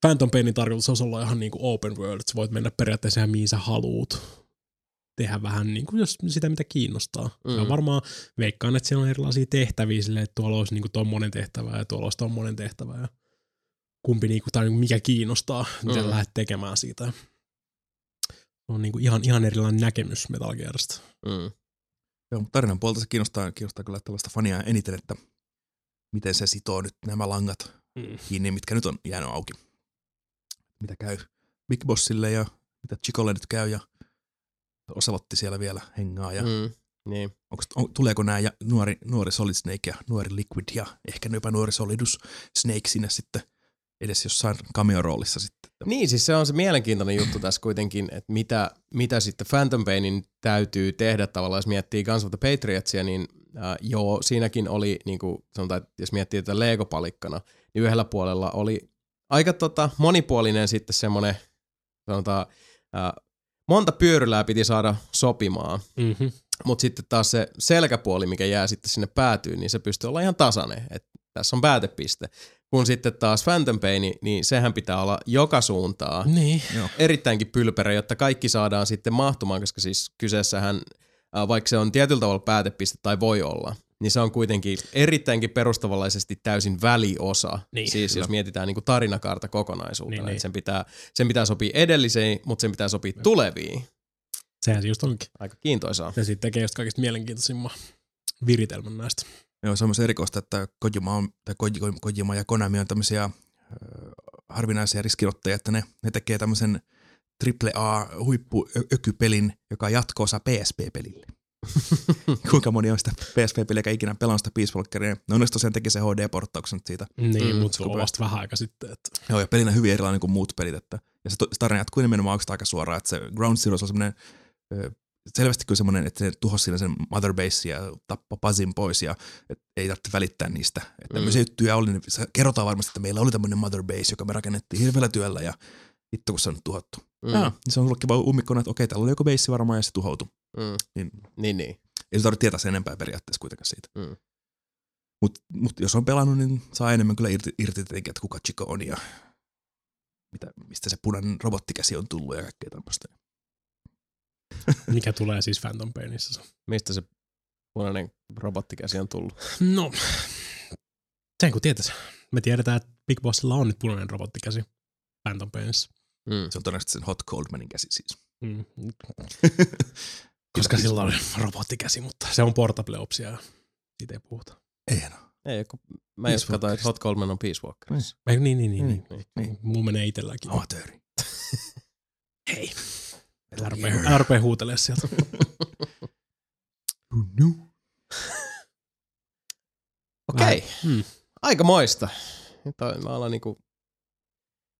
Phantom Painin tarkoitus olisi olla ihan niinku open world, voit mennä periaatteessa ihan mihin sä haluut. Tehdä vähän niinku jos sitä, mitä kiinnostaa. Mm. Ja varmaan veikkaan, että siellä on erilaisia tehtäviä silleen, että tuolla olisi niinku tommonen tehtävä ja tuolla olisi tommonen tehtävä. Ja kumpi niinku, tai niinku mikä kiinnostaa, mitä Mm. mm. lähdet tekemään siitä. On niinku ihan, ihan erilainen näkemys Metal Gearista. Mm. Joo, mutta tarinan puolta se kiinnostaa, kiinnostaa kyllä tällaista fania eniten, että miten se sitoo nyt nämä langat Mm. kiinni, mitkä nyt on jäänyt auki. Mitä käy Big Bossille ja mitä Chicolle nyt käy ja Oselotti siellä vielä hengaa ja mm. Niin. onks, on, tuleeko nämä ja nuori, nuori Solid Snake ja nuori Liquid ja ehkä jopa nuori Solidus Snake sinne sitten edes jossain cameo-roolissa sitten. Niin, siis se on se mielenkiintoinen juttu tässä kuitenkin, että mitä, mitä sitten Phantom Painin täytyy tehdä tavallaan, jos miettii Guns of the Patriotsia, niin äh, joo, siinäkin oli, niin kuin sanotaan, että jos miettii tätä Lego-palikkana, niin yhdellä puolella oli aika tota, monipuolinen sitten semmoinen, sanotaan, äh, monta pyörylää piti saada sopimaan. Mm-hmm. Mutta sitten taas se selkäpuoli, mikä jää sitten sinne päätyyn, niin se pystyy olla ihan tasainen. Et tässä on päätepiste. Kun sitten taas Phantom Pain, niin sehän pitää olla joka suuntaan Niin. erittäinkin pylperä, jotta kaikki saadaan sitten mahtumaan, koska siis kyseessähän, äh, vaikka se on tietyllä tavalla päätepiste tai voi olla, niin se on kuitenkin erittäinkin perustavanlaisesti täysin väliosa. Niin, siis kyllä. jos mietitään niin kuin tarinakaarta kokonaisuutena, Niin, niin. Sen, pitää, sen pitää sopia edelliseen, mutta sen pitää sopia tuleviin. Sehän se just onkin. Aika kiintoisaa. Ja sitten tekee just kaikista mielenkiintoisimman viritelmän näistä. Joo, se on myös erikoista, että Kojima, on, tai Koji- Kojima ja Konami on tämmöisiä äh, harvinaisia riskinottajia, että ne, ne tekee tämmöisen AAA huippuökypelin, joka on jatko-osa PSP-pelille. Kuinka moni on sitä PSP-peliä, eikä ikinä pelannut sitä Peace Walkeria. No onneksi tosiaan teki se HD-porttauksen siitä. Niin, Mm, mutta se on vasta vähän aika sitten. Että... Joo, ja pelinä hyvin erilainen kuin muut pelit. Että, ja se, tarina jatkuu nimenomaan oikeastaan aika suoraan, että se Ground Zero on semmoinen selvästi kyllä semmoinen, että se tuhosi siinä sen Mother Base ja tappoi Pazin pois ja et ei tarvitse välittää niistä. Että tämmöisiä juttuja oli, niin kerrotaan varmasti, että meillä oli tämmöinen Mother Base, joka me rakennettiin hirveällä työllä ja hitto kun se on nyt tuhottu. Mm, Mm. Ja, niin se on ollutkin vaan ummikkona, että okei, täällä oli joku base varmaan ja se tuhoutui. Mm. Niin Niin, niin. ei se tarvitse tietää sen enempää periaatteessa kuitenkaan siitä. Mm. Mutta mut jos on pelannut, niin saa enemmän kyllä irti, irti tietenkin, että kuka Chico on ja mitä, mistä se punainen robottikäsi on tullut ja kaikkea tämmöistä. Mikä tulee siis Phantom Painissa. Mistä se punainen robottikäsi on tullut? No, sen kun tietäisi. Me tiedetään, että Big Bossilla on nyt punainen robottikäsi Phantom Painissa. Mm. Se on todennäköisesti sen Hot Coldmanin käsi siis. Mm. Koska sillä on robottikäsi, mutta se on portable opsia ja siitä ei puhuta. Ei no. Ei, kun mä Peace katsoin, että. Hot Coleman on Peace Walkerissa. Ei, niin, niin, niin. niin. Niin, niin. Muu menee itselläkin. Amatööri. Hei. Älä rupea, älä rupea huutelemaan sieltä. No. Okei, Hmm. aika moista. Nyt on- mä alan niinku...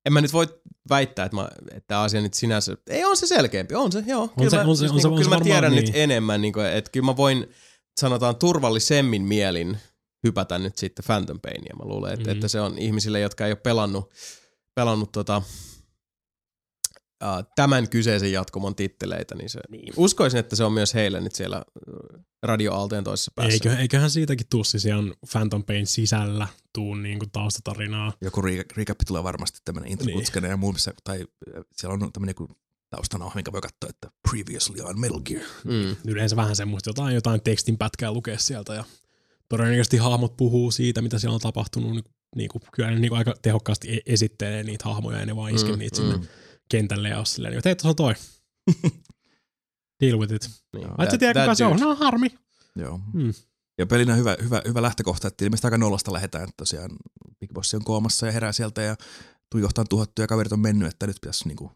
En mä nyt voi väittää, että, mä, että asia nyt sinänsä... Ei, on se selkeämpi, on se, joo. Kyllä se- mä, on se- siis on se- niinku, on se kyllä mä tiedän varmaan nyt niin. enemmän, niinku, että kyllä mä voin, sanotaan turvallisemmin mielin hypätä nyt sitten Phantom Painia. Mä luulen, että, Mhm. että se on ihmisille, jotka ei ole pelannut, pelannut tota, tämän kyseisen jatkumon titteleitä, niin se, Niin. uskoisin, että se on myös heille nyt siellä radioaaltojen toisessa päässä. Eikö, eiköhän siitäkin tuu siis ihan Phantom Pain sisällä tuu niinku taustatarinaa. Joku re- recap tulee varmasti tämmöinen introkutskene niin. ja muu, missä, tai siellä on tämmöinen joku taustanauha, minkä voi katsoa, että previously on Metal Gear. Mm. Yleensä vähän semmoista jotain, jotain tekstin pätkää lukea sieltä ja todennäköisesti hahmot puhuu siitä, mitä siellä on tapahtunut. Niin, niin kuin, kyllä ne niin kuin aika tehokkaasti e- esittelee niitä hahmoja ja ne vaan iske mm, niitä sinne mm. Kentälle ja on silleen, että hei, tuossa on toi. Deal with it. Niin. Ai, et sä tiedä, kuka se on? No harmi. Joo. Mm. Ja pelinä hyvä, hyvä, hyvä lähtökohta, että ilmeisesti aika nollasta lähdetään, että tosiaan Big Boss on koomassa ja herää sieltä ja tuijohtaa tuhottu ja kaverit on mennyt, että nyt pitäisi niinku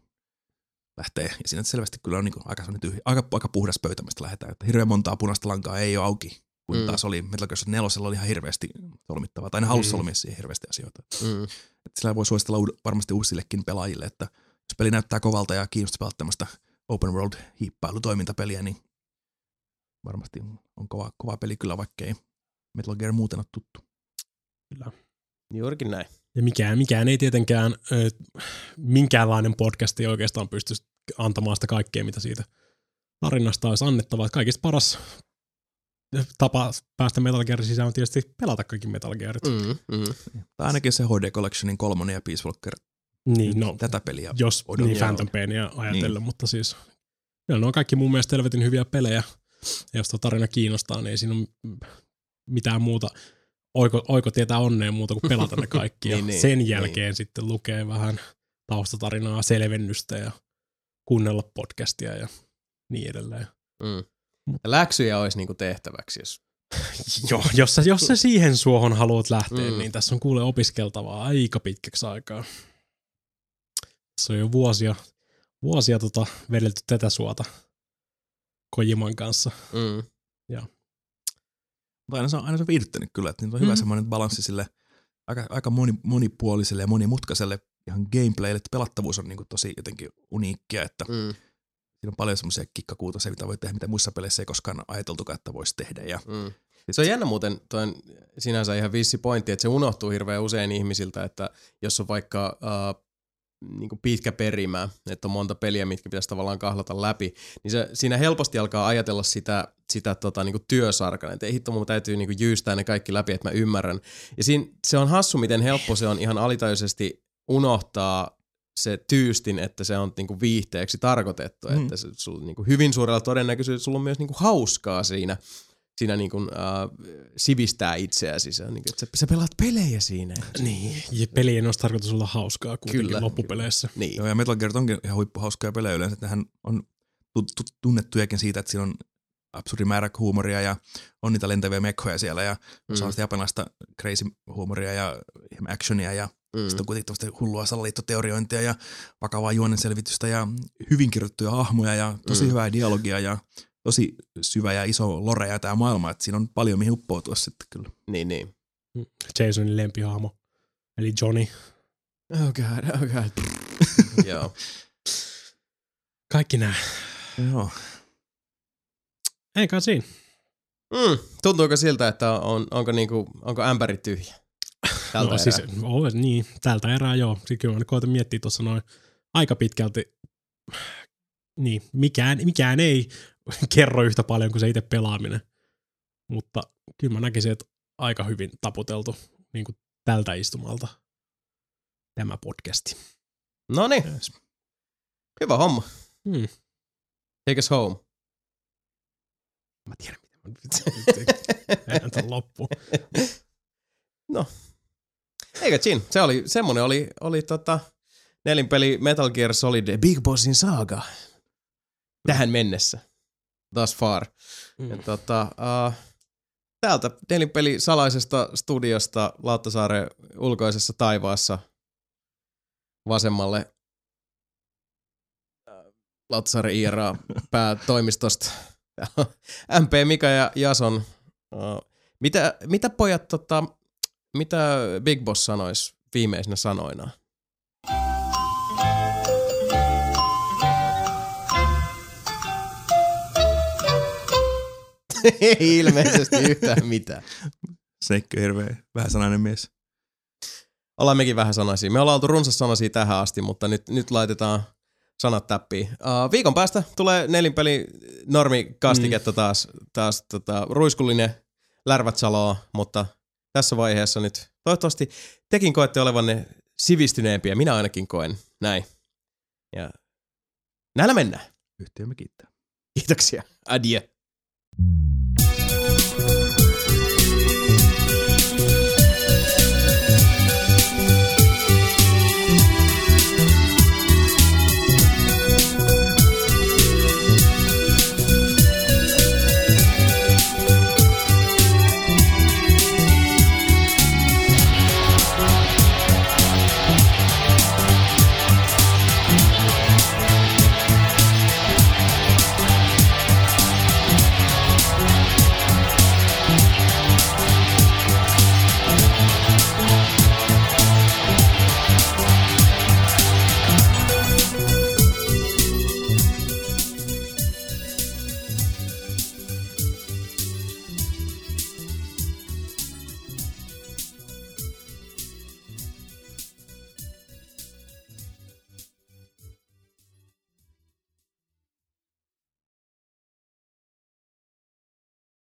lähteä. Ja siinä selvästi kyllä on niinku aika, tyhjä, aika, aika puhdas pöytä, mistä lähdetään. Että hirveän montaa punaista lankaa ei ole auki, kun Mm. taas oli Metal Gear Solid 4 oli ihan hirveästi solmittavaa, tai ne halusi Mm. solmia siihen hirveästi asioita. Mm. Että sillä voi suositella varmasti uusillekin pelaajille, että jos peli näyttää kovalta ja kiinnostaa pelata tämmöistä open world hiippailutoimintapeliä, niin varmasti on kova, kova peli kyllä, vaikka ei Metal Gear muuten ole tuttu. Juurikin näin. Ja mikään, mikään ei tietenkään, ö, minkäänlainen podcast ei oikeastaan pysty antamaan sitä kaikkea, mitä siitä tarinasta olisi annettavaa. Kaikista paras tapa päästä Metal Gearin sisään on tietysti pelata kaikki Metal Gearit. Mm. Mm. Mm. Tai ainakin se HD Collectionin kolmonen ja Peace Walker Niin, no, tätä peliä. jos odottaa. niin Phantom Painia ajatellen, Niin. mutta siis kyllä ne on kaikki mun mielestä helvetin hyviä pelejä. Ja jos tuo tarina kiinnostaa, niin ei siinä ole mitään muuta oiko, oiko tietää onnea muuta kuin pelata ne kaikki. ja Niin, niin, sen niin. jälkeen sitten lukee vähän taustatarinaa, selvennystä ja kuunnella podcastia ja niin edelleen. Mm. Ja läksyjä olisi niinku tehtäväksi, jos... Joo, jos sä, jos sä siihen suohon haluat lähteä, mm. niin tässä on kuule opiskeltavaa aika pitkäksi aikaa. Tässä on jo vuosia, vuosia tota, vedelty tätä suota Kojiman kanssa. Mm. Mutta aina se on, aina se on viihdyttänyt kyllä, että niillä on hyvä Mhm. semmoinen balanssi sille aika, aika moni, monipuoliselle ja monimutkaiselle ihan gameplaylle, että pelattavuus on niinku tosi jotenkin uniikkia, että Mm. siinä on paljon semmoisia kikkakuutosia, mitä voi tehdä, mitä muissa peleissä ei koskaan ajateltukaan, että voisi tehdä. Ja Mm. Se on jännä muuten, toi on sinänsä ihan vissi pointti, että se unohtuu hirveän usein ihmisiltä, että jos on vaikka uh, niin pitkä perimä, että on monta peliä, mitkä pitäisi tavallaan kahlata läpi, niin se, siinä helposti alkaa ajatella sitä, sitä tota, niinku työsarkana, että ei hitto, mun täytyy niinku jyystää ne kaikki läpi, että mä ymmärrän. Ja siinä, se on hassu, miten helppo se on ihan alitajuisesti unohtaa se tyystin, että se on niinku viihteeksi tarkoitettu, mm. että se, sul, niinku hyvin suurella todennäköisyydellä sulla on myös niinku hauskaa siinä, siinä niinku, uh, sivistää itseäsi. Se, niinku, että sä, sä pelaat pelejä siinä. Niin, ja pelien olisi tarkoitus olla hauskaa kuitenkin Kyllä, loppupeleissä. Niin. Joo, ja Metal Gear onkin ihan huippuhauskoja pelejä yleensä. että Nehän on tu- tu- tunnettujakin siitä, että siinä on absurdi määrä huumoria ja on niitä lentäviä mekkoja siellä ja mm. se on sitä japanilaista crazy huumoria ja actionia ja mm. sitten on kuitenkin tämmöistä hullua salaliittoteoriointia ja vakavaa juonenselvitystä ja hyvin kirjoittuja hahmoja ja tosi mm. hyvää dialogia ja tosi syvä ja iso lore ja tämä maailma, että siinä on paljon mihin uppoutua sitten kyllä. Niin, niin. Jasonin lempihahmo, eli Johnny. Oh god, oh god. Joo. Kaikki nämä. Joo. Eikä siinä. Mm, tuntuuko siltä, että on, onko, niinku, onko ämpäri tyhjä? Tältä no, siis, oh, niin, tältä erää joo. Siis kyllä mä koitan miettiä tuossa noin aika pitkälti. Niin, mikään, mikään ei kerro yhtä paljon kuin se itse pelaaminen. Mutta kyllä mä näkisin, että aika hyvin taputeltu niin kuin tältä istumalta tämä podcasti. No niin, Yes. hyvä homma. Hmm. Take us home. Mä tiedän, mitä mä loppu. No. Eikö Chin? Se oli, semmonen oli, oli tota, nelinpeli Metal Gear Solid Big Bossin saaga. Tähän mennessä. Thus far. Mm. Ja tota, uh, täältä nelinpeli salaisesta studiosta Lauttasaaren ulkoisessa taivaassa vasemmalle Lauttasaaren IRA päätoimistosta. MP, Mika ja Jason. Uh, mitä, mitä pojat, tota, mitä Big Boss sanois viimeisenä sanoina? Ei ilmeisesti yhtään mitään. Snake hirveä vähäsanainen mies. Ollaan mekin vähän sanaisia. Me ollaan oltu runsas sanaisia tähän asti, mutta nyt, nyt laitetaan sanat täppiin. Uh, viikon päästä tulee nelinpeli normikastiketta taas, taas tota, ruiskullinen lärvät saloo, mutta tässä vaiheessa nyt toivottavasti tekin koette olevanne sivistyneempiä. Minä ainakin koen näin. Ja näillä mennään. Yhtiömme kiittää. Kiitoksia. Adieu.